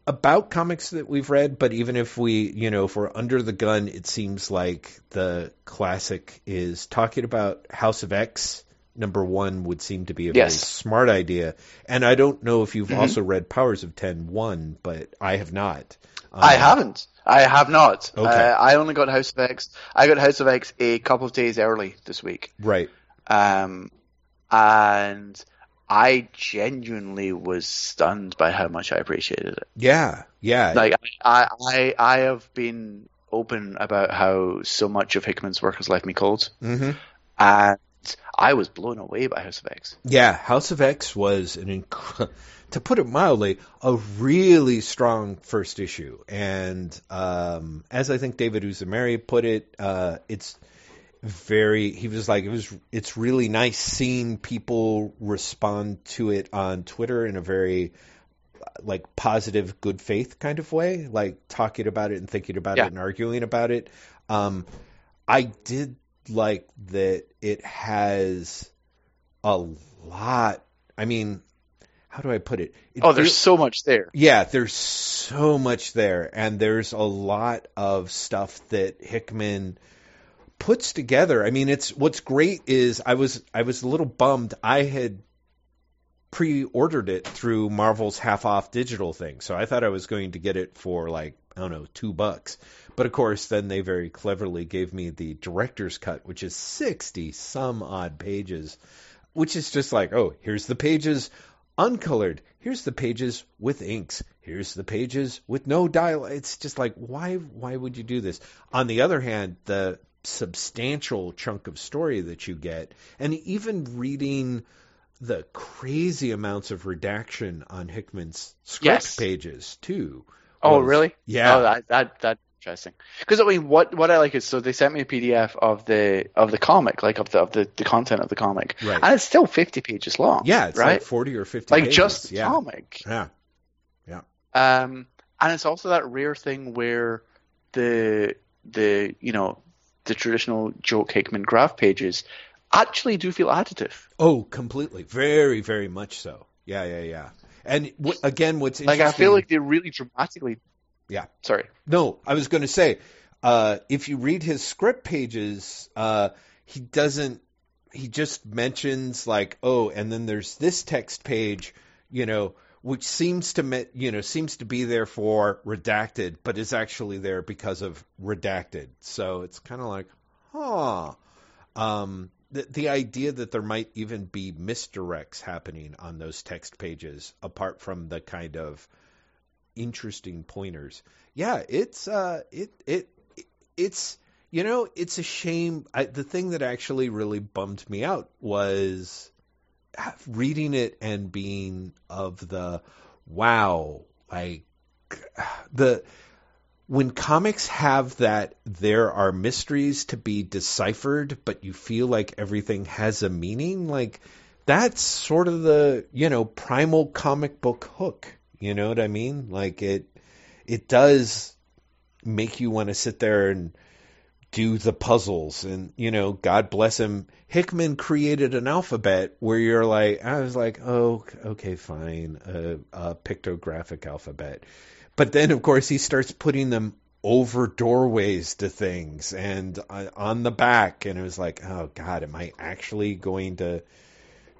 [SPEAKER 1] about comics that we've read, but even if we, you know, if we're under the gun, it seems like the classic is talking about House of X. Number one would seem to be a very smart idea, and I don't know if you've
[SPEAKER 2] Mhm.
[SPEAKER 1] also read Powers of Ten one, but I have not.
[SPEAKER 2] I
[SPEAKER 1] Um,
[SPEAKER 2] haven't. I have not.
[SPEAKER 1] Okay.
[SPEAKER 2] Uh, I only got House of X. I got House of X a couple of days early this week.
[SPEAKER 1] Right.
[SPEAKER 2] Um, and I genuinely was stunned by how much I appreciated it.
[SPEAKER 1] Yeah. Yeah.
[SPEAKER 2] Like I, I, I have been open about how so much of Hickman's work has left me cold,
[SPEAKER 1] hmm
[SPEAKER 2] and I was blown away by House of X.
[SPEAKER 1] Yeah. House of X was an inc- to put it mildly, a really strong first issue. And um, as I think David Uzumeri put it, uh, it's very. He was like, it was. It's really nice seeing people respond to it on Twitter in a very like positive, good faith kind of way, like talking about it and thinking about
[SPEAKER 2] Yeah.
[SPEAKER 1] it and arguing about it. Um, I did like that it has a lot. I mean, how do I put it? it
[SPEAKER 2] Oh, there's
[SPEAKER 1] feels-
[SPEAKER 2] so much there.
[SPEAKER 1] yeah, there's so much there, and there's a lot of stuff that Hickman puts together. I mean, it's what's great is I was I was a little bummed. I had pre-ordered it through Marvel's half-off digital thing, so I thought I was going to get it for like I don't know two bucks. But of course, then they very cleverly gave me the director's cut, which is sixty some odd pages, which is just like, oh, here's the pages uncolored. Here's the pages with inks. Here's the pages with no dialogue. It's just like why why would you do this? On the other hand, the substantial chunk of story that you get, and even reading the crazy amounts of redaction on Hickman's script
[SPEAKER 2] Yes.
[SPEAKER 1] pages too.
[SPEAKER 2] Oh,
[SPEAKER 1] was-
[SPEAKER 2] really?
[SPEAKER 1] Yeah.
[SPEAKER 2] Oh, that that that's interesting. Because I mean, what what I like is so they sent me a PDF of the of the comic, like of the of the, the content of the comic,
[SPEAKER 1] Right.
[SPEAKER 2] and it's still fifty pages long.
[SPEAKER 1] yeah, it's
[SPEAKER 2] right.
[SPEAKER 1] like forty or fifty.
[SPEAKER 2] Like
[SPEAKER 1] pages.
[SPEAKER 2] just the
[SPEAKER 1] yeah.
[SPEAKER 2] comic.
[SPEAKER 1] Yeah. yeah.
[SPEAKER 2] Um, and it's also that rare thing where the the you know the traditional joke Hickman graph pages actually do feel additive.
[SPEAKER 1] Oh, completely. Very, very much so. Yeah, yeah, yeah. And w- again, what's
[SPEAKER 2] Like? I feel like they really dramatically.
[SPEAKER 1] Yeah.
[SPEAKER 2] Sorry.
[SPEAKER 1] No, I was going to say, uh, if you read his script pages, uh, he doesn't. He just mentions like, oh, and then there's this text page, you know, which seems to, you know, seems to be there for redacted, but is actually there because of redacted. So it's kind of like, huh. Um, the the idea that there might even be misdirects happening on those text pages, apart from the kind of interesting pointers. Yeah, it's uh, it it it's you know it's a shame. I, the thing that actually really bummed me out was reading it and being of the wow, like the when comics have that there are mysteries to be deciphered, but you feel like everything has a meaning, like that's sort of the you know primal comic book hook. You know what I mean? Like it it does make you want to sit there and do the puzzles and you know god bless him hickman created an alphabet where you're like i was like oh okay fine a, a pictographic alphabet but then of course he starts putting them over doorways to things and uh, on the back and it was like oh god am i actually going to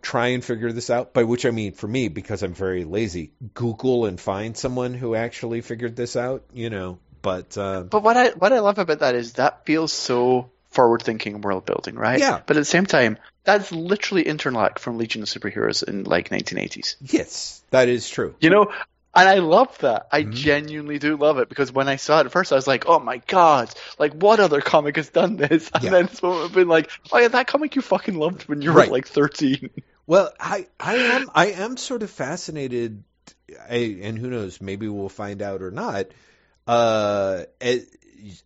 [SPEAKER 1] try and figure this out by which i mean for me because i'm very lazy google and find someone who actually figured this out you know but uh,
[SPEAKER 2] But what I what I love about that is that feels so forward thinking world building, right?
[SPEAKER 1] Yeah.
[SPEAKER 2] But at the same time, that's literally Interlac from Legion of Superheroes in like 1980s.
[SPEAKER 1] yes that is true
[SPEAKER 2] You know, and I love that. I
[SPEAKER 1] Mhm.
[SPEAKER 2] genuinely do love it because when I saw it at first, I was like, "Oh my god! Like, what other comic has done this?" And
[SPEAKER 1] Yeah.
[SPEAKER 2] then I've been like, "Oh yeah, that comic you fucking loved when you were
[SPEAKER 1] Right.
[SPEAKER 2] like 13."
[SPEAKER 1] Well, I I am I am sort of fascinated, I, and who knows, maybe we'll find out or not. Uh, as,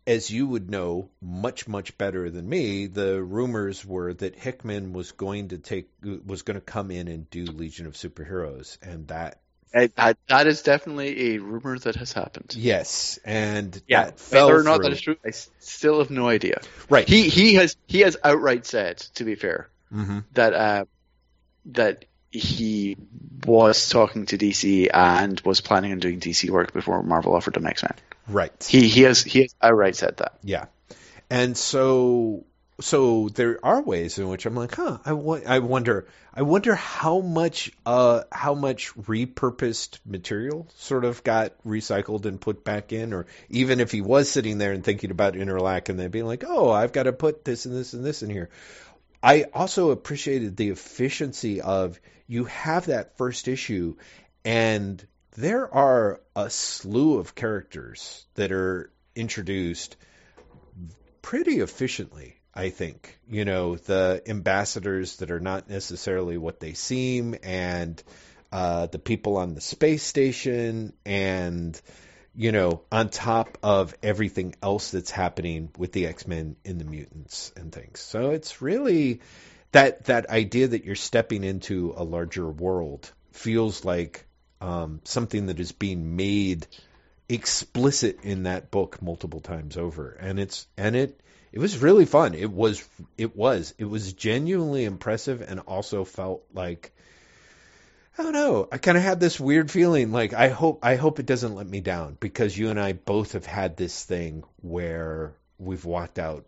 [SPEAKER 1] as you would know much much better than me, the rumors were that Hickman was going to take was going to come in and do Legion of Superheroes, and that
[SPEAKER 2] I, that, that is definitely a rumor that has happened.
[SPEAKER 1] yes, and
[SPEAKER 2] Yeah,
[SPEAKER 1] that fell
[SPEAKER 2] whether or not
[SPEAKER 1] through.
[SPEAKER 2] that is true, I still have no idea.
[SPEAKER 1] right.
[SPEAKER 2] He he has he has outright said, to be fair,
[SPEAKER 1] hmm
[SPEAKER 2] that uh, that he was talking to DC and was planning on doing DC work before Marvel offered him X Men.
[SPEAKER 1] Right.
[SPEAKER 2] He he has he has outright said that.
[SPEAKER 1] Yeah. And so so there are ways in which I'm like, huh, I wo- I wonder I wonder how much uh how much repurposed material sort of got recycled and put back in or even if he was sitting there and thinking about Interlac and then being like, "Oh, I've got to put this and this and this in here." I also appreciated the efficiency of you have that first issue and there are a slew of characters that are introduced pretty efficiently, I think. You know, the ambassadors that are not necessarily what they seem, and uh, the people on the space station, and you know, on top of everything else that's happening with the X Men and the mutants and things. So it's really that that idea that you're stepping into a larger world feels like um, something that is being made explicit in that book multiple times over, and it's and it it was really fun. It was it was it was genuinely impressive, and also felt like I don't know. I kind of had this weird feeling like I hope I hope it doesn't let me down because you and I both have had this thing where we've walked out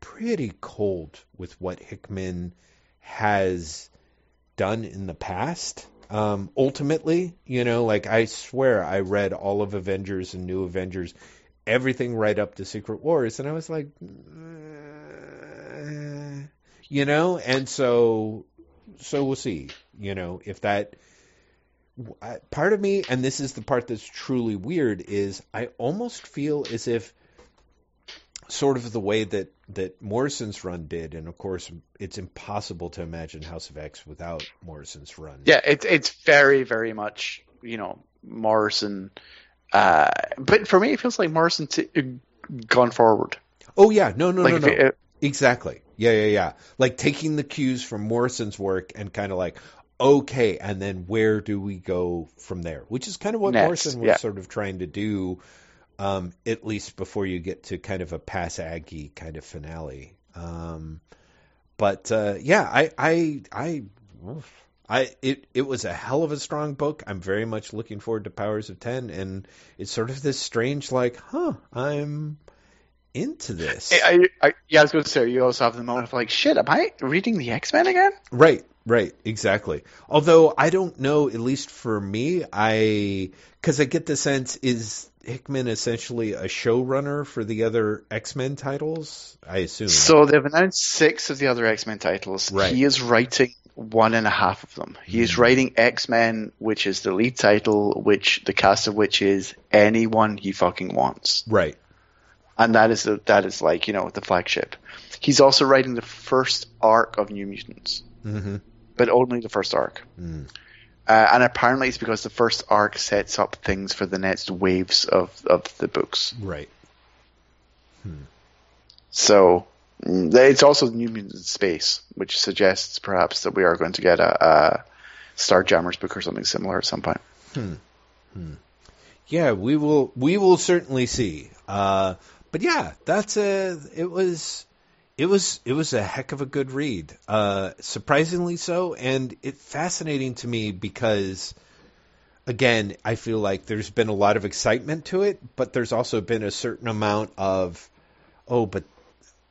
[SPEAKER 1] pretty cold with what Hickman has done in the past. Um, ultimately, you know, like I swear I read all of Avengers and New Avengers, everything right up to Secret Wars, and I was like, eh, you know, and so so we'll see, you know, if that part of me, and this is the part that's truly weird, is I almost feel as if sort of the way that that Morrison's run did, and of course, it's impossible to imagine House of X without Morrison's run.
[SPEAKER 2] Yeah, it's it's very very much you know Morrison, uh, but for me, it feels like Morrison t- gone forward.
[SPEAKER 1] Oh yeah, no, no,
[SPEAKER 2] like
[SPEAKER 1] no, no,
[SPEAKER 2] it,
[SPEAKER 1] exactly. Yeah, yeah, yeah. Like taking the cues from Morrison's work and kind of like, okay, and then where do we go from there? Which is kind of what
[SPEAKER 2] Next,
[SPEAKER 1] Morrison was
[SPEAKER 2] yeah.
[SPEAKER 1] sort of trying to do, um, at least before you get to kind of a pass Aggie kind of finale. Um, but uh, yeah, I, I, I, I, it, it was a hell of a strong book. I'm very much looking forward to Powers of Ten, and it's sort of this strange, like, huh, I'm into this.
[SPEAKER 2] I, I, yeah, I was going to say, you also have the moment of like, shit, am I reading the X Men again?
[SPEAKER 1] Right, right, exactly. Although I don't know, at least for me, I because I get the sense is Hickman essentially a showrunner for the other X Men titles. I assume.
[SPEAKER 2] So they've announced six of the other X Men titles.
[SPEAKER 1] Right.
[SPEAKER 2] He is writing one and a half of them. He is writing X Men, which is the lead title, which the cast of which is anyone he fucking wants.
[SPEAKER 1] right.
[SPEAKER 2] and that is the, that is like you know the flagship. He's also writing the first arc of New Mutants,
[SPEAKER 1] hmm
[SPEAKER 2] but only the first arc.
[SPEAKER 1] Mm.
[SPEAKER 2] Uh, and apparently, it's because the first arc sets up things for the next waves of of the books.
[SPEAKER 1] Right.
[SPEAKER 2] So mm, it's also New Mutants space, which suggests perhaps that we are going to get a, a Starjammers book or something similar at some point.
[SPEAKER 1] Yeah, we will. We will certainly see. Uh, but yeah, that's a. It was. It was. It was a heck of a good read. Uh, surprisingly so, and it fascinating to me because, again, I feel like there's been a lot of excitement to it, but there's also been a certain amount of, oh, but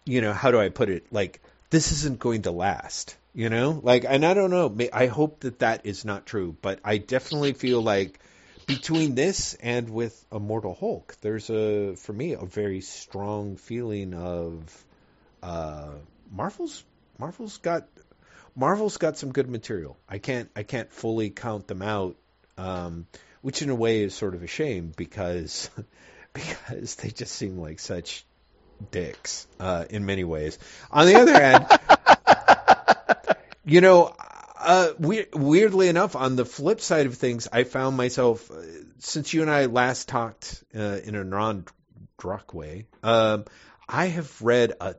[SPEAKER 1] you know, how do I put it? Like this isn't going to last. You know, like, and I don't know. I hope that that is not true, but I definitely feel like between this and with Immortal Hulk, there's a for me a very strong feeling of uh, Marvel's Marvel's got Marvel's got some good material. I can't I can't fully count them out, um, which in a way is sort of a shame because because they just seem like such dicks uh, in many ways. On the other hand, you know, uh, we, weirdly enough, on the flip side of things, I found myself uh, since you and I last talked uh, in a non-drunk way. Um, I have read a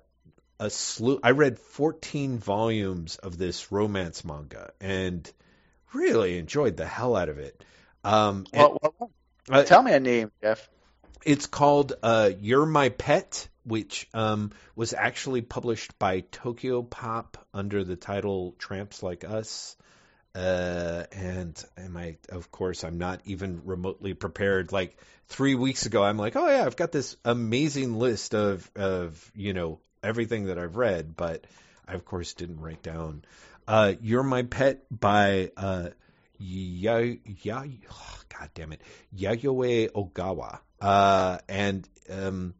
[SPEAKER 1] a slew. I read 14 volumes of this romance manga and really enjoyed the hell out of it. Um, and-
[SPEAKER 2] Well, well,
[SPEAKER 1] uh,
[SPEAKER 2] tell me a name, Jeff.
[SPEAKER 1] it's called uh, "You're My Pet," which um, was actually published by Tokyopop under the title "Tramps Like Us." Uh, and am I? Of course, I'm not even remotely prepared. Like three weeks ago, I'm like, "Oh yeah, I've got this amazing list of of you know everything that I've read," but I of course didn't write down. Uh, "You're My Pet" by uh, Ya Ya. oh, God damn it, Yayoi Ogawa. Uh, and um,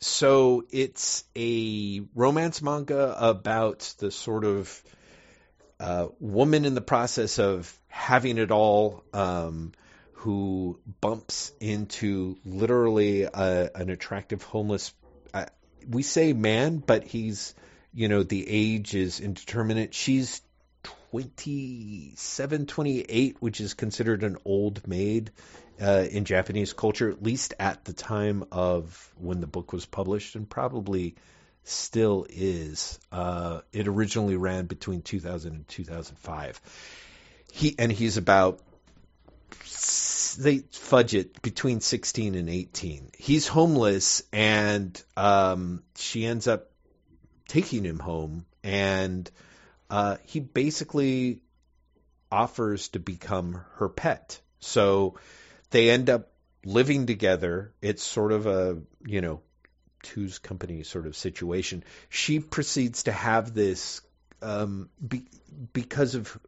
[SPEAKER 1] so it's a romance manga about the sort of uh, woman in the process of having it all, um, who bumps into literally a, an attractive homeless. We say man, but he's, you know, the age is indeterminate. She's 27, 28, which is considered an old maid uh, in Japanese culture, at least at the time of when the book was published, and probably still is. Uh, it originally ran between 2000 and 2005. He and he's about they fudge it between 16 and 18. He's homeless, and um, she ends up taking him home, and uh, he basically offers to become her pet. So they end up living together. It's sort of a, you know, two's company sort of situation. She proceeds to have this um, be, because of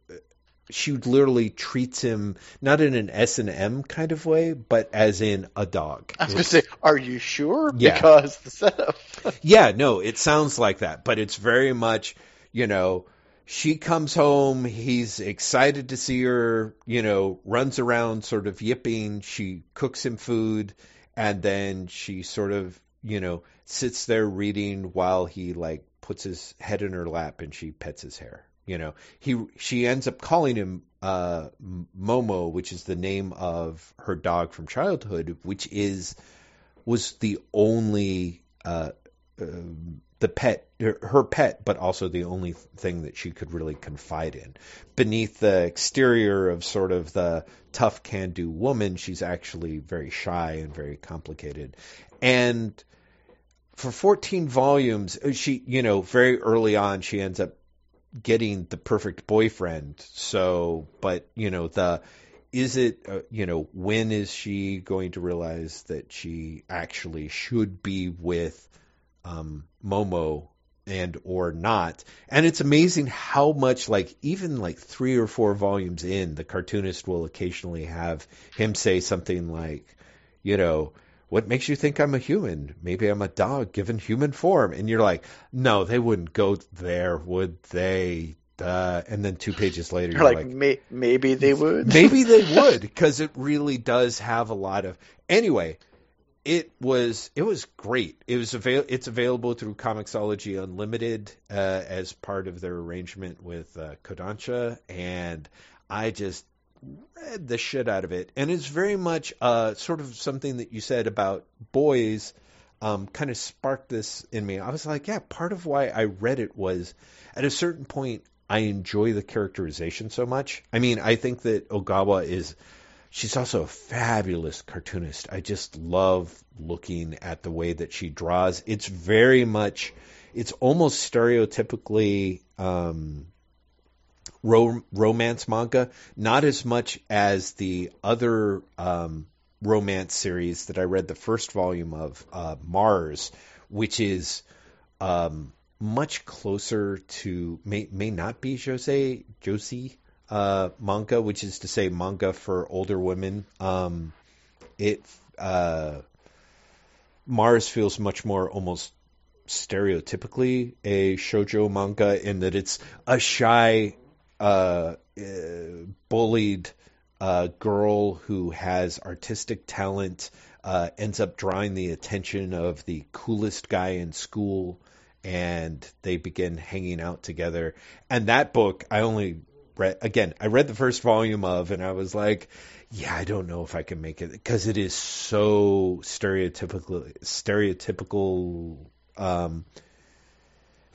[SPEAKER 1] she literally treats him not in an S and M kind of way, but as in a dog.
[SPEAKER 2] I was going to say, are you sure?
[SPEAKER 1] Yeah.
[SPEAKER 2] Because the setup.
[SPEAKER 1] yeah, no, it sounds like that, but it's very much, you know, she comes home, he's excited to see her, you know, runs around sort of yipping, she cooks him food, and then she sort of, you know, sits there reading while he like puts his head in her lap and she pets his hair. You know, he she ends up calling him uh, Momo, which is the name of her dog from childhood, which is was the only uh, uh, the pet her pet, but also the only thing that she could really confide in. Beneath the exterior of sort of the tough can-do woman, she's actually very shy and very complicated. And for 14 volumes, she, you know, very early on, she ends up getting the perfect boyfriend. So, but you know, the is it uh, you know when is she going to realize that she actually should be with um, Momo and or not? And it's amazing how much like even like three or four volumes in, the cartoonist will occasionally have him say something like, you know what makes you think I'm a human? Maybe I'm a dog given human form. And you're like, no, they wouldn't go there, would they? Uh, and then two pages later, you're,
[SPEAKER 2] you're like,
[SPEAKER 1] like
[SPEAKER 2] May- maybe they would.
[SPEAKER 1] maybe they would, because it really does have a lot of. Anyway, it was it was great. It was avail- It's available through Comixology Unlimited uh, as part of their arrangement with uh, Kodansha, and I just read the shit out of it, and it's very much uh, sort of something that you said about boys. Um, kind of sparked this in me. I was like, yeah, part of why I read it was at a certain point I enjoy the characterization so much. I mean, I think that Ogawa is she's also a fabulous cartoonist. I just love looking at the way that she draws. It's very much it's almost stereotypically um, ro- romance manga, not as much as the other um, romance series that I read the first volume of, uh, Mars, which is um, much closer to may may not be Jose josei uh, manga, which is to say manga for older women. Um, it uh, Mars feels much more almost stereotypically a shojo manga in that it's a shy uh, bullied uh, girl who has artistic talent uh, ends up drawing the attention of the coolest guy in school, and they begin hanging out together. And that book, I only read again. I read the first volume of, and I was like, yeah, I don't know if I can make it because it is so stereotypical, stereotypical, um,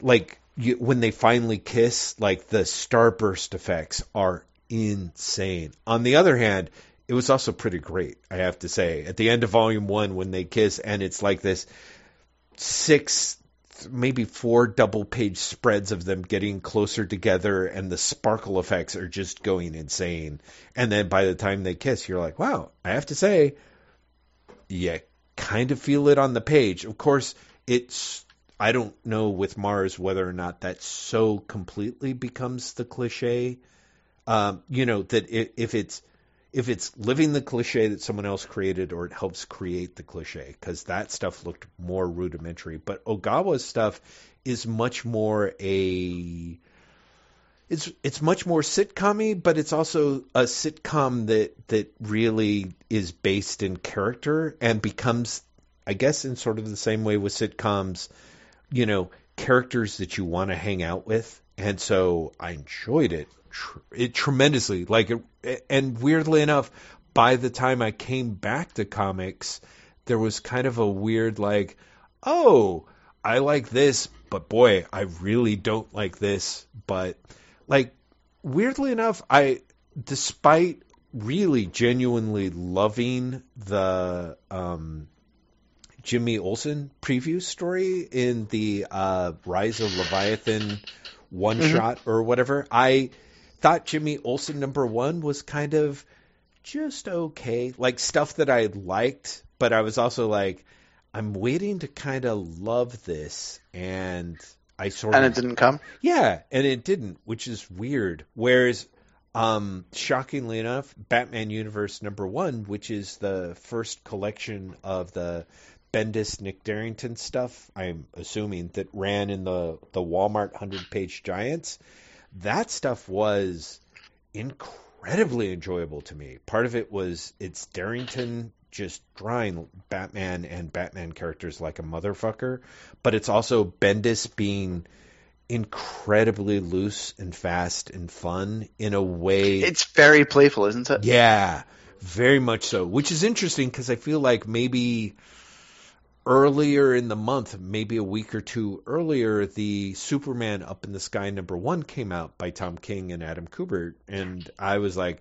[SPEAKER 1] like you, when they finally kiss, like the starburst effects are insane. On the other hand, it was also pretty great, I have to say. At the end of volume one, when they kiss, and it's like this six, maybe four double page spreads of them getting closer together, and the sparkle effects are just going insane. And then by the time they kiss, you're like, wow, I have to say, you kind of feel it on the page. Of course, it's I don't know with Mars whether or not that so completely becomes the cliche. Um, you know that if it's if it's living the cliche that someone else created or it helps create the cliche because that stuff looked more rudimentary. But Ogawa's stuff is much more a it's it's much more sitcommy, but it's also a sitcom that that really is based in character and becomes, I guess, in sort of the same way with sitcoms you know, characters that you want to hang out with. And so I enjoyed it, tr- it tremendously. Like, it, and weirdly enough, by the time I came back to comics, there was kind of a weird like, oh, I like this, but boy, I really don't like this. But like, weirdly enough, I, despite really genuinely loving the um, Jimmy Olsen preview story in the uh, Rise of Leviathan one mm-hmm. shot or whatever. I thought Jimmy Olsen number one was kind of just okay, like stuff that I liked, but I was also like, I'm waiting to kind of love this, and I sort
[SPEAKER 2] and
[SPEAKER 1] of and
[SPEAKER 2] it didn't come.
[SPEAKER 1] Yeah, and it didn't, which is weird. Whereas Um, shockingly enough, Batman Universe number one, which is the first collection of the Bendis Nick Derington stuff, I'm assuming that ran in the the Walmart hundred page giants. That stuff was incredibly enjoyable to me. Part of it was it's Derington just drawing Batman and Batman characters like a motherfucker, but it's also Bendis being incredibly loose and fast and fun in a way.
[SPEAKER 2] It's very playful, isn't it?
[SPEAKER 1] Yeah, very much so. Which is interesting because I feel like maybe earlier in the month, maybe a week or two earlier, the Superman Up in the Sky number one came out by Tom King and Adam Kubert, and I was like,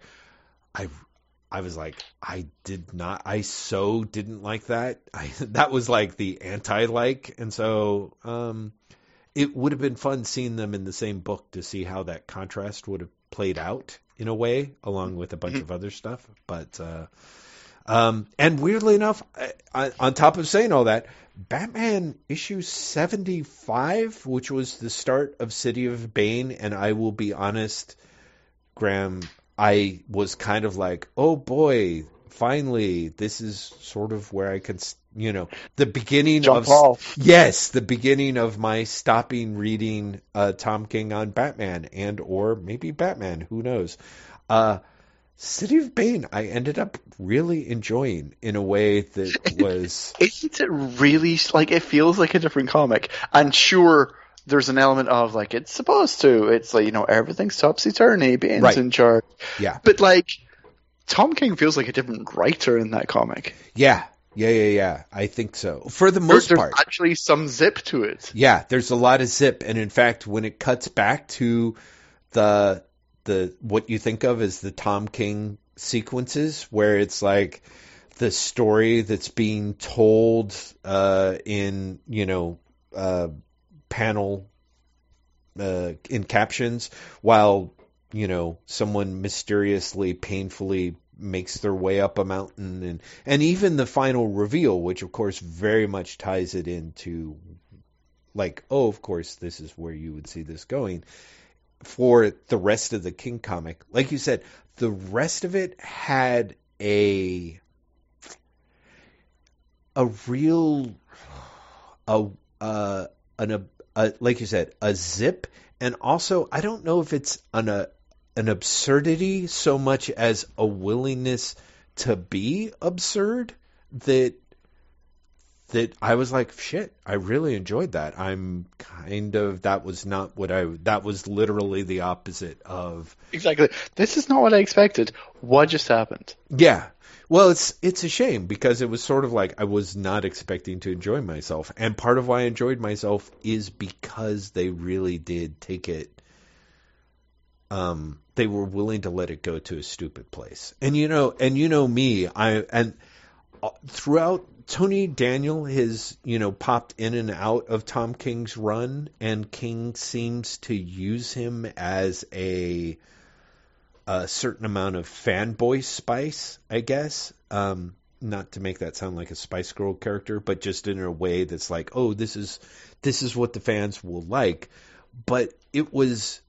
[SPEAKER 1] I. I was like, I did not, I so didn't like that. I, that was like the anti-like. And so, um, it would have been fun seeing them in the same book to see how that contrast would have played out in a way, along with a bunch
[SPEAKER 2] Mhm.
[SPEAKER 1] of other stuff. But uh, um, and weirdly enough, on top of saying all that, Batman issue seventy five, which was the start of City of Bane, and I will be honest, Graeme, I was kind of like, oh boy. Finally, this is sort of where I can, you know, the beginning
[SPEAKER 2] Jump
[SPEAKER 1] of
[SPEAKER 2] off.
[SPEAKER 1] Yes, the beginning of my stopping reading uh, Tom King on Batman and or maybe Batman, who knows. Uh, City of Bane, I ended up really enjoying in a way that was
[SPEAKER 2] Isn't it really like it feels like a different comic? And sure, there's an element of like it's supposed to. It's like you know everything's topsy turvy, Bane's
[SPEAKER 1] Right.
[SPEAKER 2] in charge.
[SPEAKER 1] yeah,
[SPEAKER 2] But like Tom King feels like a different writer in that comic.
[SPEAKER 1] yeah, yeah, yeah, yeah. I think so for the most
[SPEAKER 2] there's
[SPEAKER 1] part.
[SPEAKER 2] actually some zip to it.
[SPEAKER 1] Yeah, there's a lot of zip, and in fact, when it cuts back to the the what you think of as the Tom King sequences, where it's like the story that's being told uh, in you know uh, panel uh, in captions, while you know someone mysteriously, painfully makes their way up a mountain, and and even the final reveal, which of course very much ties it into like, oh, of course, this is where you would see this going. For the rest of the King comic, like you said, the rest of it had a a real a uh an a, a like you said a zip, and also I don't know if it's an a an absurdity so much as a willingness to be absurd that that I was like, shit, I really enjoyed that. I'm kind of that was not what I that was literally the opposite of
[SPEAKER 2] Exactly. This is not what I expected. What just happened?
[SPEAKER 1] yeah. Well, it's it's a shame because it was sort of like I was not expecting to enjoy myself, and part of why I enjoyed myself is because they really did take it. Um, they were willing to let it go to a stupid place, and you know, and you know me, I and throughout Tony Daniel has you know popped in and out of Tom King's run, and King seems to use him as a a certain amount of fanboy spice, I guess. Um, not to make that sound like a Spice Girl character, but just in a way that's like, oh, this is this is what the fans will like. But it was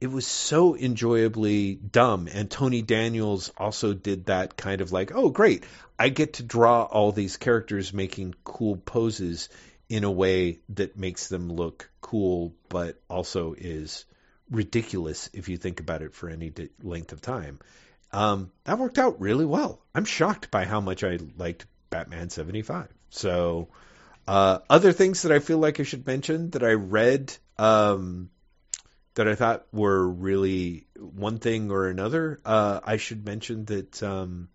[SPEAKER 1] it was so enjoyably dumb, and Tony Daniels also did that kind of like, oh, great, I get to draw all these characters making cool poses in a way that makes them look cool, but also is ridiculous if you think about it for any length of time. Um, that worked out really well. I'm shocked by how much I liked Batman 75. So, uh, other things that I feel like I should mention that I read um, that I thought were really one thing or another. Uh, I should mention that um,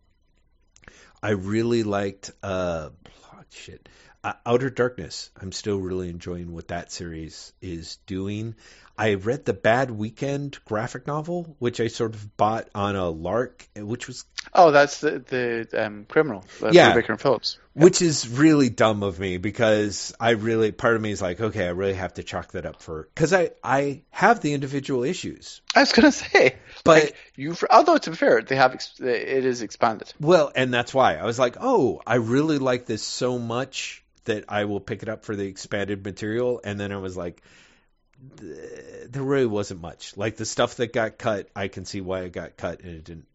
[SPEAKER 1] I really liked uh, oh, shit. Uh, Outer Darkness. I'm still really enjoying what that series is doing. I read the Bad Weekend graphic novel, which I sort of bought on a lark, which was
[SPEAKER 2] Oh, that's the the um, criminal. Uh,
[SPEAKER 1] Yeah.
[SPEAKER 2] Baker and Phillips.
[SPEAKER 1] which is really dumb of me because I really part of me is like, okay, I really have to chalk that up for because I I have the individual issues,
[SPEAKER 2] I was gonna say,
[SPEAKER 1] but
[SPEAKER 2] like, you. Although to be fair, they have it is expanded.
[SPEAKER 1] Well, and that's why I was like, oh, I really like this so much that I will pick it up for the expanded material. And then I was like, there really wasn't much. Like the stuff that got cut, I can see why it got cut, and it didn't.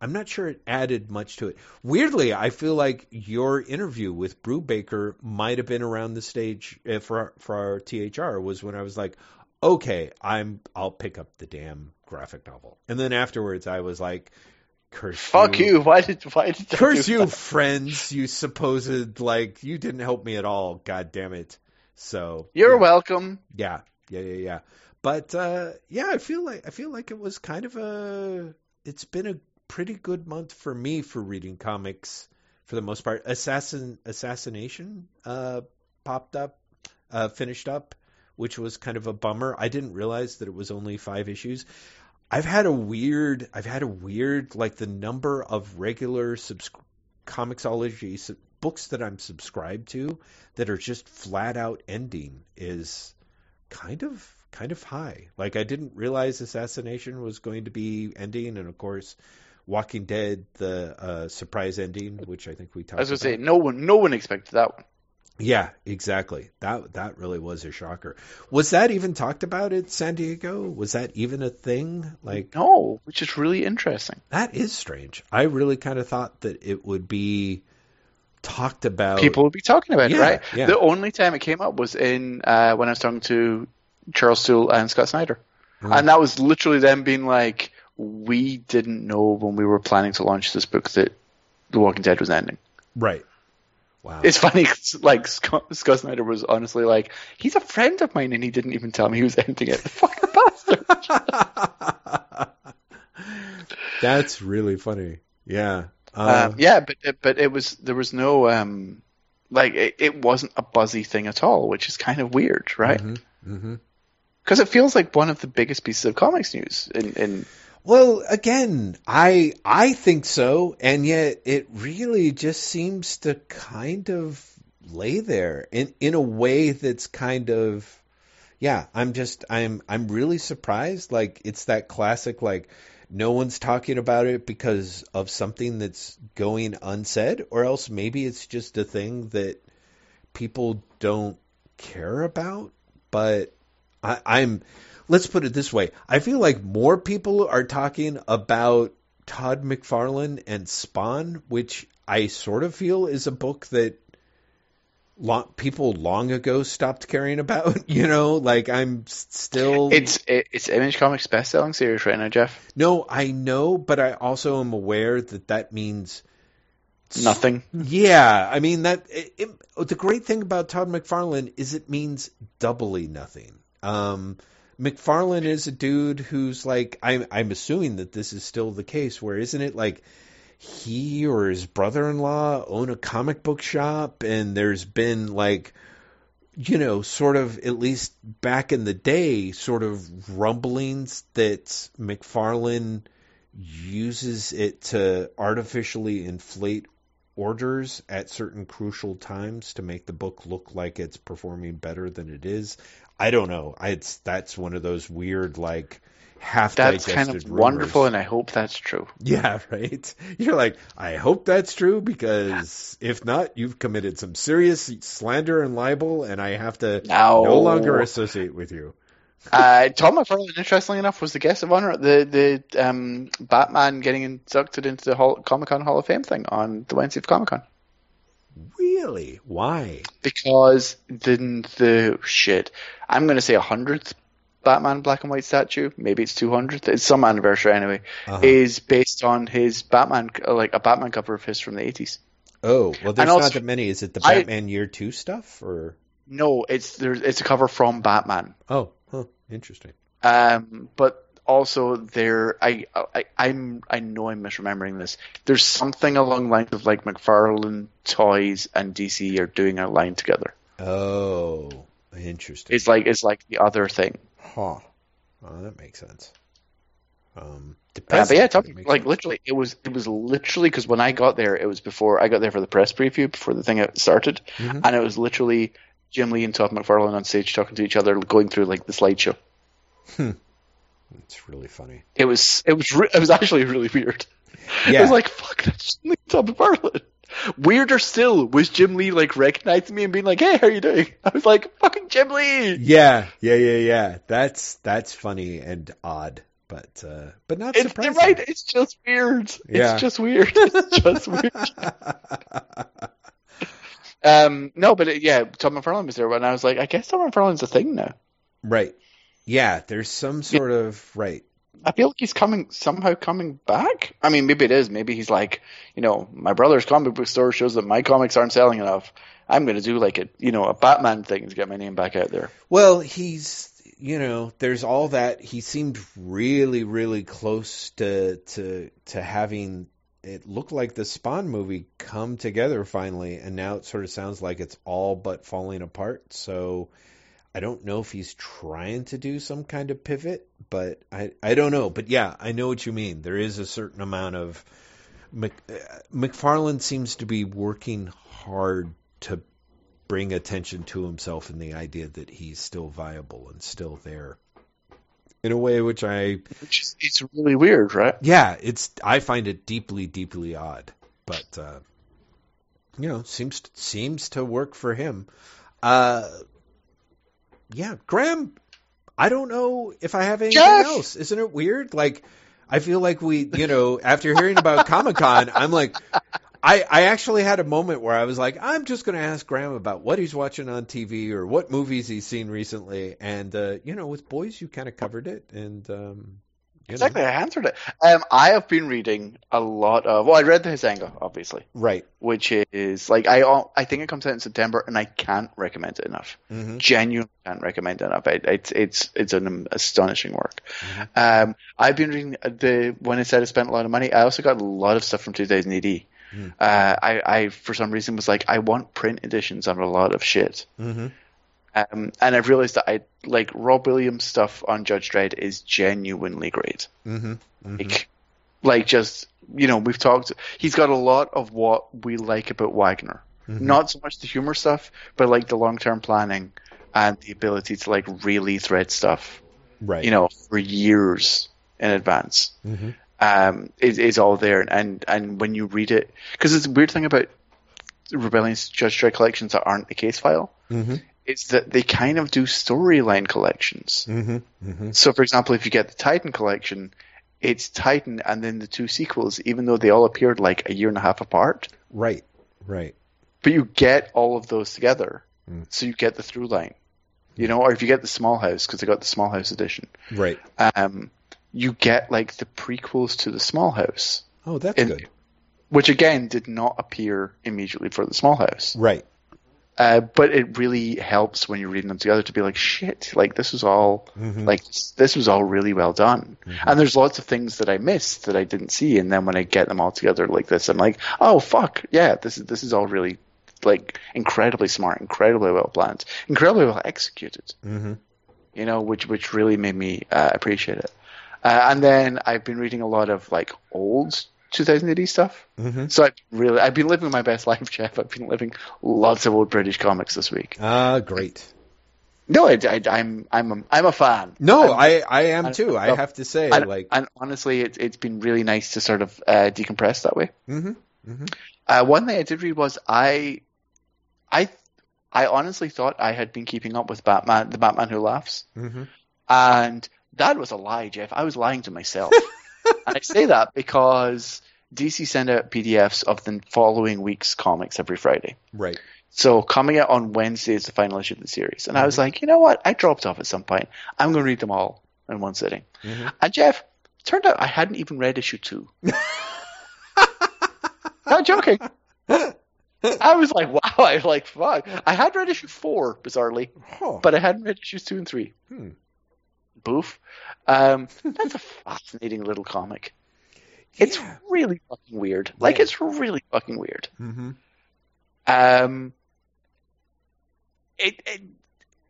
[SPEAKER 1] I'm not sure it added much to it. Weirdly, I feel like your interview with Brubaker might have been around the stage uh, for our, for our THR was when I was like, okay, I'm I'll pick up the damn graphic novel, and then afterwards I was like, curse you.
[SPEAKER 2] Fuck you! Why did why did
[SPEAKER 1] curse you,
[SPEAKER 2] that?
[SPEAKER 1] friends, you supposed like you didn't help me at all. God damn it! So
[SPEAKER 2] You're
[SPEAKER 1] yeah.
[SPEAKER 2] welcome.
[SPEAKER 1] Yeah, yeah, yeah, yeah. But uh, yeah, I feel like I feel like it was kind of a. It's been a pretty good month for me for reading comics for the most part. Assassin Assassination uh, popped up, uh, finished up, which was kind of a bummer. I didn't realize that it was only five issues. I've had a weird. I've had a weird like the number of regular subs- Comixology books that I'm subscribed to that are just flat out ending is kind of kind of high. Like I didn't realize Assassination was going to be ending, and of course, Walking Dead, the uh, surprise ending, which I think we talked.
[SPEAKER 2] I was gonna
[SPEAKER 1] about.
[SPEAKER 2] say no one no one expected that one.
[SPEAKER 1] Yeah, exactly. That that really was a shocker. Was that even talked about at San Diego? Was that even a thing? Like
[SPEAKER 2] No, which is really interesting.
[SPEAKER 1] that is strange. I really kind of thought that it would be talked about.
[SPEAKER 2] People would be talking about
[SPEAKER 1] Yeah,
[SPEAKER 2] it, right?
[SPEAKER 1] yeah.
[SPEAKER 2] The only time it came up was in uh, when I was talking to Charles Soule and Scott Snyder,
[SPEAKER 1] Mm.
[SPEAKER 2] and that was literally them being like, "We didn't know when we were planning to launch this book that The Walking Dead was ending."
[SPEAKER 1] right. Wow.
[SPEAKER 2] It's funny, 'cause, like Scott, Scott Snyder was honestly like, "He's a friend of mine, and he didn't even tell me he was ending it." The fucking bastard.
[SPEAKER 1] That's really funny. Yeah. Uh,
[SPEAKER 2] um, yeah, but but it was there was no um like it, it wasn't a buzzy thing at all, which is kind of weird, right?
[SPEAKER 1] mhm, mhm.
[SPEAKER 2] Because it feels like one of the biggest pieces of comics news in, in
[SPEAKER 1] Well, again, I I think so, and yet it really just seems to kind of lay there in in a way that's kind of yeah, I'm just I'm I'm really surprised like it's that classic like no one's talking about it because of something that's going unsaid or else maybe it's just a thing that people don't care about, but I, I'm let's put it this way. I feel like more people are talking about Todd McFarlane and Spawn, which I sort of feel is a book that long, people long ago stopped caring about. You know, like I'm still.
[SPEAKER 2] it's it's Image Comics best selling series right now, Jeff.
[SPEAKER 1] no, I know, but I also am aware that that means
[SPEAKER 2] Nothing.
[SPEAKER 1] Yeah, I mean that. It, it, the great thing about Todd McFarlane is it means doubly nothing. Um, McFarlane is a dude who's like I'm. I'm assuming that this is still the case. Where isn't it like he or his brother-in-law own a comic book shop, and there's been like you know, sort of at least back in the day, sort of rumblings that McFarlane uses it to artificially inflate orders at certain crucial times to make the book look like it's performing better than it is. I don't know. I, it's that's one of those weird like half
[SPEAKER 2] That's kind of
[SPEAKER 1] rumors.
[SPEAKER 2] wonderful, and I hope that's true.
[SPEAKER 1] Yeah, right. You're like, I hope that's true because if not, you've committed some serious slander and libel, and I have to
[SPEAKER 2] No.
[SPEAKER 1] no longer associate with you.
[SPEAKER 2] Uh, Tom McFarlane, interestingly enough, was the guest of honor at the the um, Batman getting inducted into the Hall- Comic Con Hall of Fame thing on the Wednesday of Comic Con.
[SPEAKER 1] Really? Why?
[SPEAKER 2] because the the shit I'm gonna say a hundredth Batman black and white statue, maybe it's two hundredth, it's some anniversary anyway,
[SPEAKER 1] Uh-huh.
[SPEAKER 2] is based on his Batman like a Batman cover of his from the eighties.
[SPEAKER 1] Oh, well, there's
[SPEAKER 2] also-
[SPEAKER 1] not that many. Is it the
[SPEAKER 2] I-
[SPEAKER 1] Batman Year Two stuff, or
[SPEAKER 2] No, it's there's it's a cover from Batman.
[SPEAKER 1] oh, huh, interesting.
[SPEAKER 2] Um, but also there, I, I, I'm, I know I'm misremembering this. There's something along the lines of like McFarlane Toys and DC are doing a line together.
[SPEAKER 1] Oh, interesting.
[SPEAKER 2] It's like it's like the other thing.
[SPEAKER 1] Huh. Oh, that makes sense. Um,
[SPEAKER 2] Uh, but yeah,
[SPEAKER 1] but
[SPEAKER 2] talk, like
[SPEAKER 1] sense.
[SPEAKER 2] literally, it was it was literally because when I got there, it was before I got there for the press preview before the thing started,
[SPEAKER 1] Mhm.
[SPEAKER 2] and it was literally Jim Lee and Todd McFarlane on stage talking to each other, going through like the slideshow.
[SPEAKER 1] It's really funny.
[SPEAKER 2] It was it was re- it was actually really weird. It was like fuck, that's Jim Lee and Todd McFarlane. Weirder still was Jim Lee like recognizing me and being like, "Hey, how are you doing?" I was like, "Fucking Jim Lee."
[SPEAKER 1] Yeah, yeah, yeah, yeah. That's that's funny and odd, but uh, but not
[SPEAKER 2] It's
[SPEAKER 1] surprising.
[SPEAKER 2] right. It's just weird.
[SPEAKER 1] Yeah.
[SPEAKER 2] It's just weird. It's just weird. Um, no, but it, yeah, Tom McFarlane was there, and I was like, I guess Tom McFarlane's a thing now.
[SPEAKER 1] right. Yeah, there's some sort of right.
[SPEAKER 2] I feel like he's coming somehow coming back. I mean, maybe it is. Maybe he's like, you know, my brother's comic book store shows that my comics aren't selling enough. I'm going to do like a, you know, a Batman thing to get my name back out there.
[SPEAKER 1] Well, he's you know, there's all that. He seemed really, really close to to to having it look like the Spawn movie come together finally, and now it sort of sounds like it's all but falling apart. So I don't know if he's trying to do some kind of pivot, but I I don't know. But yeah, I know what you mean. There is a certain amount of Mc, uh, McFarlane seems to be working hard to bring attention to himself and the idea that he's still viable and still there in a way which I
[SPEAKER 2] Which is, it's really weird, right?
[SPEAKER 1] yeah it's I find it deeply deeply odd but uh you know seems seems to work for him uh yeah Graeme I don't know if I have anything
[SPEAKER 2] Jeff!
[SPEAKER 1] else isn't it weird like I feel like we you know after hearing about Comic-Con I'm like I, I actually had a moment where I was like, I'm just going to ask Graeme about what he's watching on TV or what movies he's seen recently. And, uh, you know, with boys, you kind of covered it. And, um, you
[SPEAKER 2] Exactly,
[SPEAKER 1] know,
[SPEAKER 2] I answered it. Um, I have been reading a lot of. Well, I read the Hisenga, obviously,
[SPEAKER 1] right.
[SPEAKER 2] which is like I I think it comes out in September, and I can't recommend it enough.
[SPEAKER 1] hmm
[SPEAKER 2] Genuinely can't recommend it enough. It, it's it's it's an astonishing work.
[SPEAKER 1] Mhm.
[SPEAKER 2] Um, I've been reading the when I said I spent a lot of money. I also got a lot of stuff from 2000 AD.
[SPEAKER 1] Mm.
[SPEAKER 2] Uh, I, I for some reason was like I want print editions of a lot of shit. Um, and I've realized that I like Rob Williams stuff on Judge Dredd is genuinely great.
[SPEAKER 1] hmm hmm
[SPEAKER 2] Like, like just you know, we've talked. He's got a lot of what we like about Wagner.
[SPEAKER 1] Mhm.
[SPEAKER 2] Not so much the humor stuff, but like the long term planning and the ability to like really thread stuff.
[SPEAKER 1] Right.
[SPEAKER 2] You know, for years in advance.
[SPEAKER 1] hmm
[SPEAKER 2] Um, is is all there, and and when you read it, because it's a weird thing about Rebellion's Judge Dredd collections that aren't the case file
[SPEAKER 1] hmm
[SPEAKER 2] is that they kind of do storyline collections.
[SPEAKER 1] hmm hmm
[SPEAKER 2] So, for example, if you get the Titan collection, it's Titan and then the two sequels, even though they all appeared like a year and a half apart.
[SPEAKER 1] Right. Right.
[SPEAKER 2] But you get all of those together,
[SPEAKER 1] Mm.
[SPEAKER 2] so you get the through line. You know, or if you get the Small House because they got the Small House edition,
[SPEAKER 1] Right.
[SPEAKER 2] um, you get like the prequels to the Small House,
[SPEAKER 1] Oh, that's
[SPEAKER 2] In-
[SPEAKER 1] good.
[SPEAKER 2] which again did not appear immediately for the Small House.
[SPEAKER 1] Right.
[SPEAKER 2] Uh, but it really helps when you're reading them together to be like, shit, like this was all
[SPEAKER 1] Mhm.
[SPEAKER 2] like this was all really well done.
[SPEAKER 1] Mhm.
[SPEAKER 2] And there's lots of things that I missed that I didn't see, and then when I get them all together like this, I'm like, oh fuck, yeah, this is this is all really like incredibly smart, incredibly well planned, incredibly well executed.
[SPEAKER 1] hmm
[SPEAKER 2] You know, which which really made me uh, appreciate it. Uh, and then I've been reading a lot of like old 2000 AD stuff.
[SPEAKER 1] hmm
[SPEAKER 2] So I've really I've been living my best life, Jeff. I've been living lots of old British comics this week.
[SPEAKER 1] Ah, great.
[SPEAKER 2] No, I, I, I'm I'm a, I'm a fan.
[SPEAKER 1] No,
[SPEAKER 2] I'm-
[SPEAKER 1] I, I am
[SPEAKER 2] I-
[SPEAKER 1] too. I have to say,
[SPEAKER 2] and,
[SPEAKER 1] like,
[SPEAKER 2] and honestly, it's it's been really nice to sort of uh, decompress that way.
[SPEAKER 1] hmm hmm
[SPEAKER 2] Uh, one thing I did read was I, I, I honestly thought I had been keeping up with Batman, the Batman Who Laughs,
[SPEAKER 1] hmm
[SPEAKER 2] and that was a lie, Jeff. I was lying to myself, and I say that because DC send out PDFs of the following week's comics every Friday.
[SPEAKER 1] Right.
[SPEAKER 2] So coming out on Wednesday is the final issue of the series, and I was like, you know what? I dropped off at some point. I'm going to read them all in one sitting.
[SPEAKER 1] hmm
[SPEAKER 2] And Jeff, turned out I hadn't even read issue two. Not joking. I was like, wow, I like fuck. I had read issue four, bizarrely,
[SPEAKER 1] Huh.
[SPEAKER 2] but I hadn't read issues two and three.
[SPEAKER 1] Hmm.
[SPEAKER 2] Boof. Um, that's a fascinating little comic. It's really fucking weird. Like it's really fucking weird.
[SPEAKER 1] hmm
[SPEAKER 2] Um, it, it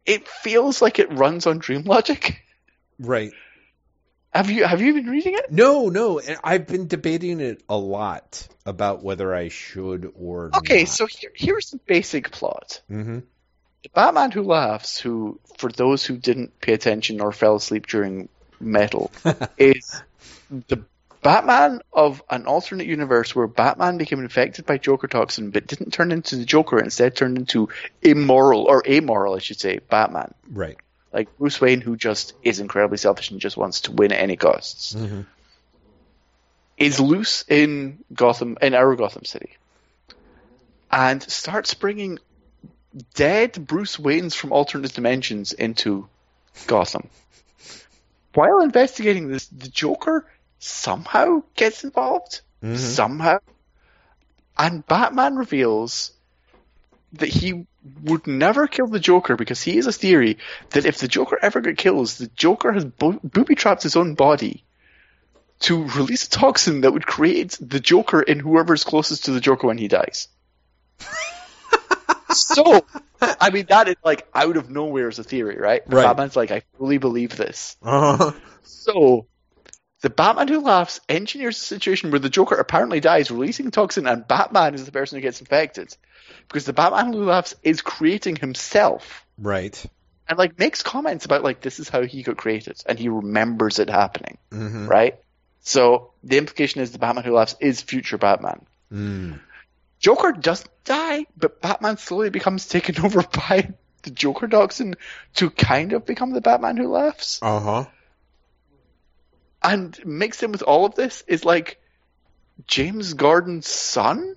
[SPEAKER 2] it feels like it runs on dream logic.
[SPEAKER 1] Right.
[SPEAKER 2] Have you have you been reading it?
[SPEAKER 1] No, no, and I've been debating it a lot about whether I should or
[SPEAKER 2] Okay,
[SPEAKER 1] not.
[SPEAKER 2] so here, here's the basic plot.
[SPEAKER 1] hmm
[SPEAKER 2] The Batman Who Laughs, who, for those who didn't pay attention or fell asleep during Metal, is the Batman of an alternate universe where Batman became infected by Joker toxin but didn't turn into the Joker, instead turned into immoral or amoral, I should say, Batman.
[SPEAKER 1] Right.
[SPEAKER 2] Like Bruce Wayne, who just is incredibly selfish and just wants to win at any costs,
[SPEAKER 1] Mm-hmm.
[SPEAKER 2] is loose in Gotham, in our Gotham City, and starts bringing dead Bruce Waynes from alternate dimensions into Gotham. While investigating this, the Joker somehow gets involved.
[SPEAKER 1] Mhm.
[SPEAKER 2] Somehow. And Batman reveals that he would never kill the Joker because he has a theory that if the Joker ever got killed, the Joker has bo- booby trapped his own body to release a toxin that would create the Joker in whoever's closest to the Joker when he dies. so, I mean, that is like out of nowhere as a theory, right?
[SPEAKER 1] Right.
[SPEAKER 2] Batman's like, I fully believe this.
[SPEAKER 1] Uh-huh.
[SPEAKER 2] So, the Batman who laughs engineers a situation where the Joker apparently dies, releasing toxin, and Batman is the person who gets infected. Because the Batman who laughs is creating himself.
[SPEAKER 1] Right.
[SPEAKER 2] And like makes comments about like this is how he got created and he remembers it happening.
[SPEAKER 1] Mm-hmm.
[SPEAKER 2] Right? So the implication is the Batman who laughs is future Batman.
[SPEAKER 1] Mm.
[SPEAKER 2] Joker doesn't die, but Batman slowly becomes taken over by the Joker toxin to kind of become the Batman who laughs.
[SPEAKER 1] Uh-huh.
[SPEAKER 2] And mixed in with all of this is like James Gordon's son.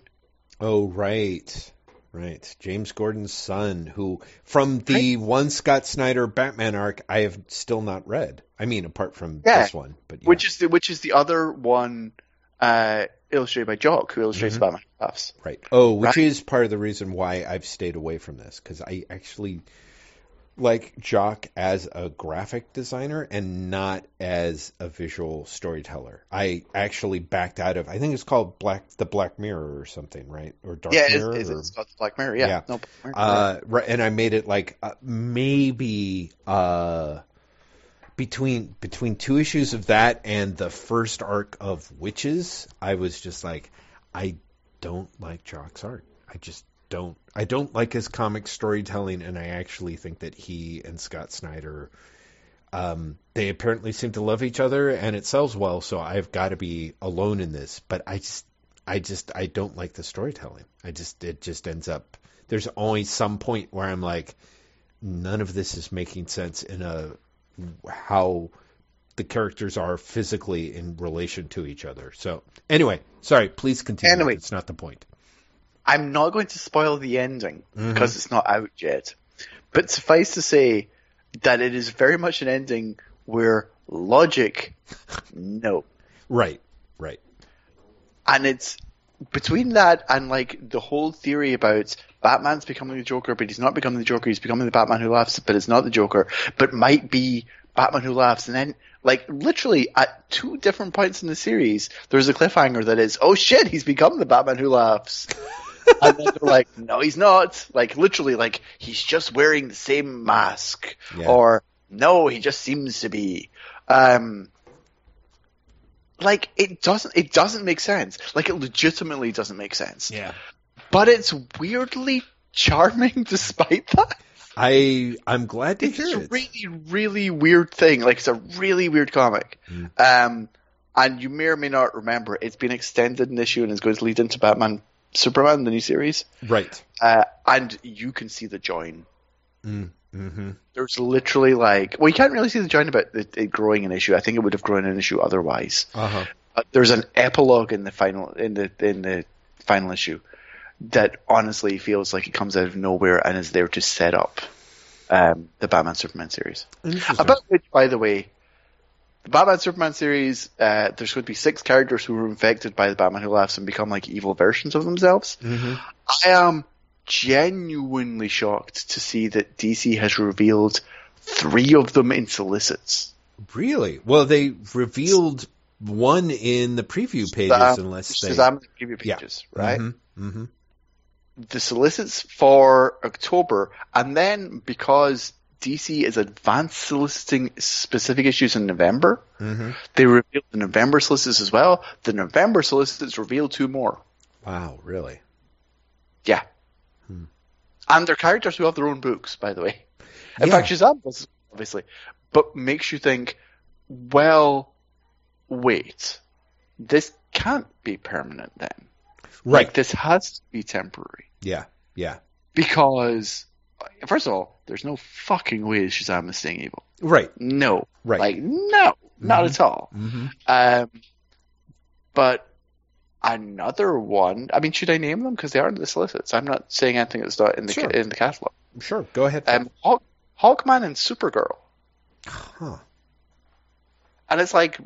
[SPEAKER 1] Oh, right. Right. James Gordon's son, who, from the one Scott Snyder Batman arc, I have still not read. I mean, apart from
[SPEAKER 2] Yeah.
[SPEAKER 1] this one. but yeah.
[SPEAKER 2] which is the which is the other one uh, illustrated by Jock, who illustrates
[SPEAKER 1] Mhm.
[SPEAKER 2] Batman
[SPEAKER 1] Right. Oh, which
[SPEAKER 2] Right.
[SPEAKER 1] is part of the reason why I've stayed away from this because I actually like Jock as a graphic designer and not as a visual storyteller. I actually backed out of. I think it's called Black the Black Mirror or something, right? Or Dark
[SPEAKER 2] yeah,
[SPEAKER 1] Mirror.
[SPEAKER 2] it's,
[SPEAKER 1] or-
[SPEAKER 2] it's the Black Mirror. Yeah,
[SPEAKER 1] Yeah.
[SPEAKER 2] no, Mirror,
[SPEAKER 1] Uh, right, and I made it like uh, maybe uh, between between two issues of that and the first arc of Wytches, I was just like, I don't like Jock's art. I just don't. I don't like his comic storytelling, and I actually think that he and Scott Snyder. Um, they apparently seem to love each other, and it sells well. So I've got to be alone in this. But I just, I just, I don't like the storytelling. I just, it just ends up. There's always some point where I'm like, none of this is making sense in a how the characters are physically in relation to each other. So anyway, sorry. Please continue.
[SPEAKER 2] Anyway.
[SPEAKER 1] it's not the point.
[SPEAKER 2] I'm not going to spoil the ending
[SPEAKER 1] Mhm.
[SPEAKER 2] because it's not out yet. But suffice to say that it is very much an ending where logic, no.
[SPEAKER 1] Right, right.
[SPEAKER 2] And it's between that and like the whole theory about Batman's becoming the Joker, but he's not becoming the Joker, he's becoming the Batman who laughs, but it's not the Joker, but might be Batman who laughs. And then, like, literally at two different points in the series, there's a cliffhanger that is, oh shit, he's become the Batman who laughs. and then they're like, no, he's not. Like, literally, like, he's just wearing the same mask.
[SPEAKER 1] Yeah.
[SPEAKER 2] Or, no, he just seems to be. Um, like, it doesn't, it doesn't make sense. Like, it legitimately doesn't make sense.
[SPEAKER 1] Yeah.
[SPEAKER 2] But it's weirdly charming despite that.
[SPEAKER 1] I I'm glad to
[SPEAKER 2] It's
[SPEAKER 1] hear
[SPEAKER 2] a really, really weird thing. Like, it's a really weird comic.
[SPEAKER 1] Mm.
[SPEAKER 2] Um, and you may or may not remember, it's been extended an issue and is going to lead into Batman Superman, the new series.
[SPEAKER 1] Right.
[SPEAKER 2] Uh, and you can see the join.
[SPEAKER 1] Mm, mm-hmm.
[SPEAKER 2] There's literally like, well, you can't really see the join about it, it growing an issue. I think it would have grown an issue otherwise.
[SPEAKER 1] Uh huh.
[SPEAKER 2] Uh, there's an epilogue in the final in the in the final issue that honestly feels like it comes out of nowhere and is there to set up um, the Batman Superman series. About which, by the way, the Batman Superman series, uh, there's going to be six characters who were infected by the Batman Who Laughs and become like evil versions of themselves.
[SPEAKER 1] hmm
[SPEAKER 2] I am genuinely shocked to see that DC has revealed three of them in solicits.
[SPEAKER 1] Really? Well, they revealed one in the preview pages, unless they.
[SPEAKER 2] Shazam the preview
[SPEAKER 1] Yeah.
[SPEAKER 2] pages, right?
[SPEAKER 1] Mm-hmm.
[SPEAKER 2] the solicits for October, and then because DC is advanced soliciting specific issues in November,
[SPEAKER 1] Mm-hmm.
[SPEAKER 2] they revealed the November solicits as well. The November solicits revealed two more.
[SPEAKER 1] Wow, really?
[SPEAKER 2] Yeah.
[SPEAKER 1] Hmm.
[SPEAKER 2] And they're characters who have their own books, by the way. In
[SPEAKER 1] Yeah.
[SPEAKER 2] fact, Shazam does, obviously. But makes you think, well, wait. this can't be permanent then.
[SPEAKER 1] Right.
[SPEAKER 2] Like this has to be temporary
[SPEAKER 1] yeah. Yeah.
[SPEAKER 2] because first of all, there's no fucking way Shazam is staying evil.
[SPEAKER 1] Right.
[SPEAKER 2] No,
[SPEAKER 1] Right.
[SPEAKER 2] like no, not
[SPEAKER 1] Mhm.
[SPEAKER 2] at all.
[SPEAKER 1] mm-hmm.
[SPEAKER 2] Um, but another one. I mean, should I name them because they are in the solicits? I'm not saying anything that's not in the
[SPEAKER 1] Sure.
[SPEAKER 2] in the catalog.
[SPEAKER 1] Sure. Go ahead.
[SPEAKER 2] Um, Hawk, Hawkman and Supergirl,
[SPEAKER 1] huh.
[SPEAKER 2] and it's like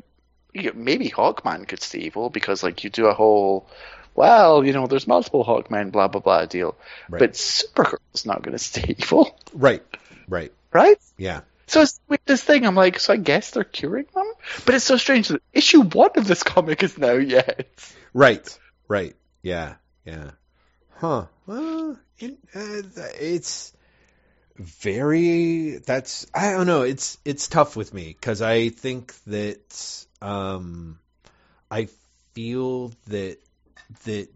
[SPEAKER 2] you- maybe Hawkman could stay evil because like you do a whole. Well, you know, there's multiple Hawkmen, blah blah blah deal,
[SPEAKER 1] Right.
[SPEAKER 2] but Supergirl's not going to stay evil,
[SPEAKER 1] Right. Right.
[SPEAKER 2] right?
[SPEAKER 1] Yeah.
[SPEAKER 2] So it's with this thing, I'm like, so I guess they're curing them, but it's so strange that issue one of this comic is now yet.
[SPEAKER 1] Right. Right. Yeah. Yeah. Huh. Well, it, uh, it's very. That's. I don't know. It's it's tough with me because I think that um, I feel that that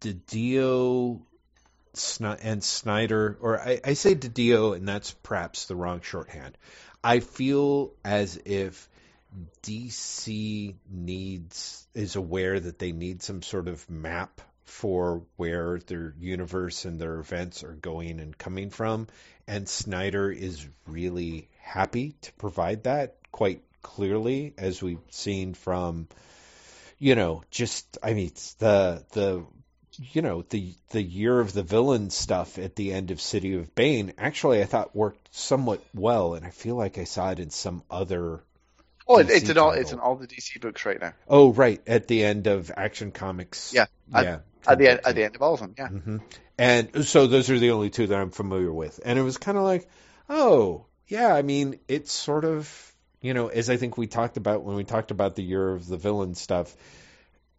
[SPEAKER 1] DiDio Sni- and Snyder, or I, I say DiDio, and that's perhaps the wrong shorthand. I feel as if DC needs is aware that they need some sort of map for where their universe and their events are going and coming from, and Snyder is really happy to provide that quite clearly, as we've seen from, you know, just I mean the the you know the the year of the villain stuff at the end of City of Bane actually I thought worked somewhat well, and I feel like I saw it in some other
[SPEAKER 2] Oh,
[SPEAKER 1] DC
[SPEAKER 2] it's in all
[SPEAKER 1] title.
[SPEAKER 2] it's in all the DC books right now.
[SPEAKER 1] Oh, right, at the end of Action Comics.
[SPEAKER 2] Yeah, at-
[SPEAKER 1] yeah.
[SPEAKER 2] At the end, at the end of all of them, yeah.
[SPEAKER 1] hmm And so those are the only two that I'm familiar with, and it was kind of like, oh, yeah. I mean, it's sort of, you know, as I think we talked about when we talked about the year of the villain stuff,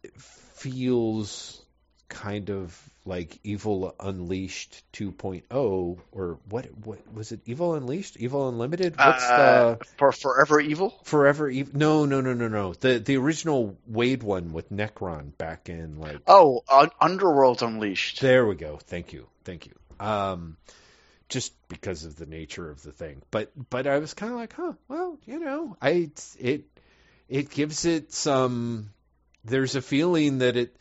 [SPEAKER 1] it feels kind of like Evil Unleashed 2.0, or what? What was it? Evil Unleashed? Evil Unlimited? What's
[SPEAKER 2] Uh,
[SPEAKER 1] the
[SPEAKER 2] for Forever Evil?
[SPEAKER 1] Forever Evil? No, no, no, no, no. The the original Waid one with Neron back in like
[SPEAKER 2] Oh, Un- Underworld Unleashed.
[SPEAKER 1] there we go. Thank you. Thank you. Um, just because of the nature of the thing, but but I was kind of like, huh, well, you know, I it it gives it some. There's a feeling that it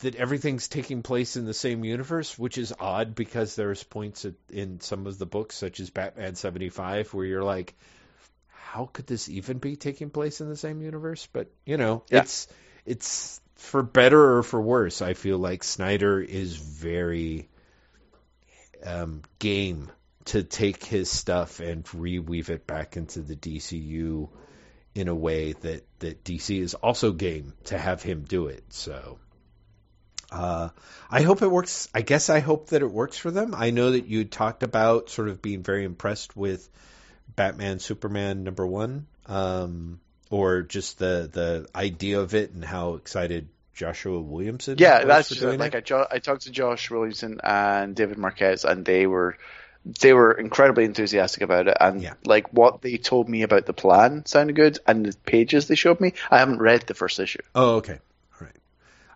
[SPEAKER 1] that everything's taking place in the same universe, which is odd because there's points in some of the books, such as Batman 75, where you're like, how could this even be taking place in the same universe? But you know,
[SPEAKER 2] Yeah.
[SPEAKER 1] it's it's for better or for worse. I feel like Snyder is very um, game to take his stuff and reweave it back into the DCU in a way that that DC is also game to have him do it. So. Uh, I hope it works. I guess I hope that it works for them. I know that you talked about sort of being very impressed with Batman Superman number one, um, or just the the idea of it and how excited Joshua Williamson.
[SPEAKER 2] Yeah, that's just like. I, jo- I talked to Josh Williamson and David Marquez, and they were they were incredibly enthusiastic about it. And
[SPEAKER 1] Yeah.
[SPEAKER 2] like what they told me about the plan sounded good, and the pages they showed me. I haven't read the first issue.
[SPEAKER 1] Oh, okay.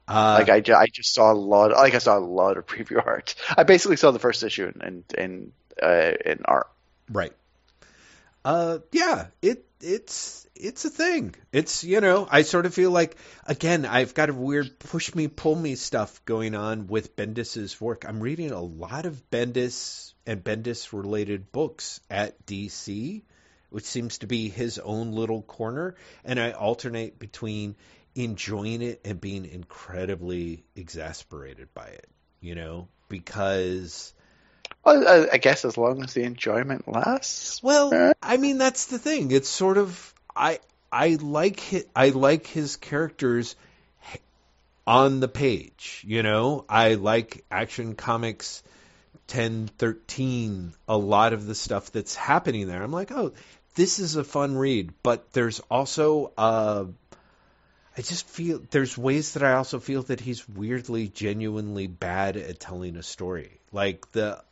[SPEAKER 1] Uh,
[SPEAKER 2] Like I, I just saw a lot. Like I saw a lot of preview art. I basically saw the first issue in in in, uh, in art.
[SPEAKER 1] Right. Uh, yeah, it it's it's a thing. It's you know, I sort of feel like again, I've got a weird push me pull me stuff going on with Bendis's work. I'm reading a lot of Bendis and Bendis related books at DC, which seems to be his own little corner, and I alternate between enjoying it and being incredibly exasperated by it, you know, because
[SPEAKER 2] Well, I, I guess as long as the enjoyment lasts.
[SPEAKER 1] Well, I mean that's the thing. It's sort of I I like his, I like his characters on the page, you know? I like Action Comics 1013 a lot of the stuff that's happening there. I'm like, "Oh, this is a fun read." But there's also uh I just feel there's ways that I also feel that he's weirdly genuinely bad at telling a story. Like the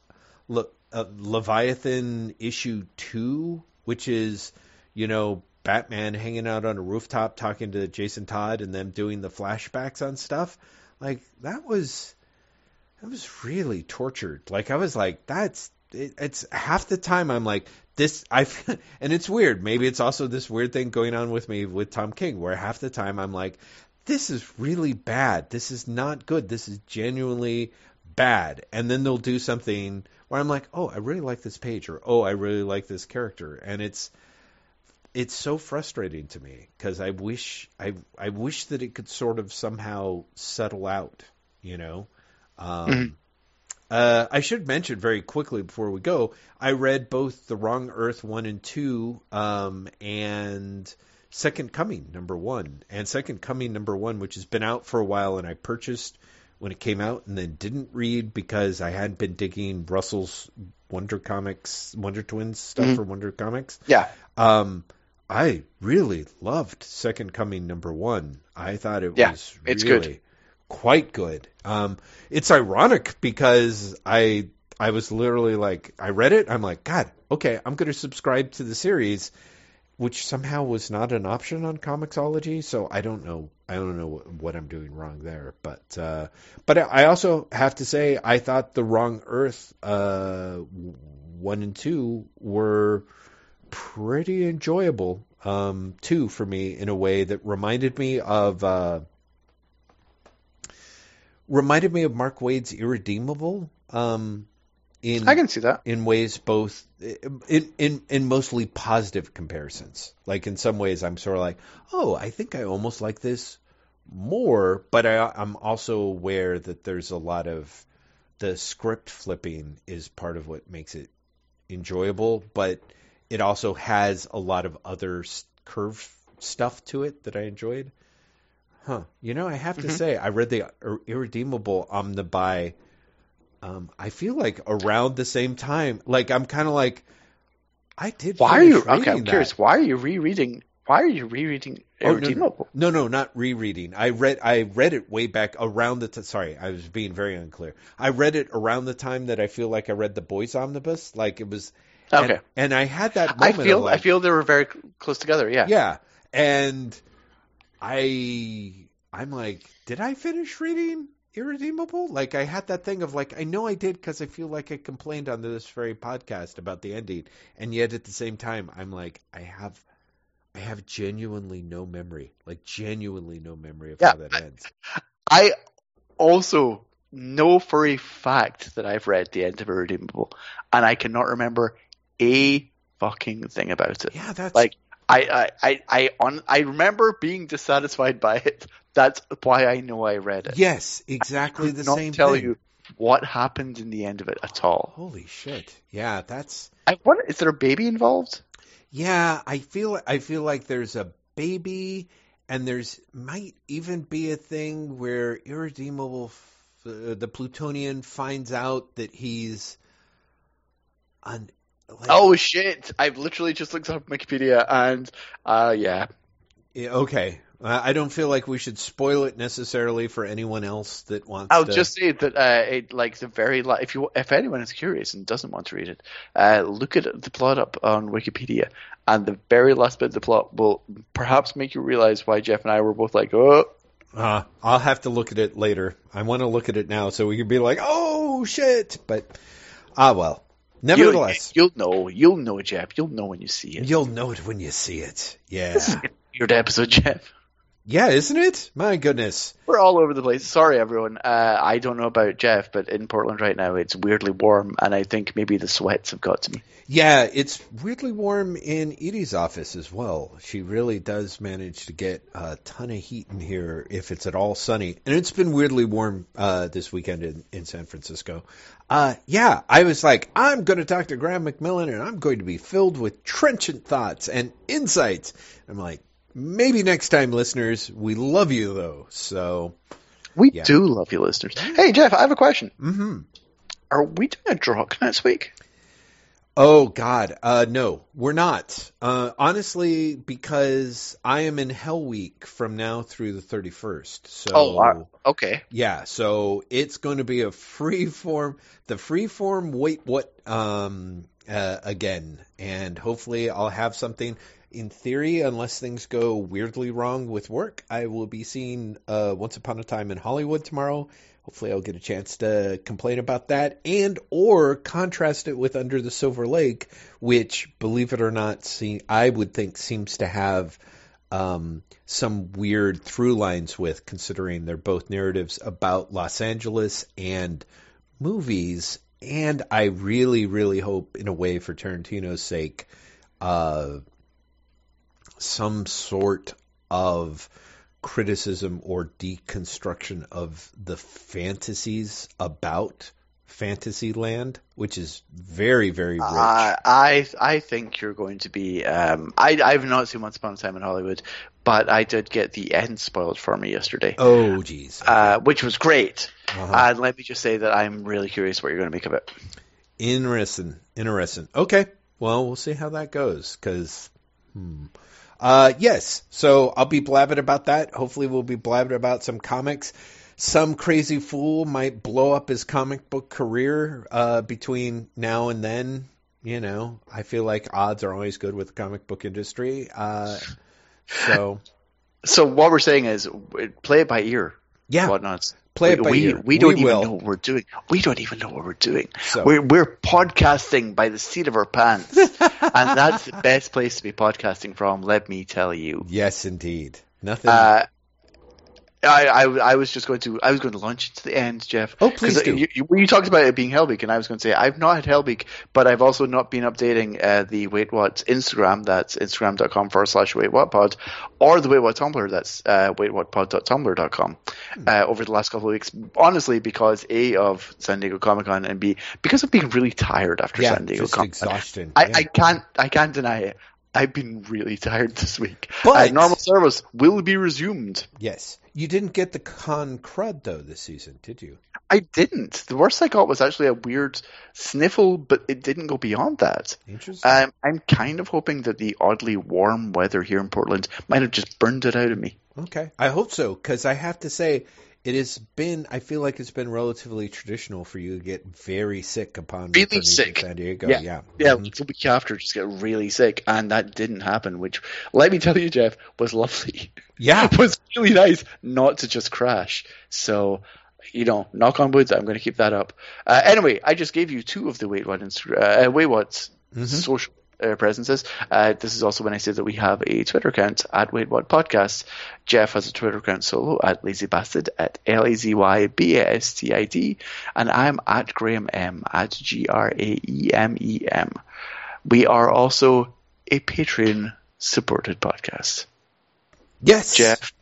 [SPEAKER 1] look uh, Leviathan issue 2, which is, you know, Batman hanging out on a rooftop talking to Jason Todd and them doing the flashbacks on stuff. Like that was that was really tortured. Like I was like that's it, it's half the time I'm like this I and it's weird. Maybe it's also this weird thing going on with me with Tom King, where half the time I'm like, this is really bad. This is not good. This is genuinely bad. And then they'll do something where I'm like, oh, I really like this page, or oh, I really like this character, and it's it's so frustrating to me because I wish I I wish that it could sort of somehow settle out, you know. Um,
[SPEAKER 2] Mhm.
[SPEAKER 1] Uh, I should mention very quickly before we go, I read both The Wrong Earth 1 and 2 um, and Second Coming number 1. And Second Coming number 1, which has been out for a while and I purchased when it came out and then didn't read because I hadn't been digging Russell's Wonder Comics, Wonder Twins stuff
[SPEAKER 2] Mhm.
[SPEAKER 1] for Wonder Comics.
[SPEAKER 2] Yeah.
[SPEAKER 1] Um, I really loved Second Coming number one. I thought it
[SPEAKER 2] Yeah,
[SPEAKER 1] was
[SPEAKER 2] it's good.
[SPEAKER 1] Quite good. Um, it's ironic because I I was literally like I read it. I'm like, God, okay, I'm going to subscribe to the series, which somehow was not an option on Comixology. So I don't know. I don't know what, I'm doing wrong there. But uh, but I also have to say I thought the Wrong Earth uh, one and two were pretty enjoyable um, too for me in a way that reminded me of uh, reminded me of Mark Waid's Irredeemable um, in
[SPEAKER 2] I can see that.
[SPEAKER 1] in ways both in in in mostly positive comparisons. Like in some ways, I'm sort of like, oh, I think I almost like this more, but I, I'm also aware that there's a lot of the script flipping is part of what makes it enjoyable, but it also has a lot of other curve stuff to it that I enjoyed. Huh. You know, I have to
[SPEAKER 2] Mhm.
[SPEAKER 1] say, I read the Ir- Irredeemable Omnibuy. Um, I feel like around the same time, like I'm kind of like, I did.
[SPEAKER 2] Why are you? Okay, I'm
[SPEAKER 1] that.
[SPEAKER 2] curious. Why are you rereading? Why are you rereading
[SPEAKER 1] Oh, no, no.
[SPEAKER 2] Irredeemable?
[SPEAKER 1] No, no, not rereading. I read I read it way back around the t- sorry, I was being very unclear. I read it around the time that I feel like I read the Boys Omnibus, like it was
[SPEAKER 2] Okay.
[SPEAKER 1] and, and I had that
[SPEAKER 2] I feel
[SPEAKER 1] like,
[SPEAKER 2] I feel they were very close together. Yeah.
[SPEAKER 1] yeah. And I I'm like, did I finish reading Irredeemable? Like I had that thing of like I know I did cuz I feel like I complained on this very podcast about the ending and yet at the same time I'm like I have I have genuinely no memory, like genuinely no memory of
[SPEAKER 2] Yeah,
[SPEAKER 1] how that ends.
[SPEAKER 2] I also know for a fact that I've read the end of Irredeemable, and I cannot remember a fucking thing about it.
[SPEAKER 1] Yeah, that's
[SPEAKER 2] Like I, I, I, I, on, I remember being dissatisfied by it. That's why I know I read it.
[SPEAKER 1] yes, exactly the
[SPEAKER 2] not
[SPEAKER 1] same
[SPEAKER 2] tell
[SPEAKER 1] thing.
[SPEAKER 2] you what happened in the end of it at all.
[SPEAKER 1] Holy shit! Yeah, that's
[SPEAKER 2] I, what is there a baby involved?
[SPEAKER 1] yeah. I feel I feel like there's a baby, and there's might even be a thing where irredeemable, uh, the Plutonian finds out that he's an. Like,
[SPEAKER 2] Oh shit! I've literally just looked up Wikipedia, and uh, yeah,
[SPEAKER 1] yeah, okay. I don't feel like we should spoil it necessarily for anyone else that wants.
[SPEAKER 2] To I'll
[SPEAKER 1] to...
[SPEAKER 2] just say that uh, it, like the very la- if you if anyone is curious and doesn't want to read it, uh, look at the plot up on Wikipedia, and the very last bit of the plot will perhaps make you realize why Jeff and I were both like, oh,
[SPEAKER 1] Uh, I'll have to look at it later. I want to look at it now so we can be like, oh shit. But ah well. Nevertheless,
[SPEAKER 2] you'll, you'll know, you'll know, Jeff, you'll know when you see it.
[SPEAKER 1] you'll know it when you see it. Yeah.
[SPEAKER 2] This is a weird episode, Jeff.
[SPEAKER 1] Yeah, isn't it? My goodness.
[SPEAKER 2] We're all over the place. Sorry, everyone. Uh, I don't know about Jeff, but in Portland right now, it's weirdly warm, and I think maybe the sweats have got to me.
[SPEAKER 1] Yeah, it's weirdly warm in Edie's office as well. She really does manage to get a ton of heat in here if it's at all sunny. And it's been weirdly warm uh, this weekend in, in San Francisco. Uh, yeah, I was like, I'm going to talk to Graeme McMillan and I'm going to be filled with trenchant thoughts and insights. I'm like, maybe next time, listeners. We love you, though. So,
[SPEAKER 2] We
[SPEAKER 1] Yeah.
[SPEAKER 2] do love you, listeners. Hey, Jeff, I have a question.
[SPEAKER 1] hmm
[SPEAKER 2] Are we doing a Drokk next week?
[SPEAKER 1] Oh God, uh, no, we're not. Uh, honestly, because I am in Hell Week from now through the thirty first. So
[SPEAKER 2] Oh, wow. Okay.
[SPEAKER 1] yeah, so it's going to be a free form, the free form. Wait, what? Um, uh, again, and hopefully I'll have something. In theory, unless things go weirdly wrong with work, I will be seeing uh, Once Upon a Time in Hollywood tomorrow, hopefully I'll get a chance to complain about that and or contrast it with Under the Silver Lake, which, believe it or not, see, I would think seems to have um, some weird through lines with, considering they're both narratives about Los Angeles and movies. And I really, really hope, in a way, for Tarantino's sake, uh, some sort of criticism or deconstruction of the fantasies about Fantasyland, which is very, very rich.
[SPEAKER 2] Uh, I I think you're going to be. Um, I I've not seen Once Upon a Time in Hollywood, but I did get the end spoiled for me yesterday.
[SPEAKER 1] Oh, geez.
[SPEAKER 2] Uh, which was great.
[SPEAKER 1] Uh-huh.
[SPEAKER 2] And let me just say that I'm really curious what you're going to make of it.
[SPEAKER 1] Interesting. Interesting. Okay. Well, we'll see how that goes. Because, hmm. Uh, yes. So I'll be blabbing about that. Hopefully, we'll be blabbing about some comics. Some crazy fool might blow up his comic book career uh, between now and then. You know, I feel like odds are always good with the comic book industry. Uh, so,
[SPEAKER 2] So what we're saying is, play it by ear.
[SPEAKER 1] yeah,
[SPEAKER 2] Whatnots.
[SPEAKER 1] Play it by
[SPEAKER 2] we,
[SPEAKER 1] ear.
[SPEAKER 2] We don't even
[SPEAKER 1] will.
[SPEAKER 2] know what we're doing. We don't even know what we're doing.
[SPEAKER 1] So-
[SPEAKER 2] We're, we're podcasting by the seat of our pants. and that's the best place to be podcasting from, let me tell you.
[SPEAKER 1] Yes, indeed. Nothing.
[SPEAKER 2] Uh, I, I, I was just going to I was going to launch it to the end, Jeff.
[SPEAKER 1] Oh, please do.
[SPEAKER 2] You, you, when you talked about it being Hellbeak, and I was going to say I've not had Hellbeak, but I've also not been updating uh, the Wait What Instagram. That's instagram.com forward slash Wait What Pod, or the Wait What Tumblr. That's uh, waitwhatpod.tumblr.com.
[SPEAKER 1] Hmm.
[SPEAKER 2] Uh, over the last couple of weeks, honestly, because a of San Diego Comic Con, and b because of being really tired after
[SPEAKER 1] yeah,
[SPEAKER 2] San Diego Comic Con. I,
[SPEAKER 1] Yeah.
[SPEAKER 2] I can't I can't deny it. I've been really tired this week.
[SPEAKER 1] But-
[SPEAKER 2] uh, normal service will be resumed.
[SPEAKER 1] Yes. You didn't get the con crud though this season, did you?
[SPEAKER 2] I didn't. The worst I got was actually a weird sniffle, but it didn't go beyond that.
[SPEAKER 1] Interesting.
[SPEAKER 2] Um, I'm kind of hoping that the oddly warm weather here in Portland might have just burned it out of me.
[SPEAKER 1] okay. I hope so cuz I have to say it has been I feel like it's been relatively traditional for you to get very sick upon
[SPEAKER 2] Really sick.
[SPEAKER 1] San Diego.
[SPEAKER 2] Yeah.
[SPEAKER 1] Yeah.
[SPEAKER 2] Yeah,
[SPEAKER 1] Mhm.
[SPEAKER 2] the week after, just get really sick, and that didn't happen. Which, let me tell you, Jeff, was lovely.
[SPEAKER 1] Yeah.
[SPEAKER 2] It was really nice not to just crash. So, you know, knock on wood, I'm going to keep that up. Uh, anyway, I just gave you two of the Wait What Insta- uh, Wait What's
[SPEAKER 1] Mhm.
[SPEAKER 2] social uh, presences. Uh, this is also when I say that we have a Twitter account at Wait What Podcast. Jeff has a Twitter account solo at Lazy Bastard at L A Z Y B A S T I D, and I'm at Graeme M at G R A E M E M. We are also a Patreon supported podcast.
[SPEAKER 1] Yes.
[SPEAKER 2] Jeff,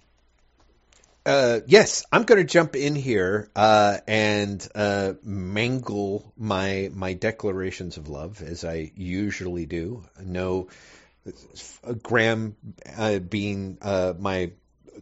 [SPEAKER 1] Uh, yes, I'm going to jump in here uh, and uh, mangle my my declarations of love as I usually do. No, uh, Graeme uh, being my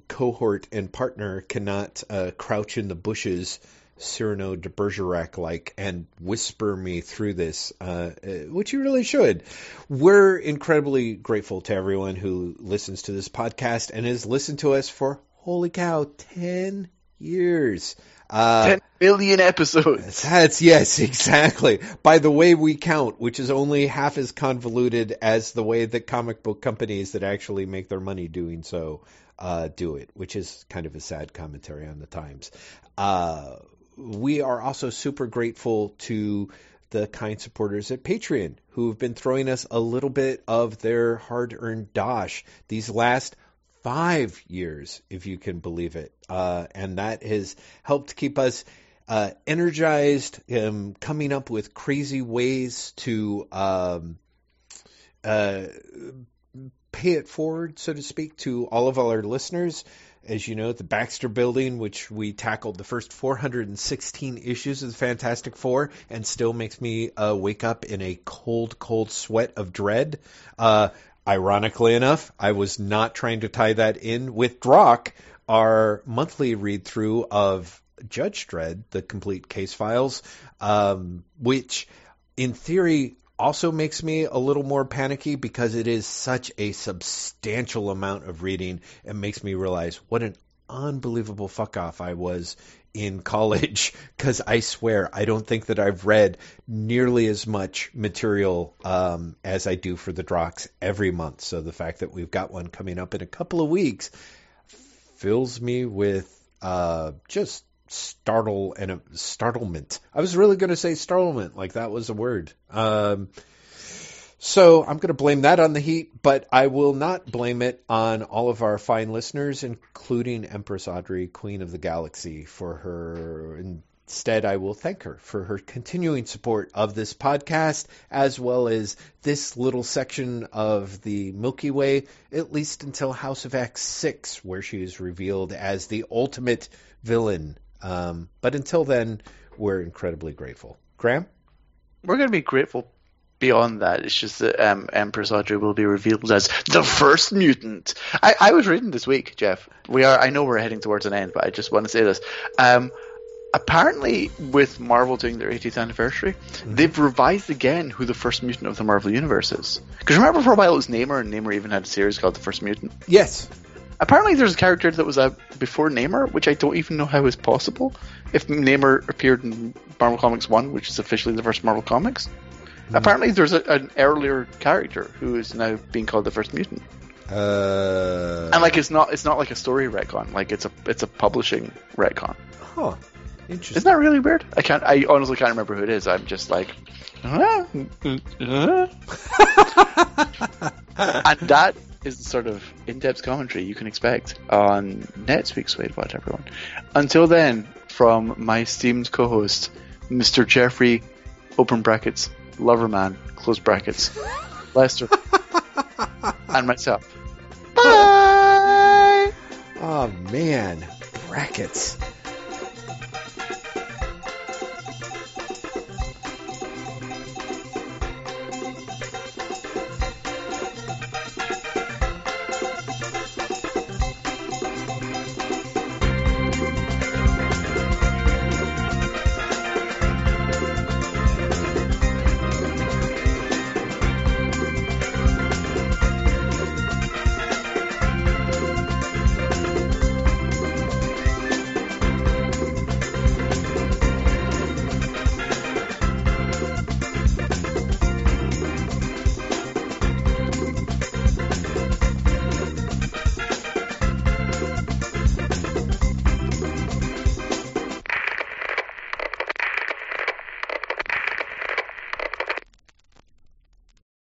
[SPEAKER 1] cohort and partner cannot crouch in the bushes. Cyrano de Bergerac like and whisper me through this, uh, which you really should. We're incredibly grateful to everyone who listens to this podcast and has listened to us for holy cow, 10 years. Uh,
[SPEAKER 2] 10 million episodes.
[SPEAKER 1] that's yes, exactly. By the way we count, which is only half as convoluted as the way that comic book companies that actually make their money doing so uh, do it, which is kind of a sad commentary on the times. Uh, we are also super grateful to the kind supporters at Patreon who have been throwing us a little bit of their hard-earned dosh these last five years, if you can believe it. Uh, and that has helped keep us uh, energized, um, coming up with crazy ways to um, uh, pay it forward, so to speak, to all of our listeners. As you know, the Baxter Building, which we tackled the first 416 issues of the Fantastic Four, and still makes me uh, wake up in a cold, cold sweat of dread. Uh, ironically enough, I was not trying to tie that in with Drokk, our monthly read through of Judge Dredd, the complete case files, um, which in theory also makes me a little more panicky because it is such a substantial amount of reading. And makes me realize what an unbelievable fuck off I was in college because I swear I don't think that I've read nearly as much material um, as I do for the Drokks every month. So the fact that we've got one coming up in a couple of weeks fills me with uh, just startle and a startlement. I was really going to say startlement, like that was a word. Um, so I'm going to blame that on the heat, but I will not blame it on all of our fine listeners, including Empress Audrey, Queen of the Galaxy, for her. Instead, I will thank her for her continuing support of this podcast, as well as this little section of the Milky Way, at least until House of X 6, where she is revealed as the ultimate villain. Um, but until then, we're incredibly grateful. Graeme?
[SPEAKER 2] We're going to be grateful beyond that, it's just that um, Empress Audrey will be revealed as the first mutant. I, I, was reading this week, Jeff. We are. I know we're heading towards an end, but I just want to say this. Um, apparently, with Marvel doing their 80th anniversary, mm-hmm. they've revised again who the first mutant of the Marvel universe is. Because remember, for a while it was Namor, and Namor even had a series called The First Mutant.
[SPEAKER 1] Yes.
[SPEAKER 2] Apparently, there's a character that was out before Namor, which I don't even know how is possible. If Namor appeared in Marvel Comics 1, which is officially the first Marvel Comics, Mm. Apparently, there's a, an earlier character who is now being called the first mutant.
[SPEAKER 1] Uh,
[SPEAKER 2] and like it's not it's not like a story retcon, like it's a it's a publishing retcon.
[SPEAKER 1] Huh. Interesting.
[SPEAKER 2] Isn't that really weird? I can't. I honestly can't remember who it is. I'm just like, uh, uh. and that is the sort of in-depth commentary you can expect on next week's Wait What, everyone. Until then, from my esteemed co-host, Mr. Jeffrey, open brackets, Loverman, close brackets, Lester, and myself.
[SPEAKER 1] Bye! Oh man, brackets.